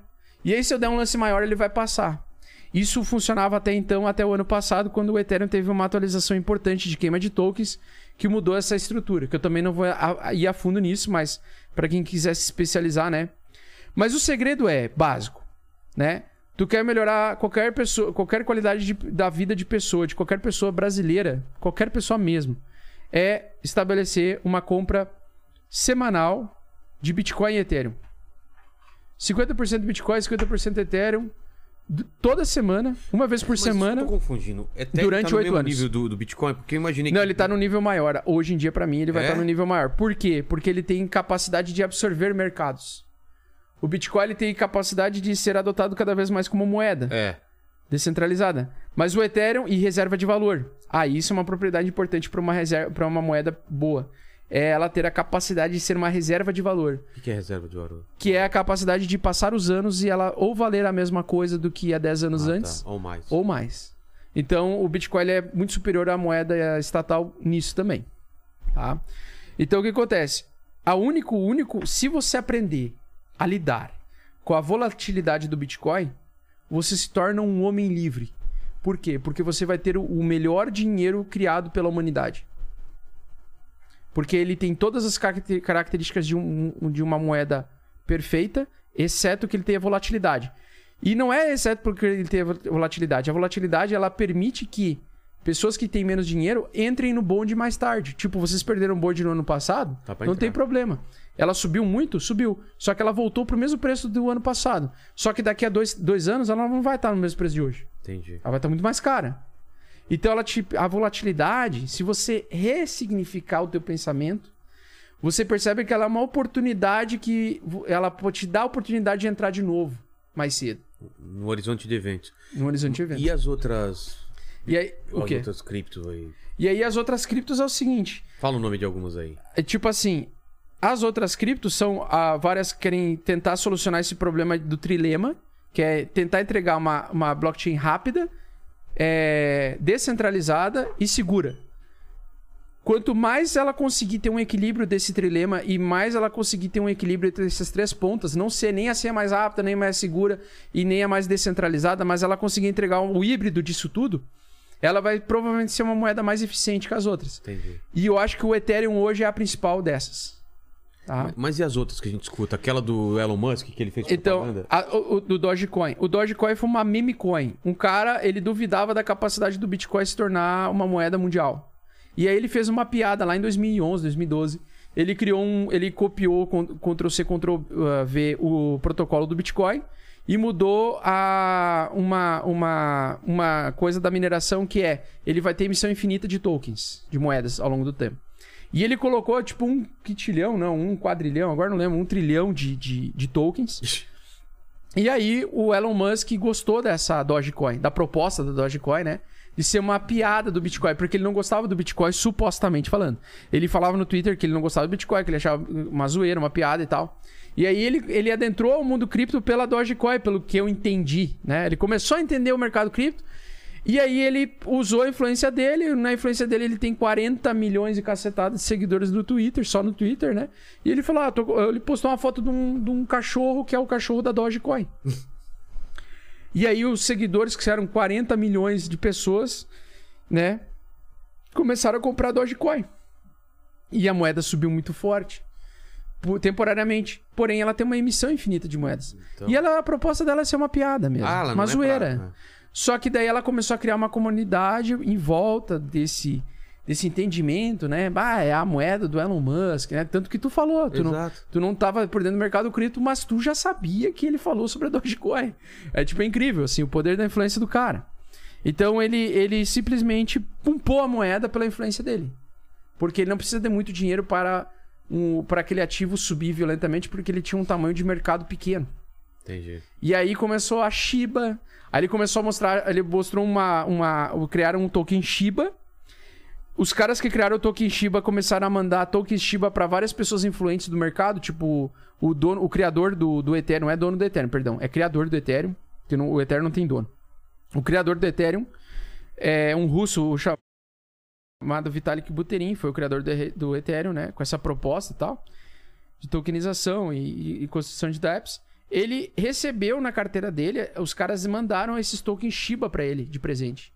E aí, se eu der um lance maior, ele vai passar. Isso funcionava até então, até o ano passado, quando o Ethereum teve uma atualização importante de queima de tokens que mudou essa estrutura. Que eu também não vou ir a fundo nisso, mas para quem quiser se especializar, né? Mas o segredo é básico, né? Tu quer melhorar qualquer pessoa, qualquer qualidade de- da vida de pessoa, de qualquer pessoa brasileira, qualquer pessoa mesmo, é estabelecer uma compra semanal de Bitcoin e Ethereum. 50% Bitcoin, 50% Ethereum, toda semana, uma vez por
Mas
semana.
Eu tô confundindo. Ethereum
durante
tá
oito
mesmo
anos.
nível do, do Bitcoin? Porque eu imaginei
Não,
que...
ele tá no nível maior. Hoje em dia, pra mim, ele vai
É?
estar no nível maior. Por quê? Porque ele tem capacidade de absorver mercados. O Bitcoin ele tem capacidade de ser adotado cada vez mais como moeda
É.
descentralizada. Mas o Ethereum e reserva de valor. Ah, isso é uma propriedade importante para uma reserva, para uma moeda boa. É ela ter a capacidade de ser uma reserva de valor,
O que é reserva de valor?
que é a capacidade de passar os anos e ela ou valer a mesma coisa do que há 10 anos
Ah, tá.
antes,
Ou mais.
ou mais. Então, o Bitcoin é muito superior à moeda estatal nisso também, tá? Então, o que acontece? A único, único, se você aprender a lidar com a volatilidade do Bitcoin, você se torna um homem livre. Por quê? Porque você vai ter o melhor dinheiro criado pela humanidade. Porque ele tem todas as caracter- características de, um- de uma moeda perfeita, exceto que ele tem a volatilidade. E não é exceto porque ele tem volatilidade. A volatilidade ela permite que pessoas que têm menos dinheiro entrem no bonde mais tarde. Tipo, vocês perderam o bonde no ano passado,
pra
não
entrar.
tem problema. Ela subiu muito? Subiu. Só que ela voltou pro mesmo preço do ano passado. Só que daqui a dois, dois anos ela não vai estar no mesmo preço de hoje.
Entendi.
Ela vai estar muito mais cara. Então ela te, a volatilidade, se você ressignificar o teu pensamento, você percebe que ela é uma oportunidade que ela pode te dar a oportunidade de entrar de novo mais cedo
No horizonte de eventos.
no horizonte de evento.
E as outras...
E aí, o
as
quê?
outras criptos aí?
E aí as outras criptos é o seguinte,
Fala o nome de algumas aí.
é tipo assim, as outras criptos são ah, várias que querem tentar solucionar esse problema do trilema, que é tentar entregar uma, uma blockchain rápida, é, descentralizada e segura. Quanto mais ela conseguir ter um equilíbrio desse trilema e mais ela conseguir ter um equilíbrio entre essas três pontas, não ser nem a ser mais rápida, nem mais segura e nem a mais descentralizada, mas ela conseguir entregar o híbrido disso tudo, ela vai provavelmente ser uma moeda mais eficiente que as outras.
Entendi.
E eu acho que o Ethereum hoje é a principal dessas. Tá?
Mas- e as outras que a gente escuta? Aquela do Elon Musk que ele fez
Então, a- o, o- do Dogecoin. O Dogecoin foi uma meme coin. Um cara, ele duvidava da capacidade do Bitcoin se tornar uma moeda mundial. E aí ele fez uma piada lá em 2011, 2012. Ele criou um, ele copiou con- Ctrl C Ctrl uh, o protocolo do Bitcoin e mudou a uma, uma, uma coisa da mineração que é ele vai ter emissão infinita de tokens, de moedas ao longo do tempo. E ele colocou tipo um quitilhão, não, um quadrilhão, agora não lembro, um trilhão de, de, de tokens. E aí o Elon Musk gostou dessa Dogecoin, da proposta da Dogecoin, né? De ser uma piada do Bitcoin, porque ele não gostava do Bitcoin, supostamente falando. Ele falava no Twitter que ele não gostava do Bitcoin, que ele achava uma zoeira, uma piada e tal. E aí ele, ele adentrou ao mundo cripto pela Dogecoin, pelo que eu entendi, né? Ele começou a entender o mercado cripto. E aí ele usou a influência dele. Na influência dele, ele tem 40 milhões e cacetadas de seguidores no Twitter, só no Twitter, né? E ele falou: ah, tô- ele postou uma foto de um, de um cachorro que é o cachorro da Dogecoin. *laughs* e aí os seguidores, que eram 40 milhões de pessoas, né? Começaram a comprar Dogecoin. E a moeda subiu muito forte. por- Temporariamente. Porém, ela tem uma emissão infinita de moedas.
Então-
E ela, a proposta dela é ser uma piada mesmo.
Ah,
uma
é
zoeira.
pra-
Só que daí ela começou a criar uma comunidade em volta desse, desse entendimento, né? Ah, é a moeda do Elon Musk, né? Tanto que tu falou, tu não,
Exato.
tu não tava por dentro do mercado cripto, mas tu já sabia que ele falou sobre a *laughs* Dogecoin. É tipo é incrível, assim, o poder da influência do cara. Então ele, ele simplesmente pumpou a moeda pela influência dele. Porque ele não precisa de muito dinheiro para, um, para aquele ativo subir violentamente, porque ele tinha um tamanho de mercado pequeno.
Entendi.
E aí começou a Shiba. Aí ele começou a mostrar. Ele mostrou uma. uma criaram um token Shiba. Os caras que criaram o token Shiba começaram a mandar tokens Shiba para várias pessoas influentes do mercado, tipo o dono, o criador do, do Ethereum, não é dono do Ethereum, perdão, é criador do Ethereum, que não- o Ethereum não tem dono. O criador do Ethereum é um russo chamado Vitalik Buterin, foi o criador do, do Ethereum, né, com essa proposta e tal, de tokenização e, e- e construção de dApps. Ele recebeu na carteira dele, os caras mandaram esses tokens Shiba pra ele de presente.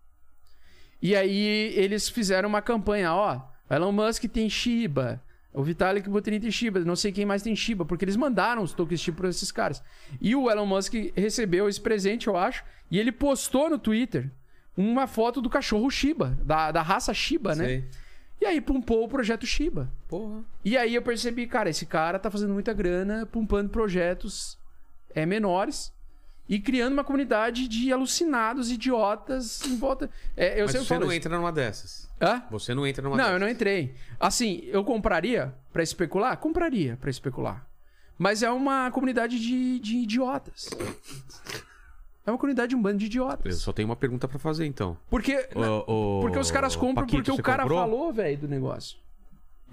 E aí eles fizeram uma campanha, ó, Elon Musk tem Shiba, o Vitalik Buterin tem Shiba, não sei quem mais tem Shiba, porque eles mandaram os tokens Shiba pra esses caras. E o Elon Musk recebeu esse presente, eu acho, e ele postou no Twitter uma foto do cachorro Shiba, da, da raça Shiba, né?
Sei.
E aí pumpou o projeto Shiba.
Porra.
E aí eu percebi, cara, esse cara tá fazendo muita grana, pumpando projetos é, menores e criando uma comunidade de alucinados, idiotas em volta. É, eu
Mas você não
isso.
entra numa dessas.
Hã?
Você não entra numa
Não,
dessas.
eu não entrei. Assim, eu compraria pra especular? Compraria pra especular. Mas é uma comunidade de, de idiotas. É uma comunidade de um bando de
Eu
idiotas.
só tenho uma pergunta pra fazer, então.
Porque,
Ô, ô,
porque os caras compram
Paquito,
porque o cara
comprou?
falou, velho, do negócio.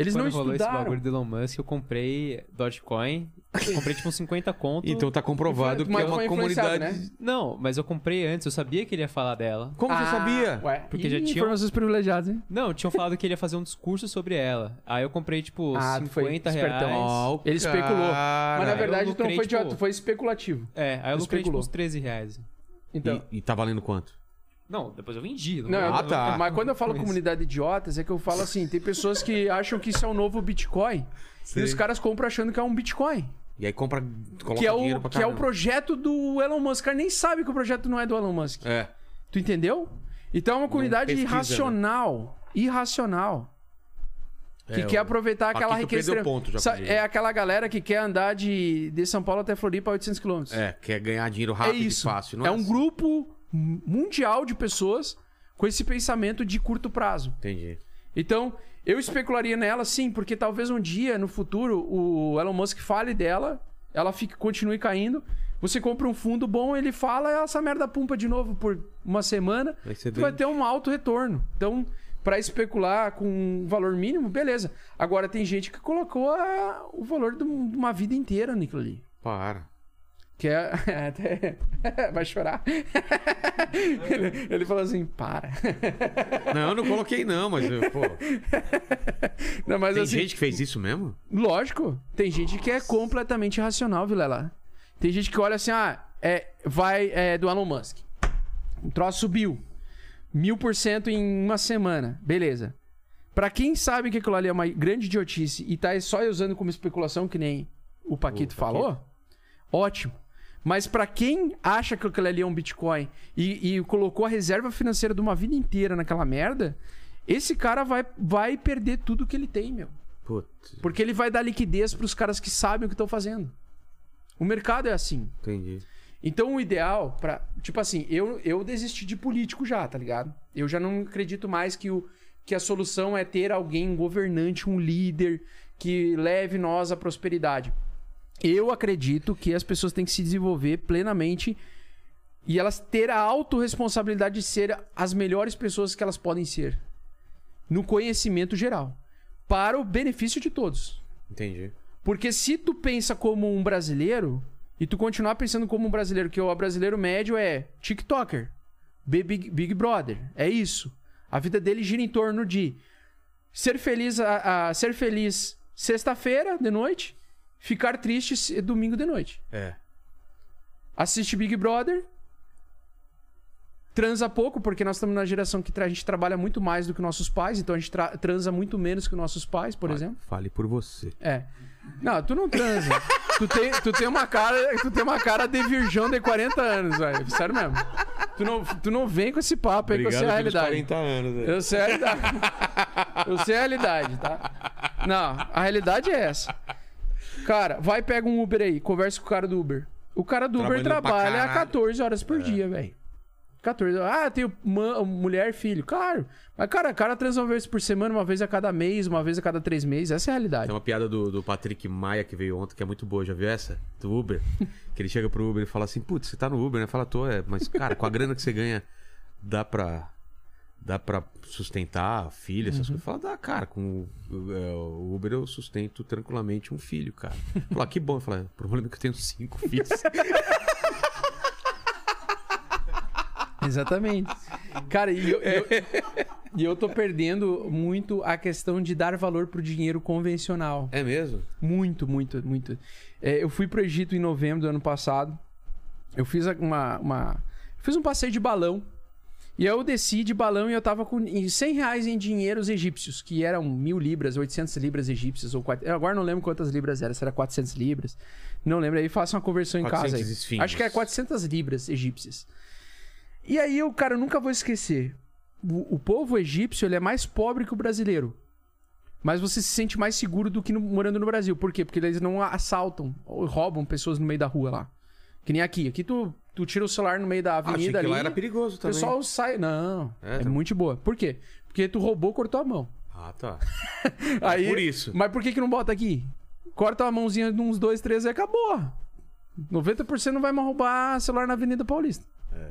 Eles
Quando
não
rolou esse
estudaram.
bagulho do Elon Musk, eu comprei Dogecoin. comprei tipo uns 50 conto.
Então tá comprovado que é uma
foi
comunidade...
né?
Não, mas eu comprei antes, eu sabia que ele ia falar dela.
Como você
Ah,
sabia?
Ué,
Porque
Ih,
já tinha-
informações privilegiadas, hein?
Não, tinham falado que ele ia fazer um discurso sobre ela. Aí eu comprei, tipo,
Ah, tu foi
50
espertão.
reais.
Ó, o
Ele especulou.
cara.
Mas na verdade,
lucrei,
foi
tipo-
idiota, foi especulativo.
É, aí eu lucrei, tipo,
Especulou.
uns 13 reais.
Então.
E, e tá valendo quanto?
Não, depois eu vendi.
Não,
Ah,
eu-
tá.
mas quando eu falo
Com isso.
comunidade de idiotas, é que eu falo assim: tem pessoas que acham que isso é o novo Bitcoin.
Sei.
E os caras compram achando que é um Bitcoin.
E aí compra, coloca
Que é,
dinheiro
o,
pra
que é o projeto do Elon Musk. O cara nem sabe que o projeto não é do Elon Musk.
É.
Tu entendeu? Então é uma comunidade
pesquisa, né?
irracional. Irracional. Que
É,
quer aproveitar aquela riqueza.
perdeu ponto.
É aquela galera que quer andar de, de São Paulo até Floripa a 800 km.
É, quer ganhar dinheiro
É
rápido
isso.
e fácil. Não
é um
assim.
grupo mundial de pessoas com esse pensamento de curto prazo.
Entendi.
Então, eu especularia nela sim, porque talvez um dia no futuro o Elon Musk fale dela, ela fique, continue caindo. Você compra um fundo bom, ele fala, essa merda pumpa de novo por uma semana,
você
tu vai ter um alto retorno. Então, para especular com um valor mínimo, beleza. Agora tem gente que colocou a- o valor de de uma vida inteira naquilo ali.
Para.
Que é. *laughs* até- *laughs* Vai chorar. *laughs* ele, ele falou assim: para.
Não, eu não coloquei não, mas, eu, pô...
Não, mas
Tem
assim,
gente que fez isso mesmo?
Lógico. Tem gente que é completamente irracional, Vilela. Tem gente que olha assim: ah, é, vai é, do Elon Musk. O troço subiu. Mil por cento em uma semana. Beleza. Pra quem sabe que aquilo ali é uma grande idiotice e tá só usando como especulação, que nem o Paquito
O Paquito.
falou, ótimo. Mas pra quem acha que aquilo ali é um Bitcoin e, e colocou a reserva financeira de uma vida inteira naquela merda, esse cara vai, vai perder tudo que ele tem, meu.
Putz,
Porque ele vai dar liquidez pros caras que sabem o que estão fazendo. O mercado é assim.
entendi.
Então o ideal para, tipo assim, eu, eu desisti de político já, tá ligado? Eu já não acredito mais que, o, que a solução é ter alguém, um governante, um líder que leve nós à prosperidade. Eu acredito que as pessoas têm que se desenvolver plenamente e elas ter a autorresponsabilidade de ser as melhores pessoas que elas podem ser. No conhecimento geral. Para o benefício de todos.
Entendi.
Porque se tu pensa como um brasileiro e tu continuar pensando como um brasileiro, que o brasileiro médio é TikToker, Big, Big Brother, é isso. A vida dele gira em torno de ser feliz, a, a- ser feliz sexta-feira de noite, ficar triste se- domingo de noite.
É.
Assiste Big Brother, transa pouco, porque nós estamos na geração que a gente trabalha muito mais do que nossos pais, então a gente tra- transa muito menos que nossos pais, por exemplo.
Fale por você.
É. Não, tu não transa. tu, tem, tu tem uma cara, tu tem uma cara de virgão de 40 anos, velho. Sério mesmo. Tu não, tu não vem com esse papo aí que eu sei a realidade.
40 anos.
Eu sei a realidade. Eu sei a realidade, tá? Não, a realidade é essa. Cara, vai pega um Uber aí, conversa com o cara do Uber. O cara do Uber trabalha
caralho. É.
14 horas por dia, velho. 14. Ah, eu tenho mulher, filho. Claro. Mas, cara, cara transa uma vez por semana, uma vez a cada mês, uma vez a cada três meses. Essa é a realidade.
Tem uma piada do, do Patrick Maia que veio ontem que é muito boa, já viu essa? Do Uber. *laughs* que ele chega pro Uber e fala assim: Putz, você tá no Uber, né? Fala, tô, é, mas cara, com a grana que você ganha, dá pra. Dá pra sustentar a filha, essas coisas. Fala, dá, cara, com o, é, o Uber eu sustento tranquilamente um filho, cara. Fala, que bom. Fala, o problema é que eu tenho cinco *laughs* filhos.
Exatamente. Cara, e eu, eu- e eu tô perdendo muito a questão de dar valor pro dinheiro convencional.
é mesmo?
Muito, muito, muito. É, eu fui pro Egito em novembro do ano passado. Eu fiz uma, uma- fiz um passeio de balão. E eu desci de balão e eu tava com em 100 reais em dinheiros egípcios, que eram mil libras, 800 libras egípcias, ou quatro- eu agora não lembro quantas libras era, se era 400 libras. Não lembro, aí faça uma conversão em casa.
400
aí. Acho que era 400 libras egípcias. E aí eu, cara, eu nunca vou esquecer. O, o povo egípcio, ele é mais pobre que o brasileiro. Mas você se sente mais seguro do que no- morando no Brasil. Por quê? Porque eles não assaltam ou roubam pessoas no meio da rua lá. Que nem aqui. Aqui tu, tu tira o celular no meio da
Ah,
avenida ali.
lá era perigoso
o
também.
pessoal sai. Não.
É,
É,
tá-
muito boa. Por quê? Porque tu roubou, cortou a mão.
Ah, tá. *laughs*
Aí,
por isso.
Mas por que, que não bota aqui? Corta a mãozinha de uns dois, três e acabou. 90% não vai mais roubar celular na Avenida Paulista.
É.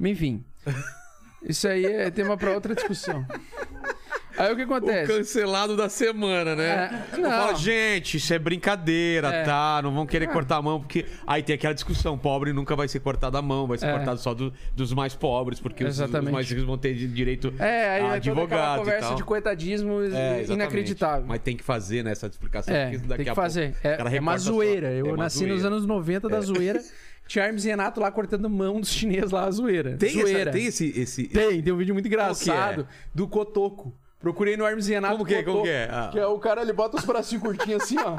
Enfim. *laughs* Isso aí é tema pra outra discussão. *laughs* Aí o que
O
acontece?
cancelado da semana, né?
É, não.
falo, gente, isso é brincadeira,
É.
tá? Não vão querer cortar a mão, porque aí tem aquela discussão: pobre nunca vai ser cortado a mão, vai ser
É.
cortado só do- dos mais pobres, porque os, os mais ricos vão ter direito
É, aí
a
é
advogado e
conversa de coitadismo
É,
inacreditável.
Mas tem que fazer nessa explicação,
É,
porque
tem
daqui
que
a
fazer.
pouco. o
É, é uma zoeira.
É
Eu nasci nos
zoeira.
anos 90 da zoeira. *laughs* Tinha Hermes e Renato lá cortando mão dos chineses lá, a zoeira.
Tem, essa-
zoeira.
tem esse. esse...
Tem, tem um vídeo muito engraçado
Qual
do Cotoco. Procurei no Hermes Renato.
Como que é? Como
Cotoco,
que é? Ah.
Que é o cara, ele bota os bracinhos curtinhos assim, ó.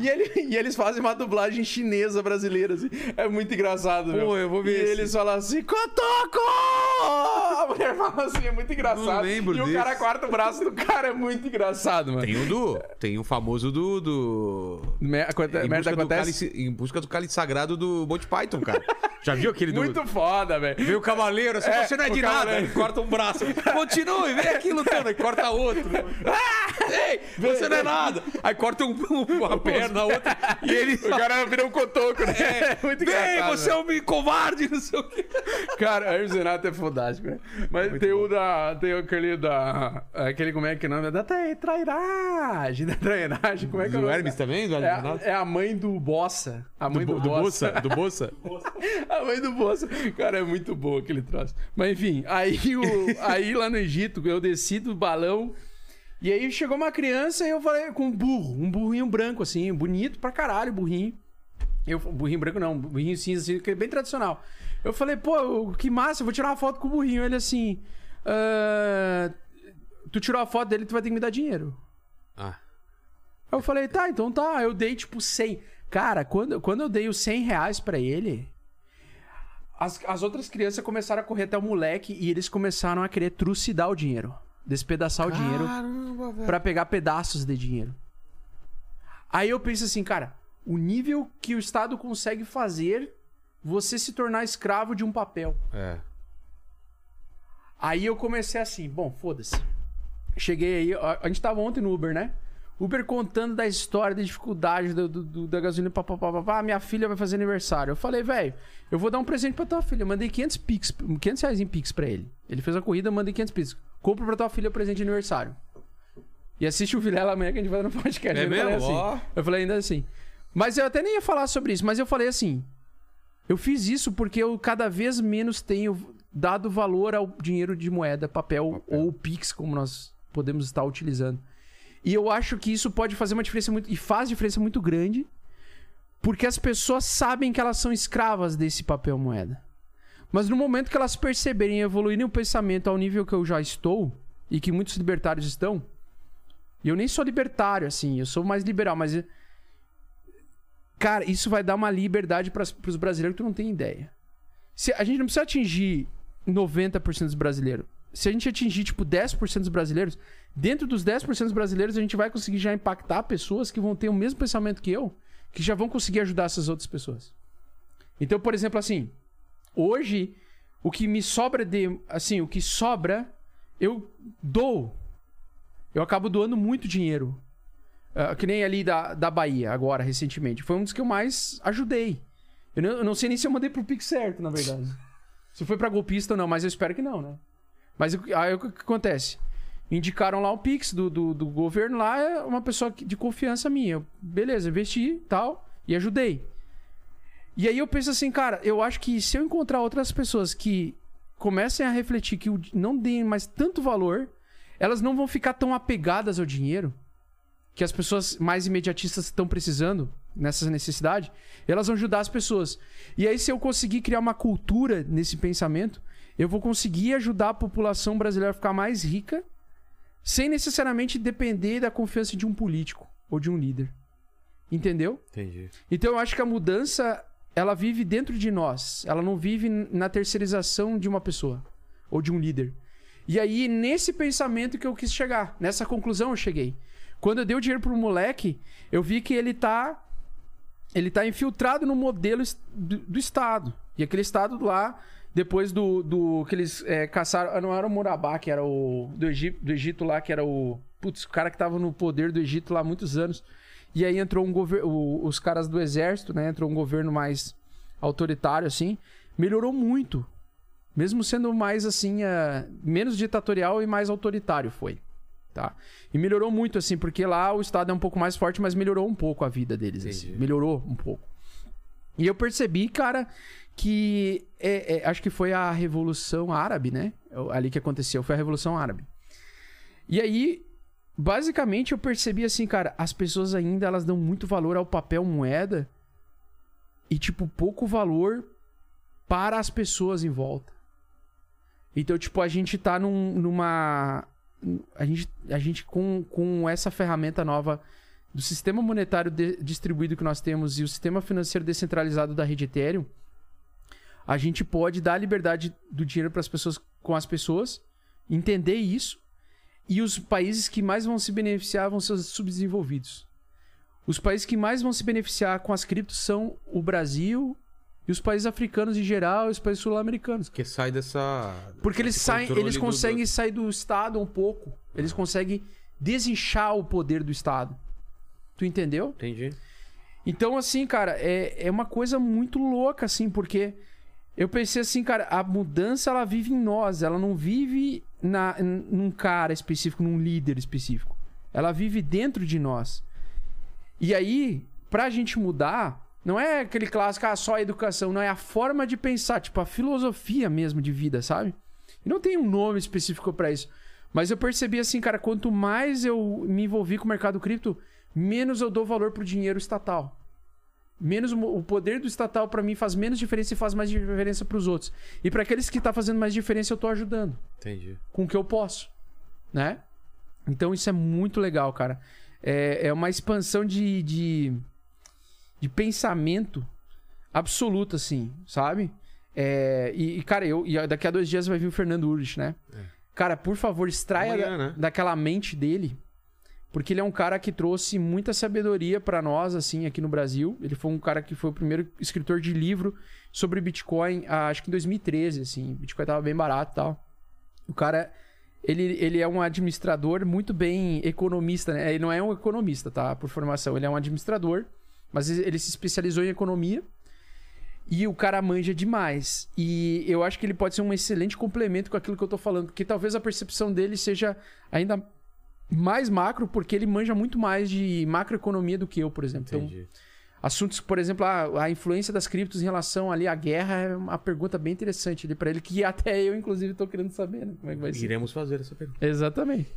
e, ele, e eles fazem uma dublagem chinesa brasileira, assim. É muito engraçado, meu.
eu vou ver
E
esse.
eles falam assim, Cotoco! A mulher fala assim, é muito engraçado.
Não lembro
e o
desse.
cara corta o braço do cara, é muito engraçado, mano.
Tem o do. Tem o famoso do. do...
Me- aconte-
Em,
merda acontece.
cálice, em busca do cálice sagrado do Monty Python, cara. Já viu aquele do.
Muito foda, velho.
Vê o cavaleiro, assim,
É,
você não é
o
de nada. corta um braço. Continue, vem aqui lutando. *laughs* Aí corta outro. *laughs* Ah, ei, você não é nada. Aí corta um, uma perna, outra. E ele. *laughs*
O cara vira um cotoco, né?
É, *laughs*
muito
vem, você é um covarde, não sei o quê.
Cara, Hermes e Renato é fantástico, né? Mas tem o da. Tem aquele da. Aquele, como é que é o nome? Da trai- trairagem. Da trairagem. Como é que é o
Do
nome?
Hermes também? Do
É, a- é a mãe do Bossa. A mãe do,
do, do
Bossa.
Do Bolsa?
A mãe do Bossa. Cara, é muito bom aquele troço. Mas enfim, aí, o, aí lá no Egito, eu desci do balão. E aí chegou uma criança e eu falei com um burro, um burrinho branco, assim, bonito pra caralho, burrinho. Eu, burrinho branco não, burrinho cinza, assim, que é bem tradicional. Eu falei, pô, que massa, eu vou tirar uma foto com o burrinho. Ele assim. "Ah, tu tirou a foto dele, tu vai ter que me dar dinheiro.
Ah.
Eu falei, tá, então tá. Eu dei tipo 100. Cara, quando, quando eu dei os 100 reais pra ele, as, as outras crianças começaram a correr até o moleque e eles começaram a querer trucidar o dinheiro. Despedaçar o dinheiro
Caramba,
pra pegar pedaços de dinheiro. Aí eu penso assim, cara, o nível que o Estado consegue fazer você se tornar escravo de um papel.
É.
Aí eu comecei assim, bom, foda-se. Cheguei aí, a, a gente tava ontem no Uber, né? Uber contando da história, da dificuldade do, do- do- da gasolina, papapá, papá, minha filha vai fazer aniversário. Eu falei, velho, eu vou dar um presente pra tua filha. Eu mandei 500 pix, 500 reais em pix pra ele. Ele fez a corrida, eu mandei 500 pix. Compra pra tua filha presente de aniversário. E assiste o Vilela amanhã que a gente vai no podcast.
É
eu falei
mesmo?
assim.
Ó.
Eu falei ainda assim. Mas eu até nem ia falar sobre isso, mas eu falei assim. Eu fiz isso porque eu cada vez menos tenho dado valor ao dinheiro de moeda, papel, ou Pix, como nós podemos estar utilizando. E eu acho que isso pode fazer uma diferença muito. E faz diferença muito grande. Porque as pessoas sabem que elas são escravas desse papel moeda. Mas no momento que elas perceberem e evoluírem o pensamento ao nível que eu já estou, e que muitos libertários estão, e eu nem sou libertário, assim, eu sou mais liberal, mas. Cara, isso vai dar uma liberdade para os brasileiros que tu não tem ideia. Se, a gente não precisa atingir 90% dos brasileiros. Se a gente atingir, tipo, 10% dos brasileiros, dentro dos 10% dos brasileiros, a gente vai conseguir já impactar pessoas que vão ter o mesmo pensamento que eu, que já vão conseguir ajudar essas outras pessoas. Então, por exemplo, assim, hoje o que me sobra de. Assim, o que sobra, eu dou. Eu acabo doando muito dinheiro. Ah, que nem ali da, da Bahia, agora, recentemente. Foi um dos que eu mais ajudei. Eu não, eu não sei nem se eu mandei pro Pix certo, na verdade. *laughs* se foi pra golpista ou não, mas eu espero que não, né? Mas aí o que, acontece? Indicaram lá o Pix do, do, do governo lá, é uma pessoa de confiança minha. Beleza, investi tal, e ajudei. E aí eu penso assim, cara, eu acho que se eu encontrar outras pessoas que comecem a refletir que não deem mais tanto valor, elas não vão ficar tão apegadas ao dinheiro que as pessoas mais imediatistas estão precisando nessa necessidade, elas vão ajudar as pessoas. E aí, se eu conseguir criar uma cultura nesse pensamento, eu vou conseguir ajudar a população brasileira a ficar mais rica, sem necessariamente depender da confiança de um político ou de um líder. Entendeu?
Entendi.
Então eu acho que a mudança, ela vive dentro de nós. Ela não vive na terceirização de uma pessoa ou de um líder. E aí, nesse pensamento que eu quis chegar, nessa conclusão eu cheguei. Quando eu dei o dinheiro pro moleque, eu vi que ele tá ele tá infiltrado no modelo do, do Estado. E aquele Estado lá, depois do, do que eles é, caçaram. ah, Não era o Murabá, que era o. Do Egito, do Egito lá, que era o. Putz, o cara que tava no poder do Egito lá há muitos anos. E aí entrou um governo. Os caras do exército, né? Entrou um governo mais autoritário, assim. Melhorou muito. Mesmo sendo mais assim. ah, menos ditatorial e mais autoritário foi. Tá? E melhorou muito, assim, porque lá o Estado é um pouco mais forte, mas melhorou um pouco a vida deles. assim. Melhorou um pouco. E eu percebi, cara, que é, é, acho que foi a Revolução Árabe, né? Ali que aconteceu, foi a Revolução Árabe. E aí, basicamente, eu percebi assim, cara, as pessoas ainda elas dão muito valor ao papel moeda e, tipo, pouco valor para as pessoas em volta. Então, tipo, a gente tá num- numa. A gente, a gente com, com essa ferramenta nova do sistema monetário distribuído que nós temos e o sistema financeiro descentralizado da rede Ethereum, a gente pode dar a liberdade do dinheiro para as pessoas com as pessoas, entender isso, e os países que mais vão se beneficiar vão ser os subdesenvolvidos. Os países que mais vão se beneficiar com as criptos são o Brasil e os países africanos em geral e os países sul-americanos.
Porque sai dessa.
Porque eles saem, eles conseguem
do-
sair do Estado um pouco. Eles conseguem desinchar o poder do Estado. Tu entendeu?
Entendi.
Então, assim, cara, é, é uma coisa muito louca, assim, porque eu pensei assim, cara, a mudança ela vive em nós, ela não vive na, num cara específico, num líder específico. Ela vive dentro de nós. E aí, pra gente mudar, não é aquele clássico, ah, só a educação, não é a forma de pensar, tipo, a filosofia mesmo de vida, sabe? E não tem um nome específico pra isso. Mas eu percebi assim, cara, quanto mais eu me envolvi com o mercado cripto, menos eu dou valor pro dinheiro estatal. Menos o poder do estatal pra mim faz menos diferença e faz mais diferença pros outros. E pra aqueles que tá fazendo mais diferença, eu tô ajudando
Entendi.
com o que eu posso, né? Então isso é muito legal, cara. É, é uma expansão de, de, de pensamento absoluta, assim, sabe? É, e, e, cara, eu, e daqui a dois dias vai vir o Fernando Urich, né? Cara, por favor, extraia
Amanhã,
da-
né?
daquela mente dele, porque ele é um cara que trouxe muita sabedoria pra nós, assim, aqui no Brasil. Ele foi um cara que foi o primeiro escritor de livro sobre Bitcoin, ah, acho que em 2013, assim. Bitcoin tava bem barato e tal. O cara, ele, ele é um administrador muito bem economista, né? Ele não é um economista, tá? Por formação. Ele é um administrador, mas ele se especializou em economia. E o cara manja demais. E eu acho que ele pode ser um excelente complemento com aquilo que eu tô falando. Porque talvez a percepção dele seja ainda mais macro, porque ele manja muito mais de macroeconomia do que eu, por exemplo. Então,
Entendi.
assuntos, por exemplo, a, a influência das criptos em relação ali à guerra é uma pergunta bem interessante ali pra ele, que *laughs* até eu, inclusive, tô querendo saber, né? Como é que vai ser.
Iremos fazer essa pergunta.
Exatamente.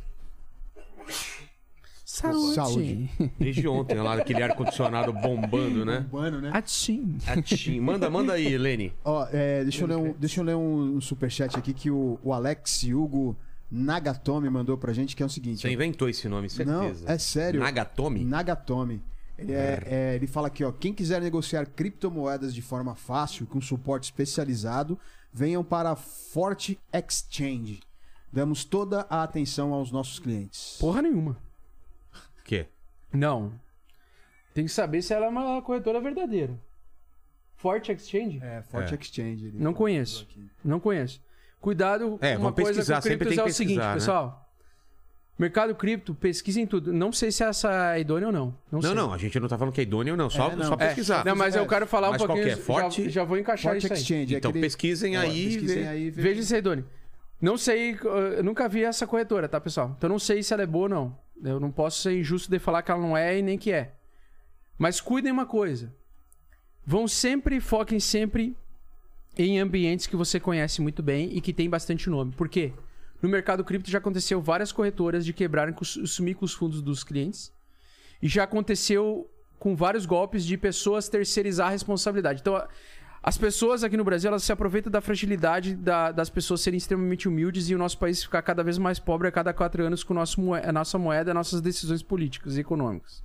Saúde.
Saúde.
Desde ontem, lá, aquele ar-condicionado bombando, né?
Urbano, né?
Atim.
Atim. Manda, manda aí, Lene.
Ó, é, deixa, eu ler um, deixa eu ler um, um superchat aqui que o, o Alex Hugo Nagatomi mandou pra gente, que é o seguinte.
Você inventou esse nome, certeza.
Não, é sério.
Nagatomi?
Nagatomi. Ele, é- é, ele fala aqui, ó. Quem quiser negociar criptomoedas de forma fácil, com suporte especializado, venham para a Forte Exchange. Damos toda a atenção aos nossos clientes.
Porra nenhuma.
O quê?
Não. Tem que saber se ela é uma corretora verdadeira. Forte Exchange?
É, Forte
É.
Exchange. ele
Não conheço.
aqui.
Não conheço. Cuidado,
É,
uma
vamos
coisa
pesquisar,
com criptos
tem
é
que
o seguinte,
né?
pessoal. Mercado cripto, pesquisem tudo. Não sei se essa é idônea ou não. Não,
Não,
sei.
não, a gente não tá falando que é idôneo, não. Só,
É, não.
só
É,
pesquisar.
Não, mas eu quero falar
Mas
um
qual
pouquinho.
que é? Forte?
Já, já vou encaixar
Forte
isso aí.
Exchange. é
Então
aquele-
pesquisem
É,
aí
pesquisem aí,
Veja se é idônea. Não sei, eu nunca vi essa corretora, tá, pessoal? Então não sei se ela é boa ou não. Eu não posso ser injusto de falar que ela não é e nem que é. Mas cuidem uma coisa. Vão sempre, foquem sempre em ambientes que você conhece muito bem e que tem bastante nome. Por quê? No mercado cripto já aconteceu várias corretoras de quebrarem, sumir com os fundos dos clientes. E já aconteceu com vários golpes de pessoas terceirizar a responsabilidade. Então, as pessoas aqui no Brasil, elas se aproveitam da fragilidade da- das pessoas serem extremamente humildes e o nosso país ficar cada vez mais pobre a cada quatro anos com nosso a nossa moeda, as nossas decisões políticas e econômicas.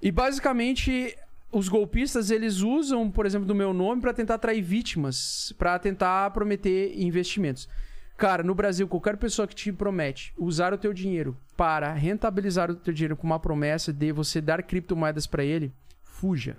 E basicamente, os golpistas, eles usam, por exemplo, do meu nome para tentar atrair vítimas, para tentar prometer investimentos. Cara, no Brasil, qualquer pessoa que te promete usar o teu dinheiro para rentabilizar o teu dinheiro com uma promessa de você dar criptomoedas para ele, fuja.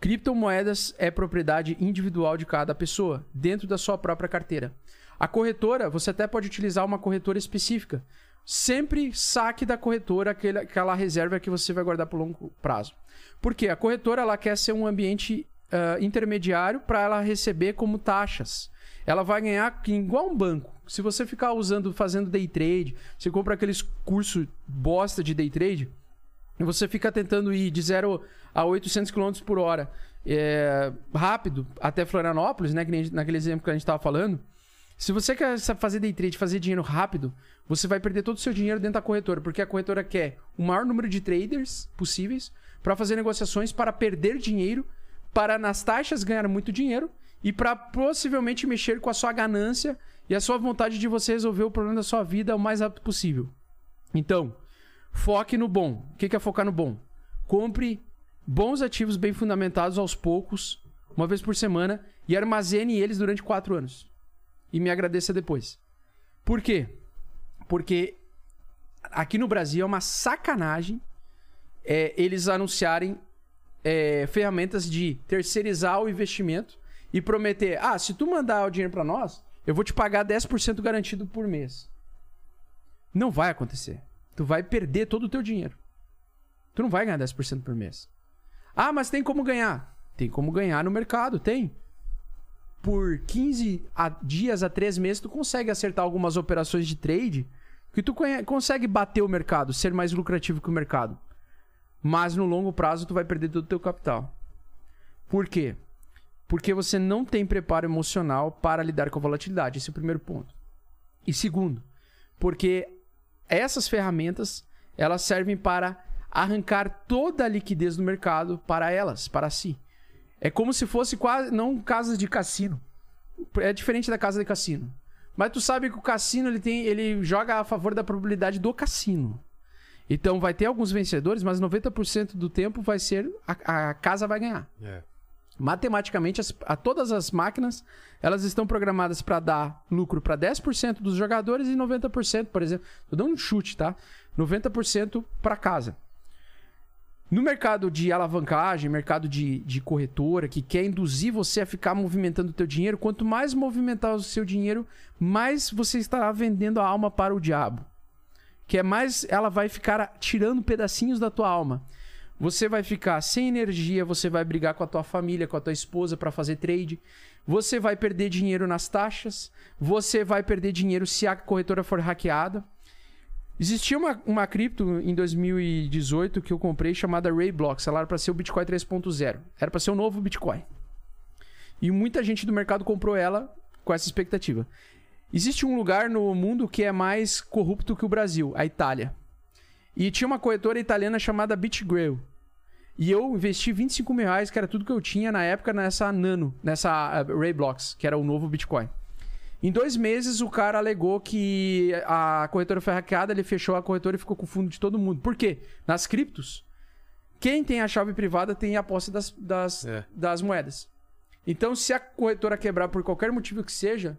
Criptomoedas é propriedade individual de cada pessoa, dentro da sua própria carteira. A corretora, você até pode utilizar uma corretora específica. Sempre saque da corretora aquele- aquela reserva que você vai guardar por longo prazo. Por quê? A corretora ela quer ser um ambiente ah, intermediário para ela receber como taxas. Ela vai ganhar igual um banco. Se você ficar usando, fazendo day trade, você compra aqueles cursos bosta de day trade, e você fica tentando ir de 0 a 800 km por hora é, rápido até Florianópolis, né? Que naquele exemplo que a gente estava falando. Se você quer fazer day trade, fazer dinheiro rápido, você vai perder todo o seu dinheiro dentro da corretora, porque a corretora quer o maior número de traders possíveis para fazer negociações para perder dinheiro, para nas taxas ganhar muito dinheiro e para possivelmente mexer com a sua ganância e a sua vontade de você resolver o problema da sua vida o mais rápido possível. Então, foque no bom. O que é focar no bom? Compre bons ativos bem fundamentados aos poucos, uma vez por semana, e armazene eles durante quatro anos. E me agradeça depois. Por quê? Porque aqui no Brasil é uma sacanagem é, eles anunciarem é, ferramentas de terceirizar o investimento e prometer: ah, se tu mandar o dinheiro pra nós, eu vou te pagar 10% garantido por mês. Não vai acontecer. Tu vai perder todo o teu dinheiro. Tu não vai ganhar 10% por mês. Ah, mas tem como ganhar? Tem como ganhar no mercado, tem. Por 15 a- dias a 3 meses, tu consegue acertar algumas operações de trade que tu consegue bater o mercado, ser mais lucrativo que o mercado. Mas no longo prazo, tu vai perder todo o teu capital. Por quê? Porque você não tem preparo emocional para lidar com a volatilidade. Esse é o primeiro ponto. E segundo, porque essas ferramentas elas servem para arrancar toda a liquidez do mercado para elas, para si. É como se fosse quase não casas de cassino. É diferente da casa de cassino. Mas tu sabe que o cassino ele tem, ele joga a favor da probabilidade do cassino. Então vai ter alguns vencedores, mas 90% do tempo vai ser a, a casa vai ganhar.
É.
Matematicamente, as- a todas as máquinas elas estão programadas para dar lucro para 10% dos jogadores e 90%, por exemplo, tô dando um chute, tá? 90% para casa. No mercado de alavancagem, mercado de, de corretora, que quer induzir você a ficar movimentando o teu dinheiro, quanto mais movimentar o seu dinheiro, mais você estará vendendo a alma para o diabo. Que é mais ela vai ficar tirando pedacinhos da tua alma. Você vai ficar sem energia, você vai brigar com a tua família, com a tua esposa para fazer trade. Você vai perder dinheiro nas taxas. Você vai perder dinheiro se a corretora for hackeada. Existia uma, uma cripto em 2018 que eu comprei chamada Rayblocks. Ela era para ser o Bitcoin 3.0. Era para ser o novo Bitcoin. E muita gente do mercado comprou ela com essa expectativa. Existe um lugar no mundo que é mais corrupto que o Brasil, a Itália. E tinha uma corretora italiana chamada BitGrail. E eu investi 25 mil reais, que era tudo que eu tinha na época, nessa Nano, nessa uh, Rayblocks, que era o novo Bitcoin. Em dois meses, o cara alegou que a corretora foi hackeada, ele fechou a corretora e ficou com o fundo de todo mundo. Por quê? Nas criptos, quem tem a chave privada tem a posse das, das,
É.
das moedas. Então, se a corretora quebrar por qualquer motivo que seja,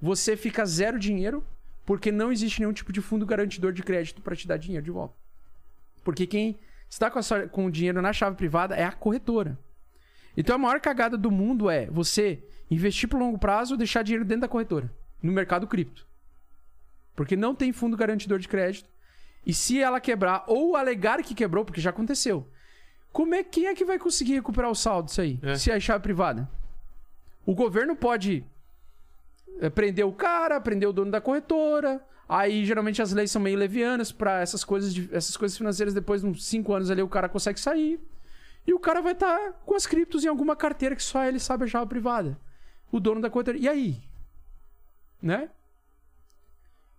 você fica zero dinheiro, porque não existe nenhum tipo de fundo garantidor de crédito para te dar dinheiro de volta. Porque quem está com, a sua- com o dinheiro na chave privada é a corretora. Então a maior cagada do mundo é você investir por longo prazo ou deixar dinheiro dentro da corretora, no mercado cripto. Porque não tem fundo garantidor de crédito. E se ela quebrar ou alegar que quebrou, porque já aconteceu, como é quem é que vai conseguir recuperar o saldo disso aí?
É.
Se é chave privada? O governo pode é, prender o cara, prender o dono da corretora. Aí geralmente as leis são meio levianas para essas coisas, de- essas coisas financeiras. Depois de uns 5 anos ali o cara consegue sair. E o cara vai estar com as criptos em alguma carteira que só ele sabe a chave privada. O dono da corretora. E aí? Né?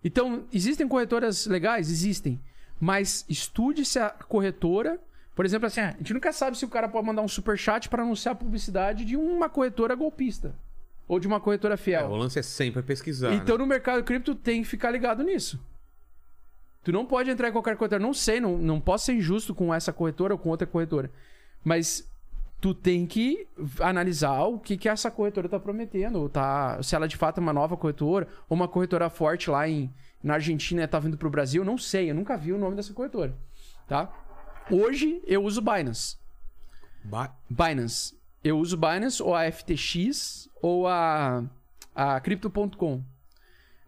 Então, existem corretoras legais? Existem. Mas estude se a corretora. Por exemplo, assim, a gente nunca sabe se o cara pode mandar um superchat para anunciar a publicidade de uma corretora golpista. Ou de uma corretora
É,
fiel.
o lance é sempre pesquisar.
Então,
né?
no mercado cripto, tem que ficar ligado nisso. Tu não pode entrar em qualquer corretora. Não sei, não, não posso ser injusto com essa corretora ou com outra corretora. Mas tu tem que analisar o que, que essa corretora tá prometendo. Tá, se ela de fato é uma nova corretora, ou uma corretora forte lá em, na Argentina tá vindo pro Brasil. Não sei, eu nunca vi o nome dessa corretora. Tá? Hoje eu uso Binance.
Ba-
Binance. Eu uso Binance ou a FTX ou a, a Crypto.com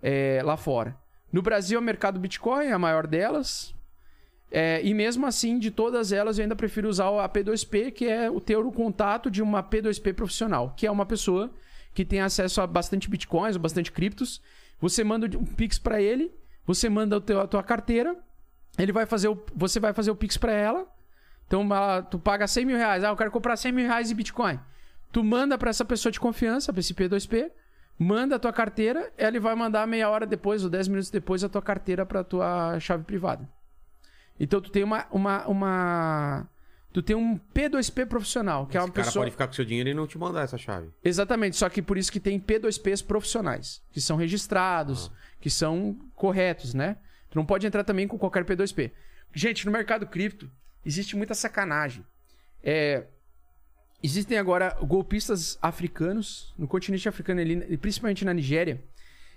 é, lá fora. No Brasil, o mercado Bitcoin é a maior delas. É, e mesmo assim, de todas elas, eu ainda prefiro usar a P2P, que é o ter o contato de uma P2P profissional, que é uma pessoa que tem acesso a bastante bitcoins, bastante criptos. Você manda um Pix para ele, você manda o teu, a tua carteira, ele vai fazer o, você vai fazer o Pix para ela. Então, ela- tu paga 100 mil reais. Ah, eu quero comprar 100 mil reais de Bitcoin. Tu manda para essa pessoa de confiança, para esse P2P, manda a tua carteira, ele vai mandar meia hora depois ou 10 minutos depois a tua carteira para tua chave privada. Então, tu tem uma, uma, uma... Tu tem um P2P profissional, que é
Esse
uma
cara
pessoa...
pode ficar com seu dinheiro e não te mandar essa chave.
Exatamente, só que por isso que tem P2Ps profissionais, que são registrados, que são corretos, né? Tu não pode entrar também com qualquer P2P. Gente, no mercado cripto existe muita sacanagem. É, existem agora golpistas africanos no continente africano, principalmente na Nigéria.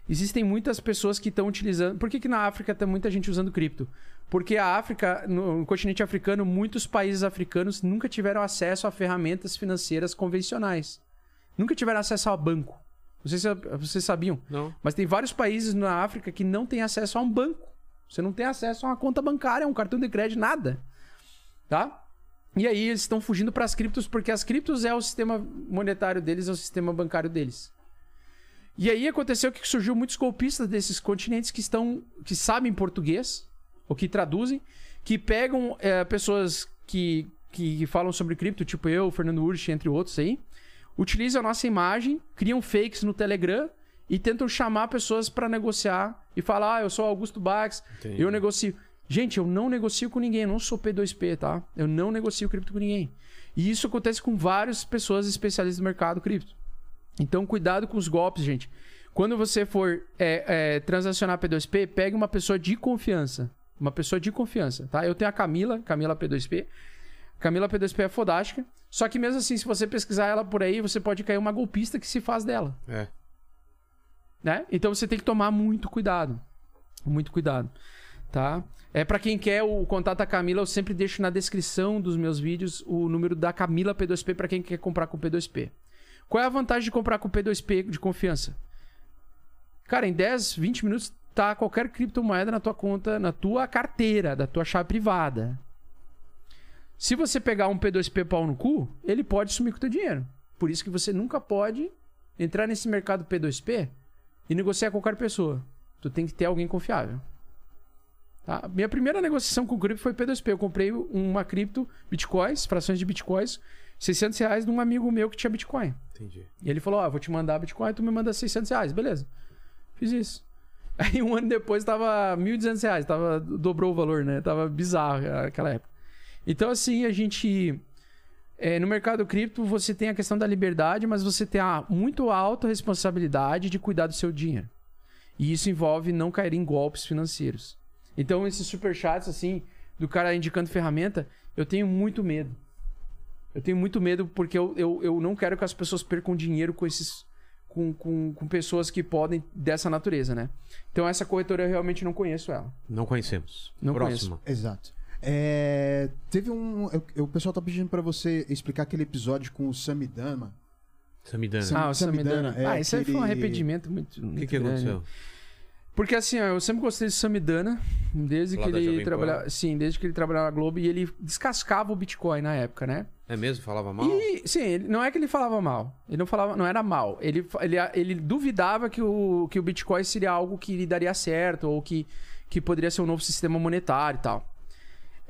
Existem muitas pessoas que estão utilizando. Por que, que na África tem muita gente usando cripto? Porque a África, no no continente africano, muitos países africanos nunca tiveram acesso a ferramentas financeiras convencionais. Nunca tiveram acesso a banco. Não sei se vocês sabiam.
Não.
Mas tem vários países na África que não têm acesso a um banco. Você não tem acesso a uma conta bancária, um cartão de crédito, nada. Tá? E aí eles estão fugindo para as criptos porque as criptos é o sistema monetário deles, é o sistema bancário deles. E aí aconteceu que surgiu muitos golpistas desses continentes que estão que sabem português ou que traduzem, que pegam é, pessoas que, que falam sobre cripto, tipo eu, Fernando Urch, entre outros aí, utilizam a nossa imagem, criam fakes no Telegram e tentam chamar pessoas para negociar e falar: ah, eu sou Augusto Bax,
Entendi.
eu negocio. Gente, eu não negocio com ninguém, eu não sou P2P, tá? Eu não negocio cripto com ninguém. E isso acontece com várias pessoas especialistas no mercado cripto. Então, cuidado com os golpes, gente. Quando você for é, é, transacionar P2P, pegue uma pessoa de confiança. Uma pessoa de confiança, tá? Eu tenho a Camila, Camila P2P. Camila P2P é fodástica. Só que mesmo assim, se você pesquisar ela por aí, você pode cair uma golpista que se faz dela,
É.
né? Então você tem que tomar muito cuidado. Muito cuidado, tá? É para quem quer o contato da Camila, eu sempre deixo na descrição dos meus vídeos o número da Camila P2P para quem quer comprar com P2P. Qual é a vantagem de comprar com P2P de confiança? Cara, em 10, 20 minutos tá qualquer criptomoeda na tua conta, na tua carteira, da tua chave privada. Se você pegar um P2P pau no cu, ele pode sumir com o teu dinheiro. Por isso que você nunca pode entrar nesse mercado P2P e negociar com qualquer pessoa. Tu tem que ter alguém confiável. Tá? Minha primeira negociação com cripto foi P2P. Eu comprei uma cripto, bitcoins, frações de bitcoins, 600 reais de um amigo meu que tinha bitcoin.
Entendi.
E ele falou: Ó, vou te mandar bitcoin, tu me manda 600 reais. Beleza. Fiz isso. *laughs* Aí um ano depois tava 1.200 reais. Tava, dobrou o valor, né? Tava bizarro aquela época. Então, assim, a gente. é, no mercado cripto, você tem a questão da liberdade, mas você tem a muito alta responsabilidade de cuidar do seu dinheiro. E isso envolve não cair em golpes financeiros. Então, esses superchats, assim, do cara indicando ferramenta, eu tenho muito medo. Eu tenho muito medo porque eu, eu, eu não quero que as pessoas percam dinheiro com esses. Com, com, com pessoas que podem dessa natureza, né? Então essa corretora eu realmente não conheço ela.
Não conhecemos.
Não
Próxima.
Exato. É, teve um. eu- O pessoal tá pedindo pra você explicar aquele episódio com o Samidana.
Samidana.
Sam-
Ah, o
Samidana,
Samidana.
é,
ah, isso aí foi um
aquele-
arrependimento muito.
O que, que
grande.
aconteceu?
Porque assim, ó, eu sempre gostei de Samidana, desde
Lá
que ele trabalhava, sim, desde que ele trabalhava na Globo e ele descascava o Bitcoin na época, né?
É mesmo? Falava mal?
E sim, ele, não é que ele falava mal, ele não falava, não era mal, ele, ele, ele duvidava que o, que o Bitcoin seria algo que lhe daria certo ou que, que poderia ser um novo sistema monetário e tal.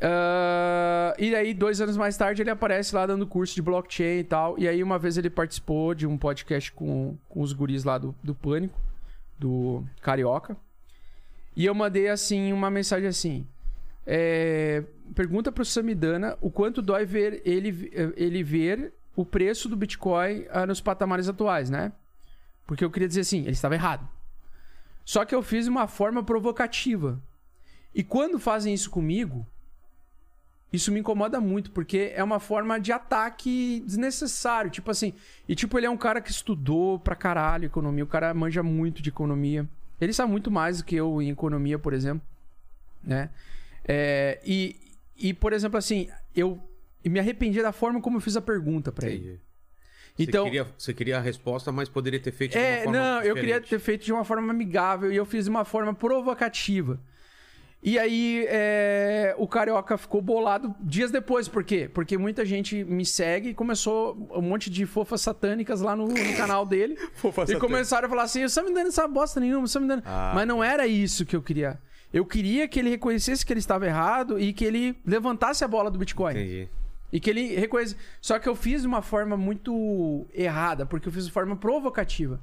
Ah, e aí, dois anos mais tarde, ele aparece lá dando curso de blockchain e tal. E aí, uma vez ele participou de um podcast com, com os guris lá do, do Pânico, do Carioca. E eu mandei, assim, uma mensagem assim. é, pergunta pro Samidana o quanto dói ver ele, ele ver o preço do Bitcoin ah, nos patamares atuais, né? Porque eu queria dizer assim, ele estava errado. Só que eu fiz uma forma provocativa. E quando fazem isso comigo, isso me incomoda muito, porque é uma forma de ataque desnecessário. Tipo assim, e tipo, ele é um cara que estudou pra caralho economia, o cara manja muito de economia. Ele sabe muito mais do que eu em economia, por exemplo, né? É, e, e, por exemplo, assim, eu me arrependi da forma como eu fiz a pergunta pra ele. Então,
Você queria, você queria a resposta, mas poderia ter feito de uma
é,
forma
não, eu queria
diferente.
ter feito de uma forma amigável e eu fiz de uma forma provocativa. E aí, é, o Carioca ficou bolado dias depois. Por quê? Porque muita gente me segue e começou um monte de fofas satânicas lá no, no canal dele. *laughs*
Fofa
e
satânica.
começaram a falar assim: você me dando essa bosta nenhuma, você me dando.
Ah,
Mas não era isso que eu queria. Eu queria que ele reconhecesse que ele estava errado e que ele levantasse a bola do Bitcoin.
Entendi.
E que ele reconhece. Só que eu fiz de uma forma muito errada, porque eu fiz de forma provocativa.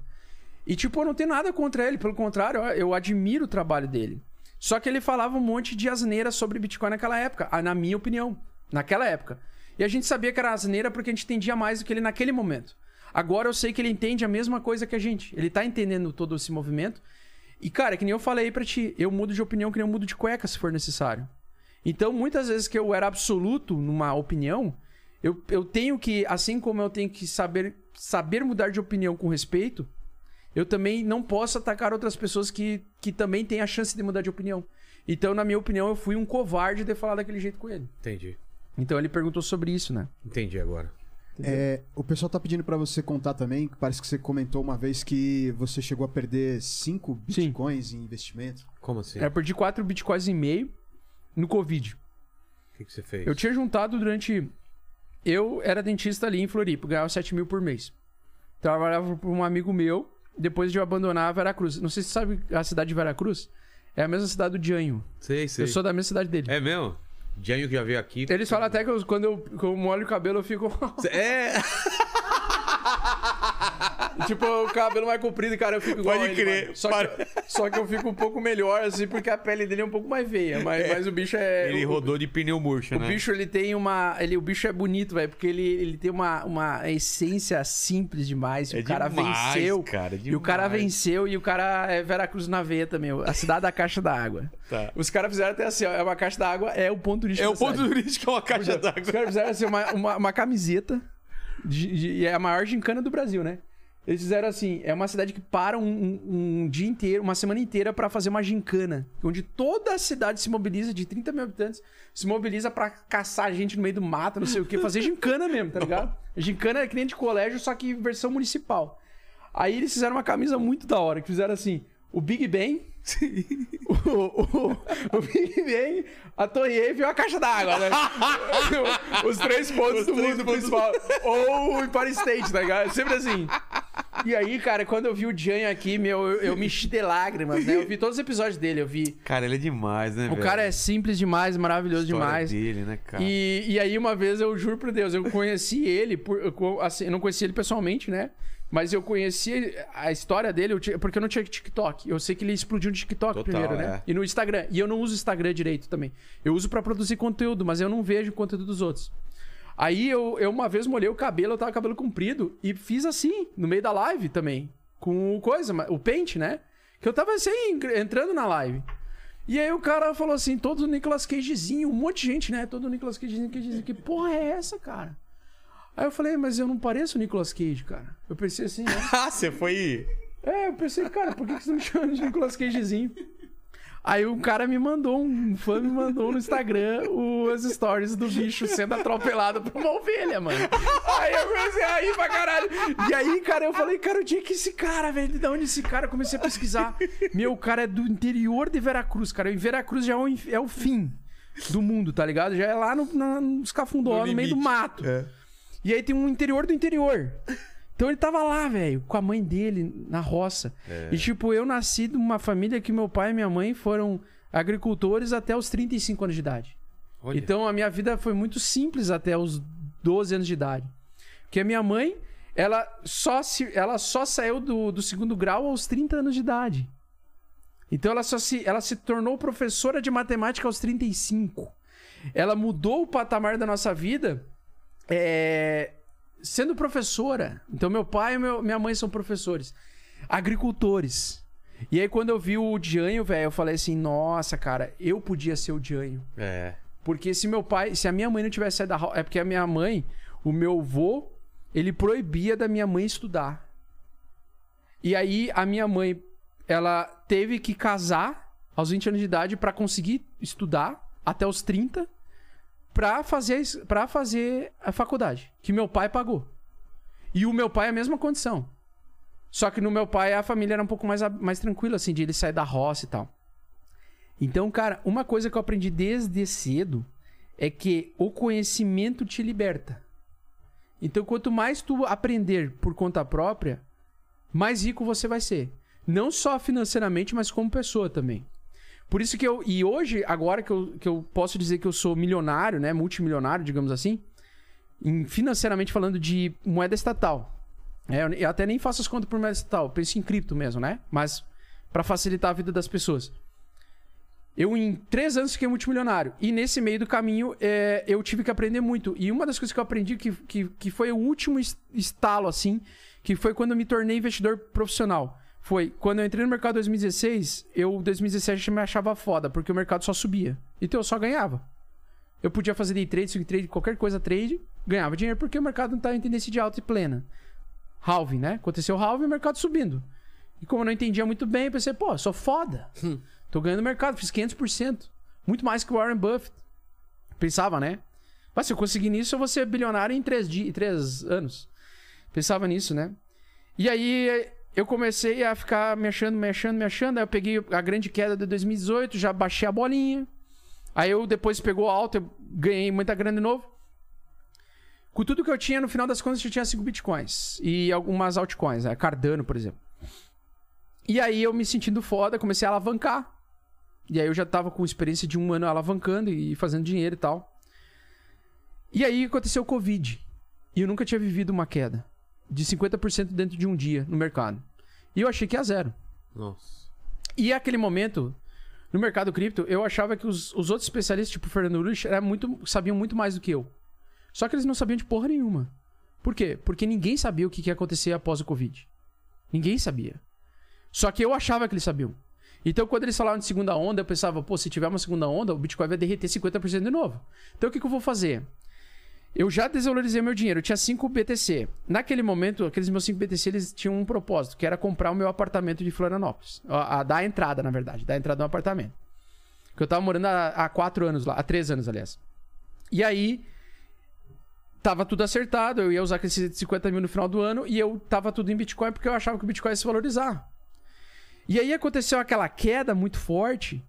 E, tipo, eu não tenho nada contra ele, pelo contrário, eu admiro o trabalho dele. Só que ele falava um monte de asneira sobre Bitcoin naquela época, na minha opinião. Naquela época. E a gente sabia que era asneira porque a gente entendia mais do que ele naquele momento. Agora eu sei que ele entende a mesma coisa que a gente. Ele tá entendendo todo esse movimento. E, cara, que nem eu falei pra ti, eu mudo de opinião que nem eu mudo de cueca se for necessário. Então, muitas vezes que eu era absoluto numa opinião, eu, eu tenho que, assim como eu tenho que saber, saber mudar de opinião com respeito, eu também não posso atacar outras pessoas que, que também têm a chance de mudar de opinião. Então, na minha opinião, eu fui um covarde de falar daquele jeito com ele.
Entendi.
Então ele perguntou sobre isso, né?
Entendi agora.
É, o pessoal tá pedindo pra você contar também, parece que você comentou uma vez que você chegou a perder 5
Sim.
bitcoins em investimento.
Como assim?
Eu perdi 4 bitcoins e meio no Covid.
O que, que você fez?
Eu tinha juntado durante. Eu era dentista ali em Floripa, ganhava 7 mil por mês. Trabalhava para um amigo meu, depois de eu abandonar a Veracruz. Não sei se você sabe a cidade de Veracruz. É a mesma cidade do Janho.
Sei, sei.
Eu sou da mesma cidade dele.
É mesmo? Janho que já veio aqui.
Eles falam até que eu- quando eu, que eu molho o cabelo, eu fico. *laughs*
É! *laughs*
tipo, o cabelo mais comprido, cara, eu fico igual
Pode
ele,
crer.
Só,
Para-
que, só que eu fico um pouco melhor, assim, porque a pele dele é um pouco mais veia. Mas, mas o bicho é.
Ele
o-
rodou de pneu murcho,
O
né?
bicho, ele tem uma. Ele, o bicho é bonito, velho, porque ele, ele tem uma, uma essência simples demais.
É
o cara
demais,
venceu.
cara, é
e o cara
demais.
venceu e o cara é Veracruz na veia também. A cidade da caixa d'água.
Tá.
Os caras fizeram até assim, ó. É uma caixa d'água, é o ponto turístico.
É o ponto turístico, é uma caixa
Os
d'água.
caras fizeram assim, uma, uma, uma camiseta. de- de- e é a maior gincana do Brasil, né? Eles fizeram assim: é uma cidade que para um, um- um dia inteiro, uma semana inteira, pra fazer uma gincana. Onde toda a cidade se mobiliza, de 30 mil habitantes, se mobiliza pra caçar gente no meio do mato, não sei o quê, fazer gincana mesmo, tá ligado? *laughs* Gincana é que nem de colégio, só que versão municipal. Aí eles fizeram uma camisa muito da hora, que fizeram assim: o Big Ben. *laughs* o, o- o Big Ben, a Torre Eiffel e a caixa d'água, né? *laughs* Os três pontos
Os
do
três
mundo
pontos
principal. Ou o Empire State, tá ligado? Sempre assim. E aí, cara, quando eu vi o Jan aqui, meu, eu, eu me enchi de lágrimas, né? Eu vi todos os episódios dele, eu vi.
Cara, ele é demais, né,
O cara é simples demais, maravilhoso
História
demais.
dele, né, cara?
E, e aí, uma vez, eu juro por Deus, eu conheci ele, por, eu assim, eu não conheci ele pessoalmente, né? Mas eu conheci a história dele, porque eu não tinha TikTok. Eu sei que ele explodiu no TikTok
Total,
primeiro, né?
é.
E no Instagram. E eu não uso o Instagram direito também. Eu uso pra produzir conteúdo, mas eu não vejo o conteúdo dos outros. Aí eu, eu uma vez molhei o cabelo, eu tava com o cabelo comprido, e fiz assim, no meio da live também. Com o coisa, o pente, né? Que eu tava assim, entrando na live. E aí o cara falou assim, todo Nicolas Cagezinho, um monte de gente, né? Todo Nicolas Cagezinho, Cagezinho, que porra é essa, cara? Aí eu falei, mas eu não pareço o Nicolas Cage, cara. Eu pensei assim, né? *laughs*
Ah, você foi.
É, eu pensei, cara, por que você tá me chama de Nicolas Cagezinho? Aí um cara me mandou, um fã me mandou no Instagram os stories do bicho sendo atropelado por uma ovelha, mano. Aí eu comecei a rir pra caralho. E aí, cara, eu falei, cara, onde é que esse cara, velho? De onde esse cara? Eu comecei a pesquisar. Meu, o cara é do interior de Veracruz, cara. E Veracruz já é o, é o fim do mundo, tá ligado? Já é lá no, na, nos cafundó,
No
no, meio do mato.
É.
E aí tem um interior do interior. Então ele tava lá, velho, com a mãe dele na roça. E tipo, eu nasci de uma família que meu pai e minha mãe foram agricultores até os 35 anos de idade.
Olha.
Então a minha vida foi muito simples até os 12 anos de idade. Porque a minha mãe, ela só, se, ela só saiu do, do segundo grau aos 30 anos de idade. Então ela só se, ela se tornou professora de matemática aos 35. Ela mudou o patamar da nossa vida é, sendo professora. Então, meu pai e meu- minha mãe são professores. Agricultores. E aí, quando eu vi o Dianho, velho, eu falei assim: nossa, cara, eu podia ser o Dianho.
É.
Porque se meu pai, se a minha mãe não tivesse saído da roça. É porque a minha mãe, o meu avô, ele proibia da minha mãe estudar. E aí, a minha mãe, ela teve que casar aos 20 anos de idade pra conseguir estudar até os 30 pra fazer, pra fazer a faculdade, que meu pai pagou. E o meu pai é a mesma condição. Só que no meu pai a família era um pouco mais, mais tranquila, assim, de ele sair da roça e tal. Então, cara, uma coisa que eu aprendi desde cedo é que o conhecimento te liberta. Então, quanto mais tu aprender por conta própria, mais rico você vai ser. Não só financeiramente, mas como pessoa também. Por isso que eu. E hoje, agora que eu, que eu posso dizer que eu sou milionário, né? Multimilionário, digamos assim. em- financeiramente falando de moeda estatal. É, eu- até nem faço as contas por moeda estatal. Penso em cripto mesmo, né? Mas para facilitar a vida das pessoas. Eu, em três anos, fiquei multimilionário. E nesse meio do caminho, é, eu tive que aprender muito. E uma das coisas que eu aprendi, que, que, que foi o último es- estalo, assim, que foi quando eu me tornei investidor profissional. Foi quando eu entrei no mercado em 2016, eu, em 2017, me achava foda, porque o mercado só subia. Então eu só ganhava. Eu podia fazer day trade, swing trade, qualquer coisa trade, ganhava dinheiro, porque o mercado não estava em tendência de alta e plena. Halving, né? Aconteceu o halving e o mercado subindo. E como eu não entendia muito bem, eu pensei, pô, sou foda. Tô ganhando mercado, fiz 500%. Muito mais que o Warren Buffett. Pensava, né? Mas se eu conseguir nisso, eu vou ser bilionário em três, di- em três anos. Pensava nisso, né? E aí eu comecei a ficar me achando, me achando, me achando. Aí eu peguei a grande queda de 2018, já baixei a bolinha. Aí eu depois pegou alta, eu ganhei muita grana de novo. Com tudo que eu tinha, no final das contas, eu tinha 5 bitcoins. E algumas altcoins, né? Cardano, por exemplo. E aí eu me sentindo foda, comecei a alavancar. E aí eu já tava com experiência de um ano alavancando e fazendo dinheiro e tal. E aí aconteceu o Covid. E eu nunca tinha vivido uma queda de 50% dentro de um dia no mercado. E eu achei que ia zero.
Nossa.
E aquele momento, no mercado cripto, eu achava que os, os outros especialistas, tipo o Fernando Urich, era muito, sabiam muito mais do que eu. Só que eles não sabiam de porra nenhuma. Por quê? Porque ninguém sabia o que ia acontecer após o Covid. Ninguém sabia. Só que eu achava que eles sabiam. Então, quando eles falavam de segunda onda, eu pensava, pô, se tiver uma segunda onda, o Bitcoin vai derreter 50% de novo. Então, o que, que eu vou fazer? Eu já desvalorizei meu dinheiro. Eu tinha 5 BTC. Naquele momento, aqueles meus 5 BTC, eles tinham um propósito, que era comprar o meu apartamento de Florianópolis. A, a, dar entrada, na verdade. Dar entrada no apartamento. Porque eu tava morando há, há 4 anos lá. Há 3 anos, aliás. E aí, tava tudo acertado. Eu ia usar aqueles 50 mil no final do ano. E eu tava tudo em Bitcoin, porque eu achava que o Bitcoin ia se valorizar. E aí aconteceu aquela queda muito forte.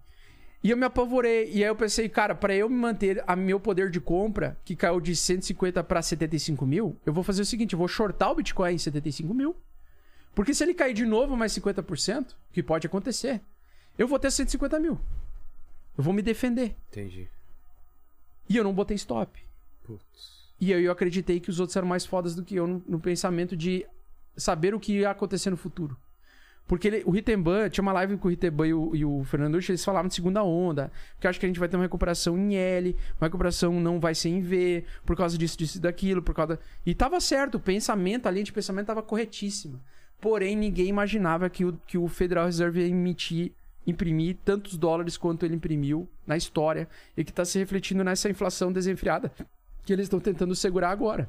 E eu me apavorei. E aí eu pensei, cara, para eu me manter a meu poder de compra, que caiu de 150 para 75 mil, eu vou fazer o seguinte: eu vou shortar o Bitcoin em 75 mil. Porque se ele cair de novo mais 50%, que pode acontecer, eu vou ter 150 mil. Eu vou me defender.
Entendi.
E eu não botei stop.
Putz.
E aí eu acreditei que os outros eram mais fodas do que eu no, no pensamento de saber o que ia acontecer no futuro. Porque ele- o Rittenban, tinha uma live com o Rittenban e o, e o Fernando Urch, eles falavam de segunda onda, que eu acho que a gente vai ter uma recuperação em L, uma recuperação não vai ser em V, por causa disso, disso daquilo, por causa... E tava certo, o pensamento, a linha de pensamento tava corretíssima. Porém, ninguém imaginava que o, que o Federal Reserve ia emitir, imprimir tantos dólares quanto ele imprimiu na história, e que tá se refletindo nessa inflação desenfreada que eles estão tentando segurar agora.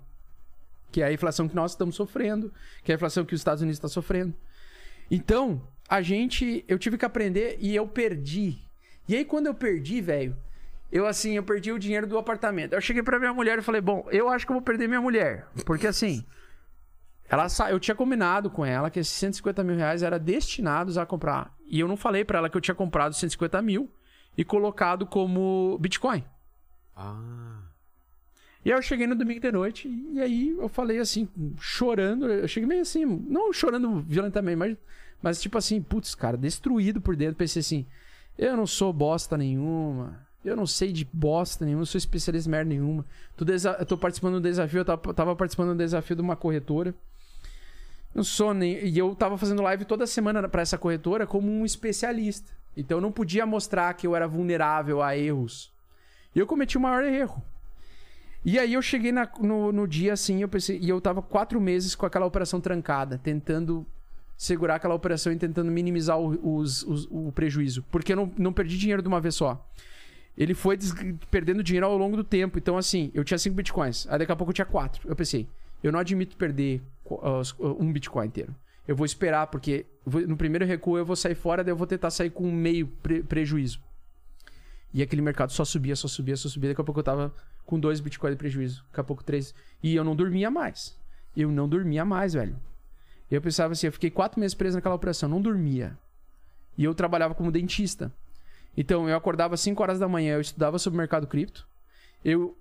Que é a inflação que nós estamos sofrendo, que é a inflação que os Estados Unidos estão sofrendo. Então, a gente. Eu tive que aprender e eu perdi E aí, quando eu perdi, velho, eu assim, eu perdi o dinheiro do apartamento. Eu cheguei pra minha mulher e falei, bom, eu acho que eu vou perder minha mulher. Porque assim, ela sa... eu tinha combinado com ela que esses 150 mil reais eram destinados a comprar. E eu não falei pra ela que eu tinha comprado 150 mil e colocado como Bitcoin.
Ah.
E aí eu cheguei no domingo de noite e aí eu falei assim, chorando. Eu cheguei meio assim, não chorando violentamente, mas, mas tipo assim, putz, cara, destruído por dentro. Pensei assim, eu não sou bosta nenhuma. Eu não sei de bosta nenhuma, não sou especialista em merda nenhuma. Tô eu tô participando do desafio, eu tava, tava participando do desafio de uma corretora. Não sou nem. E eu tava fazendo live toda semana pra essa corretora como um especialista. Então eu não podia mostrar que eu era vulnerável a erros. E eu cometi o maior erro. E aí eu cheguei na- no, no dia assim, eu pensei, e eu tava quatro meses com aquela operação trancada, tentando segurar aquela operação e tentando minimizar o, os- os- o prejuízo. Porque eu não, não perdi dinheiro de uma vez só. Ele foi perdendo dinheiro ao longo do tempo. Então, assim, eu tinha cinco bitcoins. Aí daqui a pouco eu tinha quatro. Eu pensei, eu não admito perder um bitcoin inteiro. Eu vou esperar, porque no primeiro recuo eu vou sair fora, daí eu vou tentar sair com meio pre- prejuízo. E aquele mercado só subia, só subia, só subia. Daqui a pouco eu tava com dois bitcoins de prejuízo. Daqui a pouco três. E eu não dormia mais. Eu não dormia mais, velho. Eu pensava assim, eu fiquei quatro meses preso naquela operação, não dormia. E eu trabalhava como dentista. Então eu acordava às 5 horas da manhã, eu estudava sobre mercado cripto. Eu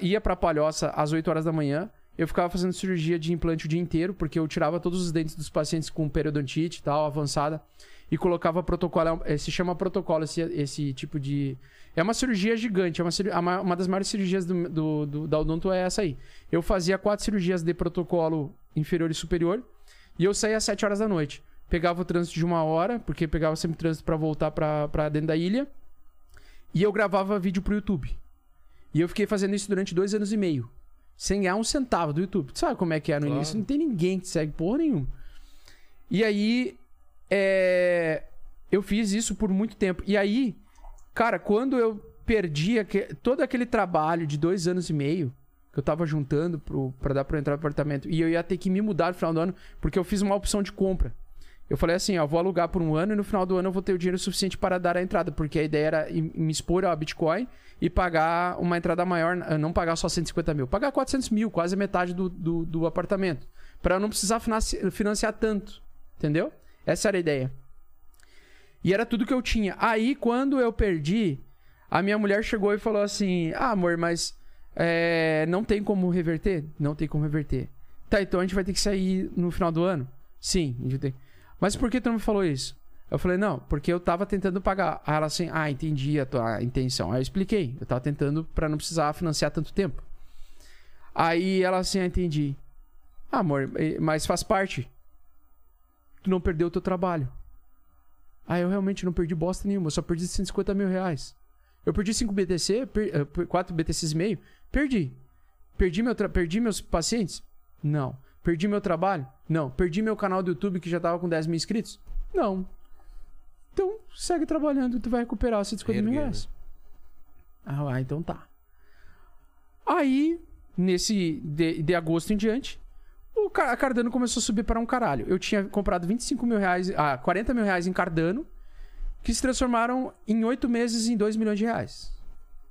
ia pra Palhoça às 8 horas da manhã. Eu ficava fazendo cirurgia de implante o dia inteiro, porque eu tirava todos os dentes dos pacientes com periodontite e tal, avançada, e colocava protocolo. eh, Se chama protocolo esse, esse tipo de. É uma cirurgia gigante, é uma, cir- a ma- uma das maiores cirurgias do, do, do, da Odonto é essa aí. Eu fazia quatro cirurgias de protocolo inferior e superior, e eu saía às 7 horas da noite. Pegava o trânsito de uma hora, porque pegava sempre trânsito pra voltar pra, pra dentro da ilha. E eu gravava vídeo pro YouTube. E eu fiquei fazendo isso durante dois anos e meio. Sem ganhar um centavo do YouTube. Tu sabe como é que é no
Claro.
início? Não tem ninguém que segue porra nenhuma. E aí. é, Eu fiz isso por muito tempo. E aí, cara, quando eu perdi aque- todo aquele trabalho de dois anos e meio que eu tava juntando pro... pra dar pra eu entrar no apartamento, e eu ia ter que me mudar no final do ano, porque eu fiz uma opção de compra. Eu falei assim, ó, vou alugar por um ano e no final do ano eu vou ter o dinheiro suficiente para dar a entrada, porque a ideia era me expor ao Bitcoin e pagar uma entrada maior, não pagar só 150 mil, pagar 400 mil, quase metade do, do, do apartamento, para não precisar financi- financiar tanto, entendeu? Essa era a ideia. E era tudo que eu tinha. Aí, quando eu perdi, a minha mulher chegou e falou assim: Ah, amor, mas é, não tem como reverter? Não tem como reverter. Tá, então a gente vai ter que sair no final do ano? Sim, a gente ter. Mas por que tu não me falou isso? Eu falei, não, porque eu tava tentando pagar. Aí ela assim, ah, entendi a tua intenção. Aí eu expliquei. Eu tava tentando pra não precisar financiar tanto tempo. Aí ela assim, ah, entendi. Ah, amor, mas faz parte. Tu não perdeu o teu trabalho. Ah, eu realmente não perdi bosta nenhuma, eu só perdi 150 mil reais. Eu perdi 5 BTC, per, per- 4 BTCs e meio, perdi. Perdi, meu perdi meus pacientes? Não. Perdi meu trabalho? Não. Perdi meu canal do YouTube que já tava com 10 mil inscritos? Não. Então, segue trabalhando e tu vai recuperar os 150 mil
Erguer,
reais. Ah, ah, então tá. Aí, nesse de, de agosto em diante, o a Cardano começou a subir para um caralho. Eu tinha comprado 25 mil reais, ah, 40 mil reais em Cardano, que se transformaram em 8 meses em 2 milhões de reais.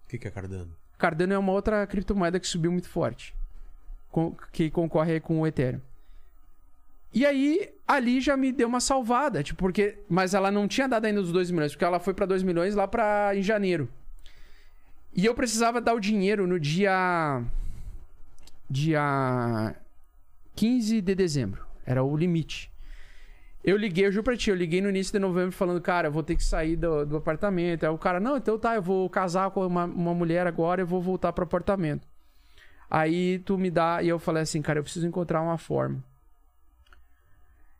O que, que é Cardano?
Cardano é uma outra criptomoeda que subiu muito forte, com- que concorre com o Ethereum. E aí, ali já me deu uma salvada, tipo, porque. Mas ela não tinha dado ainda os 2 milhões, porque ela foi para 2 milhões lá para em janeiro. E eu precisava dar o dinheiro no dia. Dia 15 de dezembro. Era o limite. Eu liguei, eu juro pra ti, eu liguei no início de novembro falando, cara, eu vou ter que sair do, do apartamento. Aí o cara, não, então tá, eu vou casar com uma, uma mulher agora, eu vou voltar pro apartamento. Aí tu me dá, e eu falei assim, cara, eu preciso encontrar uma forma.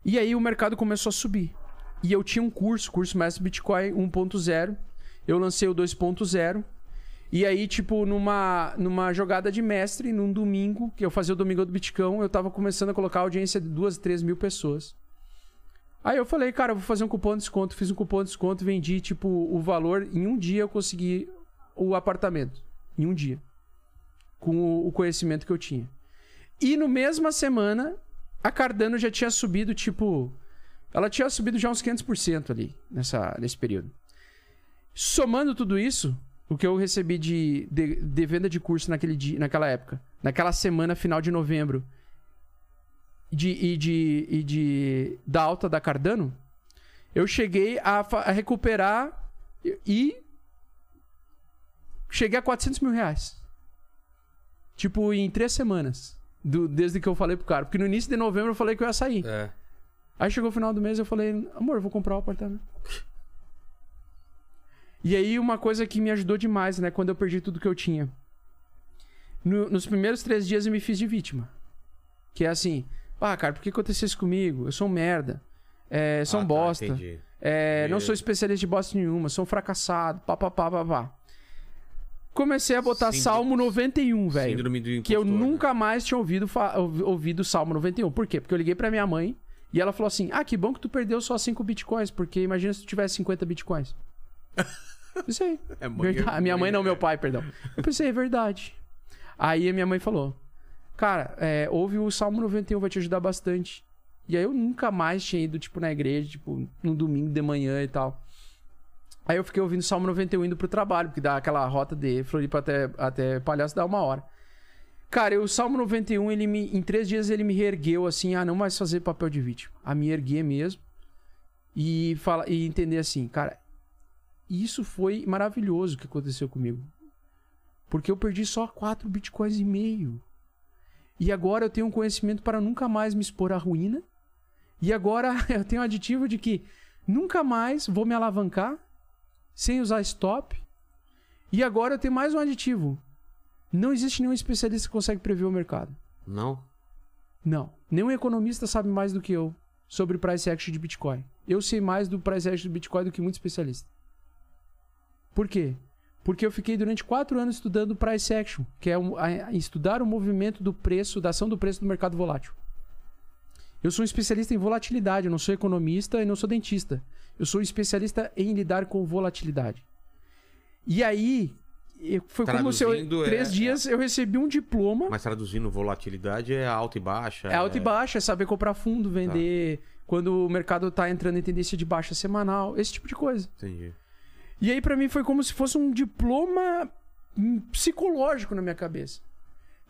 E aí o mercado começou a subir. E eu tinha um curso, curso Mestre Bitcoin 1.0. Eu lancei o 2.0. E aí, tipo, numa, numa jogada de mestre, num domingo, que eu fazia o Domingo do Bitcão, eu tava começando a colocar audiência de duas, três mil pessoas. Aí eu falei, cara, eu vou fazer um cupom de desconto. Fiz um cupom de desconto, vendi, tipo, o valor. Em um dia eu consegui o apartamento. Em um dia. Com o, o conhecimento que eu tinha. E no mesma semana, a Cardano já tinha subido, tipo. Ela tinha subido já uns 500% ali, nessa, nesse período. Somando tudo isso, o que eu recebi de, de, de venda de curso naquele dia, naquela época, naquela semana final de novembro, de, e, de, e de da alta da Cardano, eu cheguei a, a recuperar e cheguei a 400 mil reais. Tipo, em três semanas. do- desde que eu falei pro cara. Porque no início de novembro eu falei que eu ia sair.
É.
Aí chegou o final do mês eu falei, amor, eu vou comprar o apartamento. E aí uma coisa que me ajudou demais, né? Quando eu perdi tudo que eu tinha. No- nos primeiros três dias eu me fiz de vítima. Que é assim, ah, cara, por que aconteceu isso comigo? Eu sou um merda. É, sou um
Ah, tá,
bosta. É, não sou especialista de bosta nenhuma, sou um fracassado, pá, pá, pá, pá, pá. Comecei a botar
Síndrome-
Salmo 91, velho.
Síndrome do
Que eu
né?
nunca mais tinha ouvido, fa- ouvi- ouvido Salmo 91. Por quê? Porque eu liguei pra minha mãe e ela falou assim: Ah, que bom que tu perdeu só 5 bitcoins, porque imagina se tu tivesse 50 bitcoins. Aí.
É mãe-
Verdade. Minha mãe não, meu pai, perdão. Eu pensei, é verdade. Aí a minha mãe falou: Cara, é, ouve o Salmo 91, vai te ajudar bastante. E aí eu nunca mais tinha ido, tipo, na igreja, tipo, no domingo de manhã e tal. Aí eu fiquei ouvindo o Salmo 91 indo pro trabalho, porque dá aquela rota de Floripa até, até Palhaço dá uma hora. Cara, o Salmo 91, ele me, em três dias ele me reergueu assim, a não mais fazer papel de vítima. A me erguer mesmo. E, fala, e entender assim, cara, isso foi maravilhoso que aconteceu comigo. Porque eu perdi só 4 bitcoins e meio. E agora eu tenho um conhecimento para nunca mais me expor à ruína. E agora *laughs* eu tenho um aditivo de que nunca mais vou me alavancar sem usar stop. E agora eu tenho mais um aditivo. Não existe nenhum especialista que consegue prever o mercado.
Não?
Não. Nenhum economista sabe mais do que eu sobre price action de Bitcoin. Eu sei mais do price action do Bitcoin do que muito especialista. Por quê? Porque eu fiquei durante quatro anos estudando price action, que é um- a- estudar o movimento do preço, da ação do preço do mercado volátil. Eu sou um especialista em volatilidade, eu não sou economista e não sou dentista. Eu sou um especialista em lidar com volatilidade. E aí, foi como se eu,
Traduzindo,
três
é-
dias eu recebi um diploma.
Mas traduzindo volatilidade é alta e baixa.
É alta e baixa, é saber comprar fundo, vender, quando o mercado tá entrando em tendência de baixa semanal, esse tipo de coisa.
Entendi.
E aí pra mim foi como se fosse um diploma hum, psicológico na minha cabeça.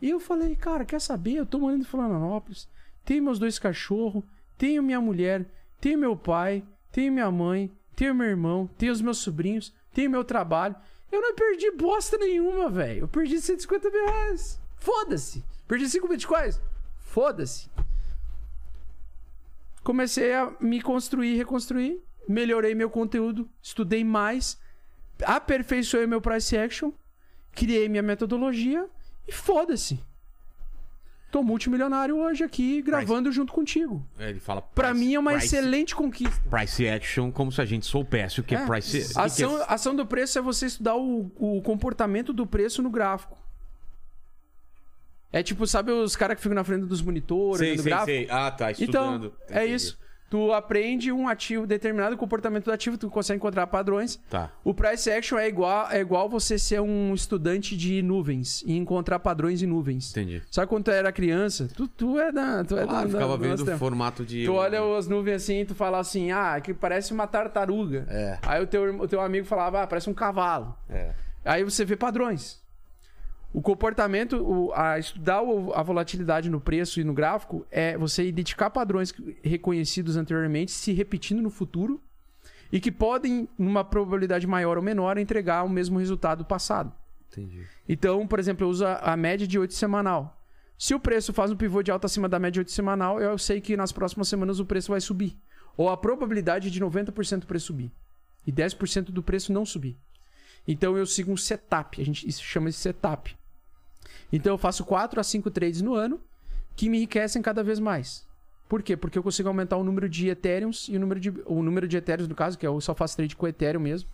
E eu falei, cara, quer saber? Eu tô morando em Florianópolis, tenho meus dois cachorros, tenho minha mulher, tenho meu pai, tenho minha mãe, tenho meu irmão, tenho os meus sobrinhos, tenho meu trabalho. Eu não perdi bosta nenhuma, velho. Eu perdi 150 mil reais. Foda-se. Perdi 5 bitcoins. Foda-se. Comecei a me construir, reconstruir. Melhorei meu conteúdo. Estudei mais. Aperfeiçoei meu price action. Criei minha metodologia. E foda-se. Tô multimilionário hoje aqui, gravando junto contigo.
É, Ele fala.
Pra
price-
mim é uma
price-
excelente conquista.
Price action, como se a gente soubesse o que é,
É.
price. o que
ação,
é-
ação do preço é você estudar o, o comportamento do preço no gráfico. É tipo, sabe os caras que ficam na frente dos monitores,
Sei, sei,
gráfico?
sei. Ah, tá. Estudando.
Então, é isso. Tu aprende um ativo, determinado comportamento do ativo, tu consegue encontrar padrões.
Tá.
O price action é igual, é igual você ser um estudante de nuvens e encontrar padrões em nuvens.
Entendi.
Sabe quando tu era criança? Tu, tu é da. Tu é
Ah,
da,
ficava
do
vendo o formato de.
Tu olha as nuvens assim e tu fala assim, ah, que parece uma tartaruga.
É.
Aí o teu, o teu amigo falava, ah, parece um cavalo.
É.
Aí você vê padrões. O comportamento, o- a estudar o- a volatilidade no preço e no gráfico é você identificar padrões reconhecidos anteriormente se repetindo no futuro e que podem, numa probabilidade maior ou menor, entregar o mesmo resultado passado.
Entendi.
Então, por exemplo, eu uso a, média de 8 semanal. Se o preço faz um pivô de alta acima da média de 8 semanal, eu sei que nas próximas semanas o preço vai subir. Ou a probabilidade de 90% do preço subir. E 10% do preço não subir. Então eu sigo um setup. A gente chama de setup. Então eu faço 4 a 5 trades no ano que me enriquecem cada vez mais. Por quê? Porque eu consigo aumentar o número de Ethereums e o número de, o número de Ethereums, no caso, que eu só faço trade com Ethereum mesmo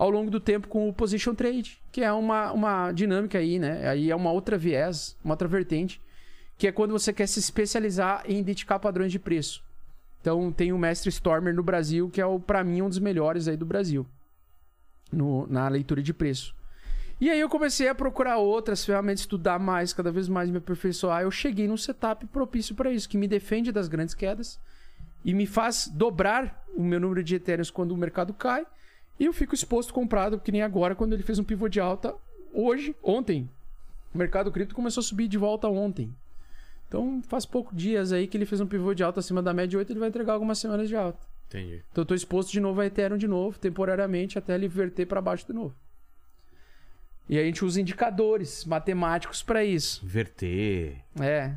ao longo do tempo com o position trade, que é uma, uma dinâmica aí, né? Aí é uma outra viés, uma outra vertente, que é quando você quer se especializar em identificar padrões de preço. Então tem o mestre Stormer no Brasil, que é para mim um dos melhores aí do Brasil no- na leitura de preço. E aí eu comecei a procurar outras ferramentas, estudar mais, cada vez mais me aperfeiçoar. Eu cheguei num setup propício para isso, que me defende das grandes quedas e me faz dobrar o meu número de Ethereums quando o mercado cai E eu fico exposto comprado, que nem agora, quando ele fez um pivô de alta. Hoje, ontem, o mercado cripto começou a subir de volta ontem. Então, faz poucos dias aí que ele fez um pivô de alta acima da média 8, ele vai entregar algumas semanas de alta.
Entendi.
Então, eu tô exposto de novo a Ethereum de novo, temporariamente, até ele verter para baixo de novo. E aí a gente usa indicadores matemáticos para isso.
Inverter.
É.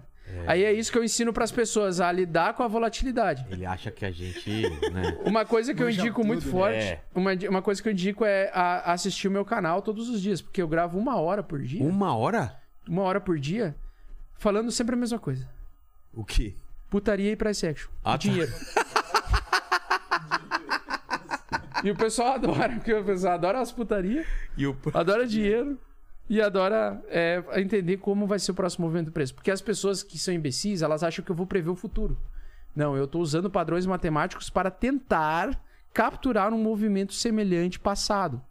Aí é isso que eu ensino para as pessoas a lidar com a volatilidade.
Ele acha que a gente, né? *laughs*
Uma coisa que eu indico
tudo,
muito
né?
forte,
É.
uma, uma coisa que eu indico é a- assistir o meu canal todos os dias, porque eu gravo uma hora por dia,
Uma hora?
uma hora por dia, falando sempre a mesma coisa.
O quê?
Putaria e price action.
Ah,
e dinheiro. *laughs* e o pessoal adora, porque o pessoal adora as putarias,
E o...
adora dinheiro e adora é, entender como vai ser o próximo movimento do preço. Porque as pessoas que são imbecis, elas acham que eu vou prever o futuro. Não, eu estou usando padrões matemáticos para tentar capturar um movimento semelhante passado.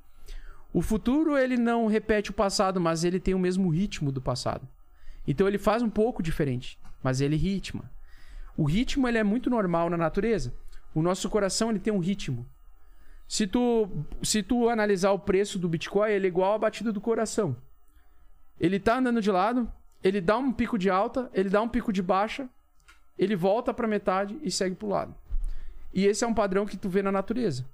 O futuro ele não repete o passado, mas ele tem o mesmo ritmo do passado. Então ele faz um pouco diferente, mas ele ritma. O ritmo ele é muito normal na natureza. O nosso coração ele tem um ritmo. Se tu, se tu analisar o preço do Bitcoin, ele é igual à batida do coração. Ele tá andando de lado, ele dá um pico de alta, ele dá um pico de baixa, ele volta para metade e segue pro lado. E esse é um padrão que tu vê na natureza.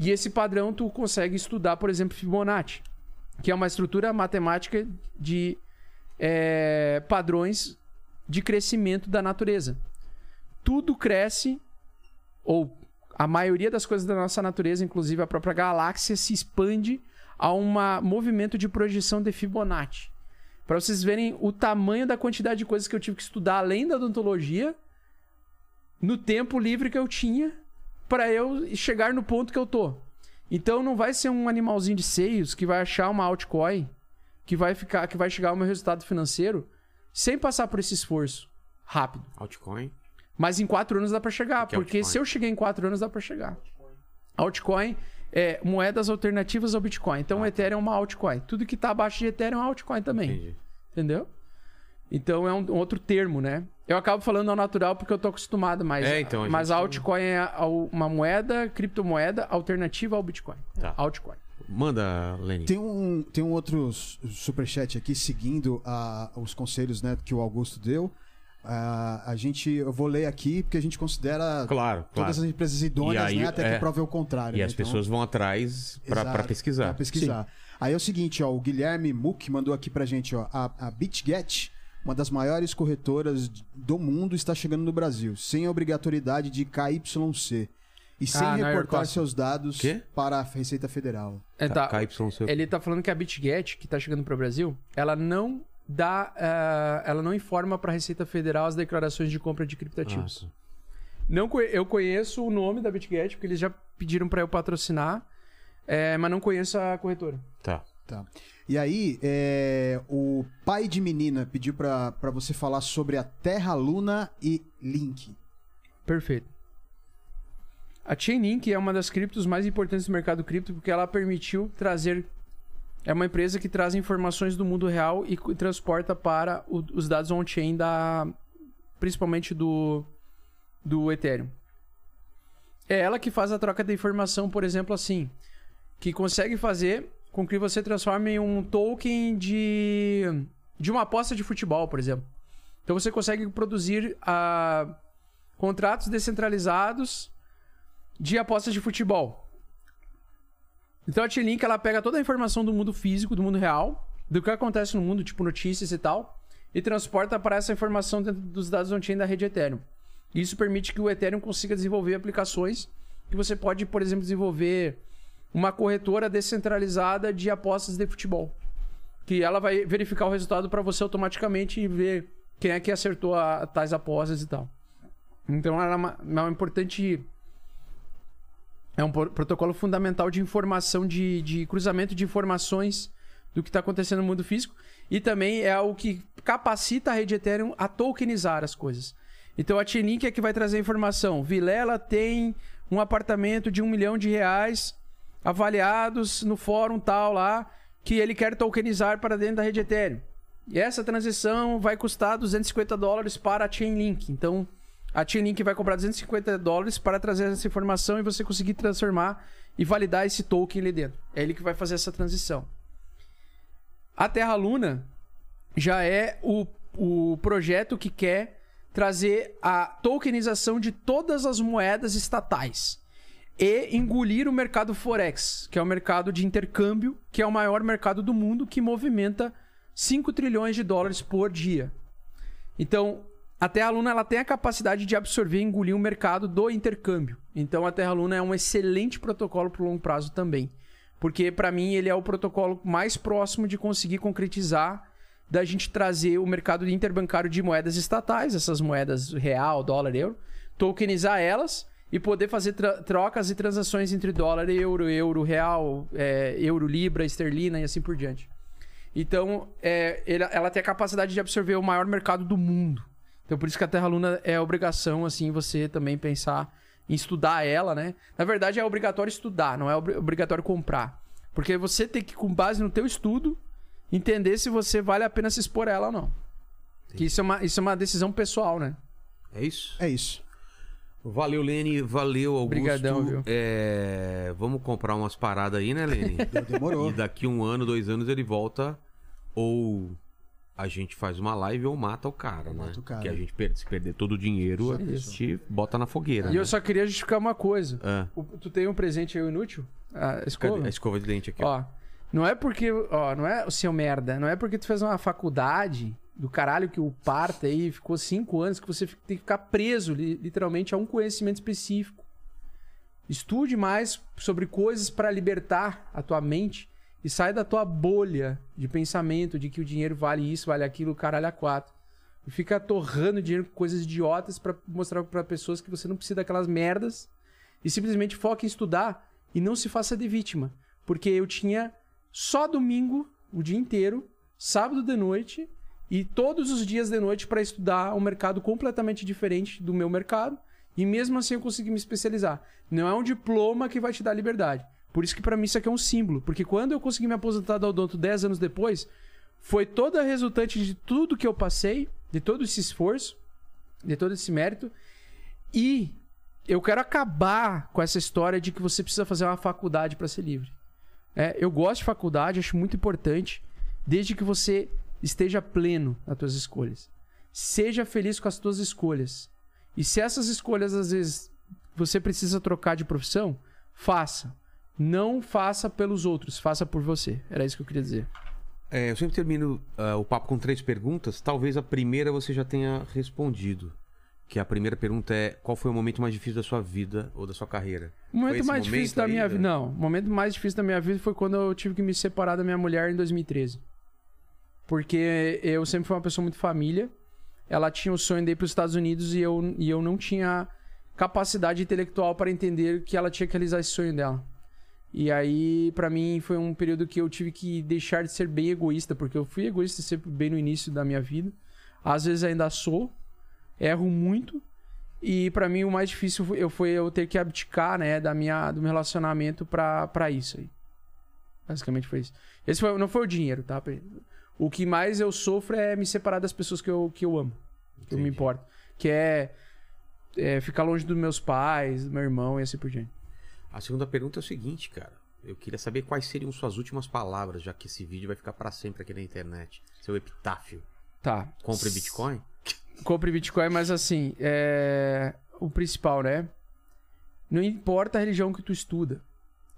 E esse padrão tu consegue estudar, por exemplo, Fibonacci, que é uma estrutura matemática de é, padrões de crescimento da natureza. Tudo cresce, ou a maioria das coisas da nossa natureza, inclusive a própria galáxia, se expande a um movimento de projeção de Fibonacci. Para vocês verem o tamanho da quantidade de coisas que eu tive que estudar além da odontologia, no tempo livre que eu tinha, para eu chegar no ponto que eu tô. Então não vai ser um animalzinho de seios que vai achar uma altcoin que vai ficar, que vai chegar ao meu resultado financeiro sem passar por esse esforço rápido.
Altcoin.
Mas em quatro anos dá pra chegar,
que é
porque
altcoin?
se eu cheguei em quatro anos dá pra chegar. Altcoin é moedas alternativas ao Bitcoin. Então o Ethereum é uma altcoin. Tudo que tá abaixo de Ethereum é altcoin também.
Entendi.
Entendeu? Então é um, um outro termo, né? Eu acabo falando ao natural porque eu tô acostumado, mas,
É, então, a
mas
gente-
altcoin é uma moeda, criptomoeda alternativa ao Bitcoin.
Tá.
Altcoin.
Manda, Lenny.
Tem um, tem um outro su- superchat aqui seguindo a- os conselhos né, que o Augusto deu. Ah, a gente, eu vou ler aqui porque a gente considera
Claro, claro.
todas as empresas idôneas,
E aí,
né, até
é.
que prove o contrário.
E
né?
as
Então-
pessoas vão atrás pra pesquisar.
Pra pesquisar. Aí é o seguinte, ó, o Guilherme Muck mandou aqui pra gente, ó, a, a BitGet, uma das maiores corretoras do mundo, está chegando no Brasil, sem a obrigatoriedade de KYC e sem
Ah,
reportar seus dados
Quê?
para a Receita Federal.
É, tá.
KYC.
Ele tá falando que a BitGet, que tá chegando pro Brasil, ela não dá. eh, ela não informa pra Receita Federal as declarações de compra de criptativos.
Nossa.
Não, eu conheço o nome da BitGet, porque eles já pediram pra eu patrocinar, eh, mas não conheço a corretora.
Tá.
Tá. E aí, é, o pai de menina pediu pra pra você falar sobre a Terra, Luna e Link.
Perfeito. A Chainlink é uma das criptos mais importantes do mercado cripto porque ela permitiu trazer. É uma empresa que traz informações do mundo real e transporta para o- os dados on-chain da. principalmente do. do Ethereum. É ela que faz a troca de informação, por exemplo, assim. Que consegue fazer com que você transforme um token de. de uma aposta de futebol, por exemplo. Então você consegue produzir a contratos descentralizados de apostas de futebol. Então a T-Link ela pega toda a informação do mundo físico, do mundo real, do que acontece no mundo, tipo notícias e tal, e transporta para essa informação dentro dos dados on-chain da rede Ethereum. Isso permite que o Ethereum consiga desenvolver aplicações que você pode, por exemplo, desenvolver uma corretora descentralizada de apostas de futebol. Que ela vai verificar o resultado para você automaticamente e ver quem é que acertou a, tais apostas e tal. Então ela é uma, é uma importante. É um pro- protocolo fundamental de informação, de, de cruzamento de informações do que está acontecendo no mundo físico. E também é o que capacita a rede Ethereum a tokenizar as coisas. Então a Chainlink é que vai trazer a informação. Vilela tem um apartamento de um milhão de reais avaliados no fórum tal lá que ele quer tokenizar para dentro da rede Ethereum. E essa transição vai custar 250 dólares para a Chainlink. Então A Chainlink vai cobrar 250 dólares para trazer essa informação e você conseguir transformar e validar esse token ali dentro. É ele que vai fazer essa transição. A Terra Luna já é o, o projeto que quer trazer a tokenização de todas as moedas estatais e engolir o mercado Forex, que é o mercado de intercâmbio, que é o maior mercado do mundo, que movimenta 5 trilhões de dólares por dia. Então, a Terra Luna ela tem a capacidade de absorver e engolir o mercado do intercâmbio. Então, a Terra Luna é um excelente protocolo para o longo prazo também. Porque, para mim, ele é o protocolo mais próximo de conseguir concretizar da gente trazer o mercado interbancário de moedas estatais, essas moedas real, dólar, euro, tokenizar elas e poder fazer trocas e transações entre dólar euro, euro real, é, euro libra, esterlina e assim por diante. Então, é, ela tem a capacidade de absorver o maior mercado do mundo. Então, por isso que a Terra Luna é obrigação, assim, você também pensar em estudar ela, né? Na verdade, é obrigatório estudar, não é obrigatório comprar. Porque você tem que, com base no teu estudo, entender se você vale a pena se expor a ela ou não. Que isso é uma, isso é uma decisão pessoal, né?
É isso?
É isso.
Valeu, Lene. Valeu, Augusto.
Obrigadão, viu?
É... Vamos comprar umas paradas aí, né, Lene? *laughs*
Demorou.
E daqui um ano, dois anos, ele volta ou a gente faz uma live ou mata o cara, né?
Mata o cara.
Que a gente, per- se perder todo o dinheiro, a gente bota na fogueira.
E
né?
eu só queria justificar uma coisa.
Ah,
O- tu tem um presente aí inútil? A escova?
cadê? A escova de dente aqui. ó.
Ó, não é porque. Ó, não é o seu merda. Não é porque tu fez uma faculdade do caralho que o parta aí ficou cinco anos que você tem que ficar preso, li- literalmente, a um conhecimento específico. Estude mais sobre coisas para libertar a tua mente e sai da tua bolha de pensamento de que o dinheiro vale isso, vale aquilo, caralho a quatro. E fica torrando dinheiro com coisas idiotas para mostrar para pessoas que você não precisa daquelas merdas e simplesmente foca em estudar e não se faça de vítima. Porque eu tinha só domingo, o dia inteiro, sábado de noite e todos os dias de noite para estudar um mercado completamente diferente do meu mercado e mesmo assim eu consegui me especializar. Não é um diploma que vai te dar liberdade. Por isso que para mim isso aqui é um símbolo, porque quando eu consegui me aposentar da Odonto 10 anos depois, foi toda resultante de tudo que eu passei, de todo esse esforço, de todo esse mérito e eu quero acabar com essa história de que você precisa fazer uma faculdade para ser livre. É, eu gosto de faculdade, acho muito importante, desde que você esteja pleno nas tuas escolhas. Seja feliz com as tuas escolhas. E se essas escolhas, às vezes, você precisa trocar de profissão, faça. Não faça pelos outros, faça por você. Era isso que eu queria dizer.
É, eu sempre termino ah, o papo com três perguntas. Talvez a primeira você já tenha respondido. Que a primeira pergunta é: qual foi o momento mais difícil da sua vida ou da sua carreira?
O momento mais difícil
momento
da
aí,
minha vida. Não, o momento mais difícil da minha vida foi quando eu tive que me separar da minha mulher em 2013. Porque eu sempre fui uma pessoa muito família. Ela tinha o sonho de ir para os Estados Unidos e eu, e eu não tinha capacidade intelectual para entender que ela tinha que realizar esse sonho dela. E aí, pra mim, foi um período que eu tive que deixar de ser bem egoísta, porque eu fui egoísta sempre bem no início da minha vida. Às vezes ainda sou, erro muito. E pra mim o mais difícil foi eu, foi eu ter que abdicar, né, da minha, do meu relacionamento pra, pra isso aí. Basicamente foi isso. Esse foi, não foi o dinheiro, tá? O que mais eu sofro é me separar das pessoas que eu, que eu amo, que eu me
Entendi.
importo. Que é, é ficar longe dos meus pais, do meu irmão e assim por diante.
A segunda pergunta é o seguinte, cara. Eu queria saber quais seriam suas últimas palavras, já que esse vídeo vai ficar pra sempre aqui na internet. Seu epitáfio.
Tá.
Compre Bitcoin? *laughs*
compre Bitcoin, mas assim, é o principal, né? Não importa a religião que tu estuda.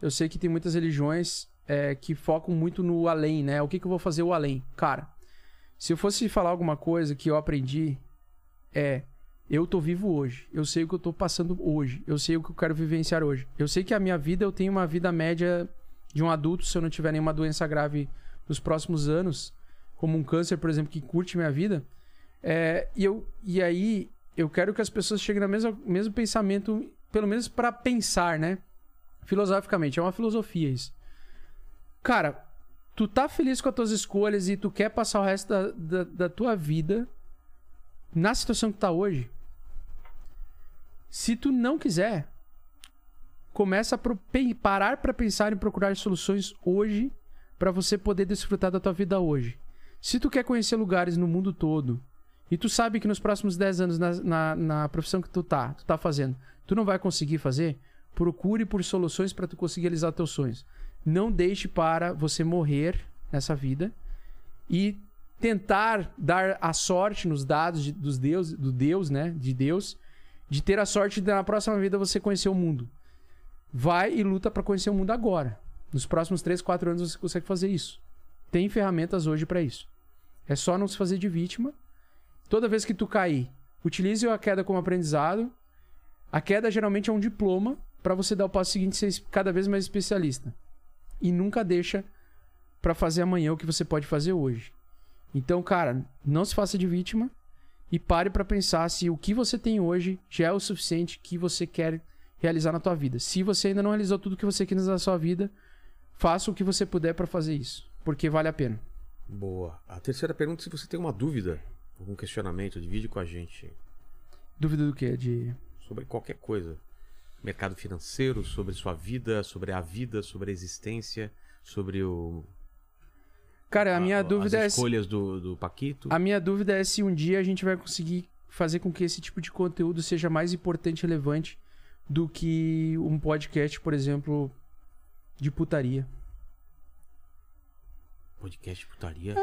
Eu sei que tem muitas religiões é, que focam muito no além, né? O que, que eu vou fazer o além? Cara, se eu fosse falar alguma coisa que eu aprendi, é eu tô vivo hoje. Eu sei o que eu tô passando hoje. Eu sei o que eu quero vivenciar hoje. Eu sei que a minha vida, eu tenho uma vida média de um adulto, se eu não tiver nenhuma doença grave nos próximos anos, como um câncer, por exemplo, que curte minha vida. É, e, eu, e aí, eu quero que as pessoas cheguem no mesmo, mesmo pensamento, pelo menos para pensar, né? Filosoficamente, é uma filosofia isso. Cara, tu tá feliz com as tuas escolhas e tu quer passar o resto da, da, da tua vida na situação que tá hoje. Se tu não quiser, começa a parar para pensar em procurar soluções hoje para você poder desfrutar da tua vida hoje. Se tu quer conhecer lugares no mundo todo e tu sabe que nos próximos 10 anos na, na, na profissão que tu tá, tu tá fazendo, tu não vai conseguir fazer, procure por soluções para tu conseguir realizar teus sonhos. Não deixe para você morrer nessa vida e tentar dar a sorte nos dados de, dos Deus, do Deus, né, de Deus, de ter a sorte de na próxima vida você conhecer o mundo. Vai e luta para conhecer o mundo agora. Nos próximos 3, 4 anos você consegue fazer isso. Tem ferramentas hoje para isso. É só não se fazer de vítima. Toda vez que tu cair, utilize a queda como aprendizado. A queda geralmente é um diploma para você dar o passo seguinte e ser cada vez mais especialista. E nunca deixa para fazer amanhã o que você pode fazer hoje. Então, cara, não se faça de vítima e pare para pensar se o que você tem hoje já é o suficiente que você quer realizar na tua vida. Se você ainda não realizou tudo que você quer na sua vida, faça o que você puder para fazer isso, porque vale a pena.
Boa. A terceira pergunta, se você tem uma dúvida, algum questionamento, divide com a gente
Dúvida do quê? De
sobre qualquer coisa. Mercado financeiro, sobre sua vida, sobre a vida, sobre a existência, sobre o
Cara, a minha dúvida é
as
se,
escolhas do, do Paquito.
a minha dúvida é se um dia a gente vai conseguir fazer com que esse tipo de conteúdo seja mais importante e relevante do que um podcast, por exemplo, de putaria.
Podcast de putaria.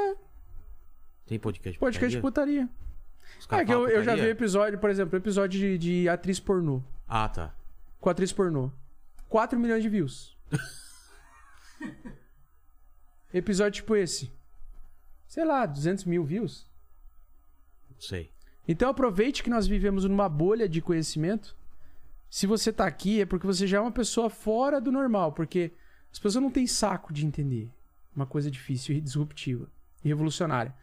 Tem podcast de
Podcast de
putaria?
putaria.
Os caras
É que eu,
falam
eu já vi
putaria?
episódio, por exemplo, episódio de, de atriz pornô.
Ah, tá.
Com atriz pornô. 4 milhões de views. *laughs* episódio tipo esse. Sei lá, 200 mil views.
Não sei.
Então aproveite que nós vivemos numa bolha de conhecimento. Se você tá aqui é porque você já é uma pessoa fora do normal, porque as pessoas não têm saco de entender uma coisa difícil e disruptiva e revolucionária.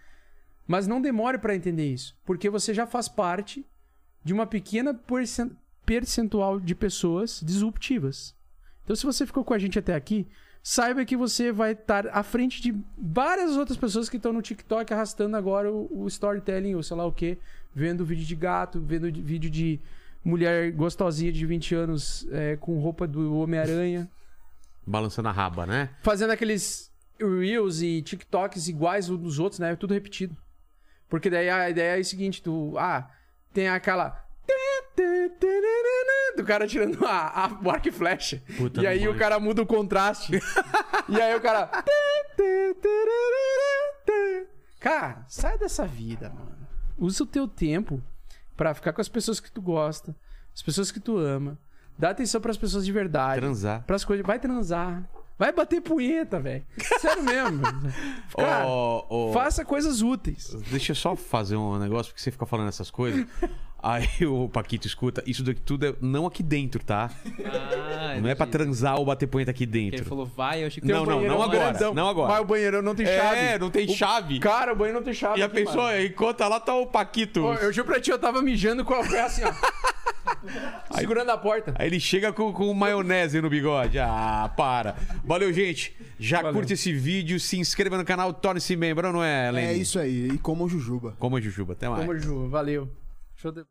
Mas não demore para entender isso, porque você já faz parte de uma pequena percen- percentual de pessoas disruptivas. Então se você ficou com a gente até aqui, saiba que você vai estar à frente de várias outras pessoas que estão no TikTok arrastando agora o, o storytelling, ou sei lá o que, vendo vídeo de gato, vendo de- vídeo de mulher gostosinha de 20 anos é, com roupa do Homem-Aranha,
Balançando a raba, né?
fazendo aqueles Reels e TikToks iguais uns dos outros, né? Tudo repetido. Porque daí a ideia é o seguinte, tu... Ah, tem aquela... Do cara tirando a, a o arco e flecha.
Puta,
e aí o cara muda o contraste. e aí o cara... Cara, sai dessa vida, mano. Usa o teu tempo pra ficar com as pessoas que tu gosta, as pessoas que tu ama. Dá atenção pras pessoas de verdade.
Transar.
Pras coisas. Vai transar. Vai bater punheta, velho. Sério mesmo. *laughs* Cara,
Ó, ó,
faça coisas úteis.
Deixa eu só fazer um negócio, porque você fica falando essas coisas. *laughs* Aí o Paquito escuta, isso daqui tudo é não aqui dentro, tá?
Ah,
Não é pra transar ou bater punheta aqui
Ele
dentro.
falou, vai, eu achei que
Não,
tem
não, não agora,
grandão.
não agora.
Mas o banheiro não tem chave.
É, não tem
O-
chave.
Cara, o banheiro não tem chave.
E a pessoa, enquanto lá tá o Paquito.
Eu juro pra ti, eu tava mijando com a pé assim, ó. *laughs* segurando a porta.
Aí ele chega com, com maionese no bigode. Ah, para. Valeu, gente. Já
Valeu.
curte esse vídeo, se inscreva no canal, torne-se membro, não é, Lenny?
É isso aí. E como o Jujuba.
Como Jujuba. Até mais.
Como Ju, valeu. Show de...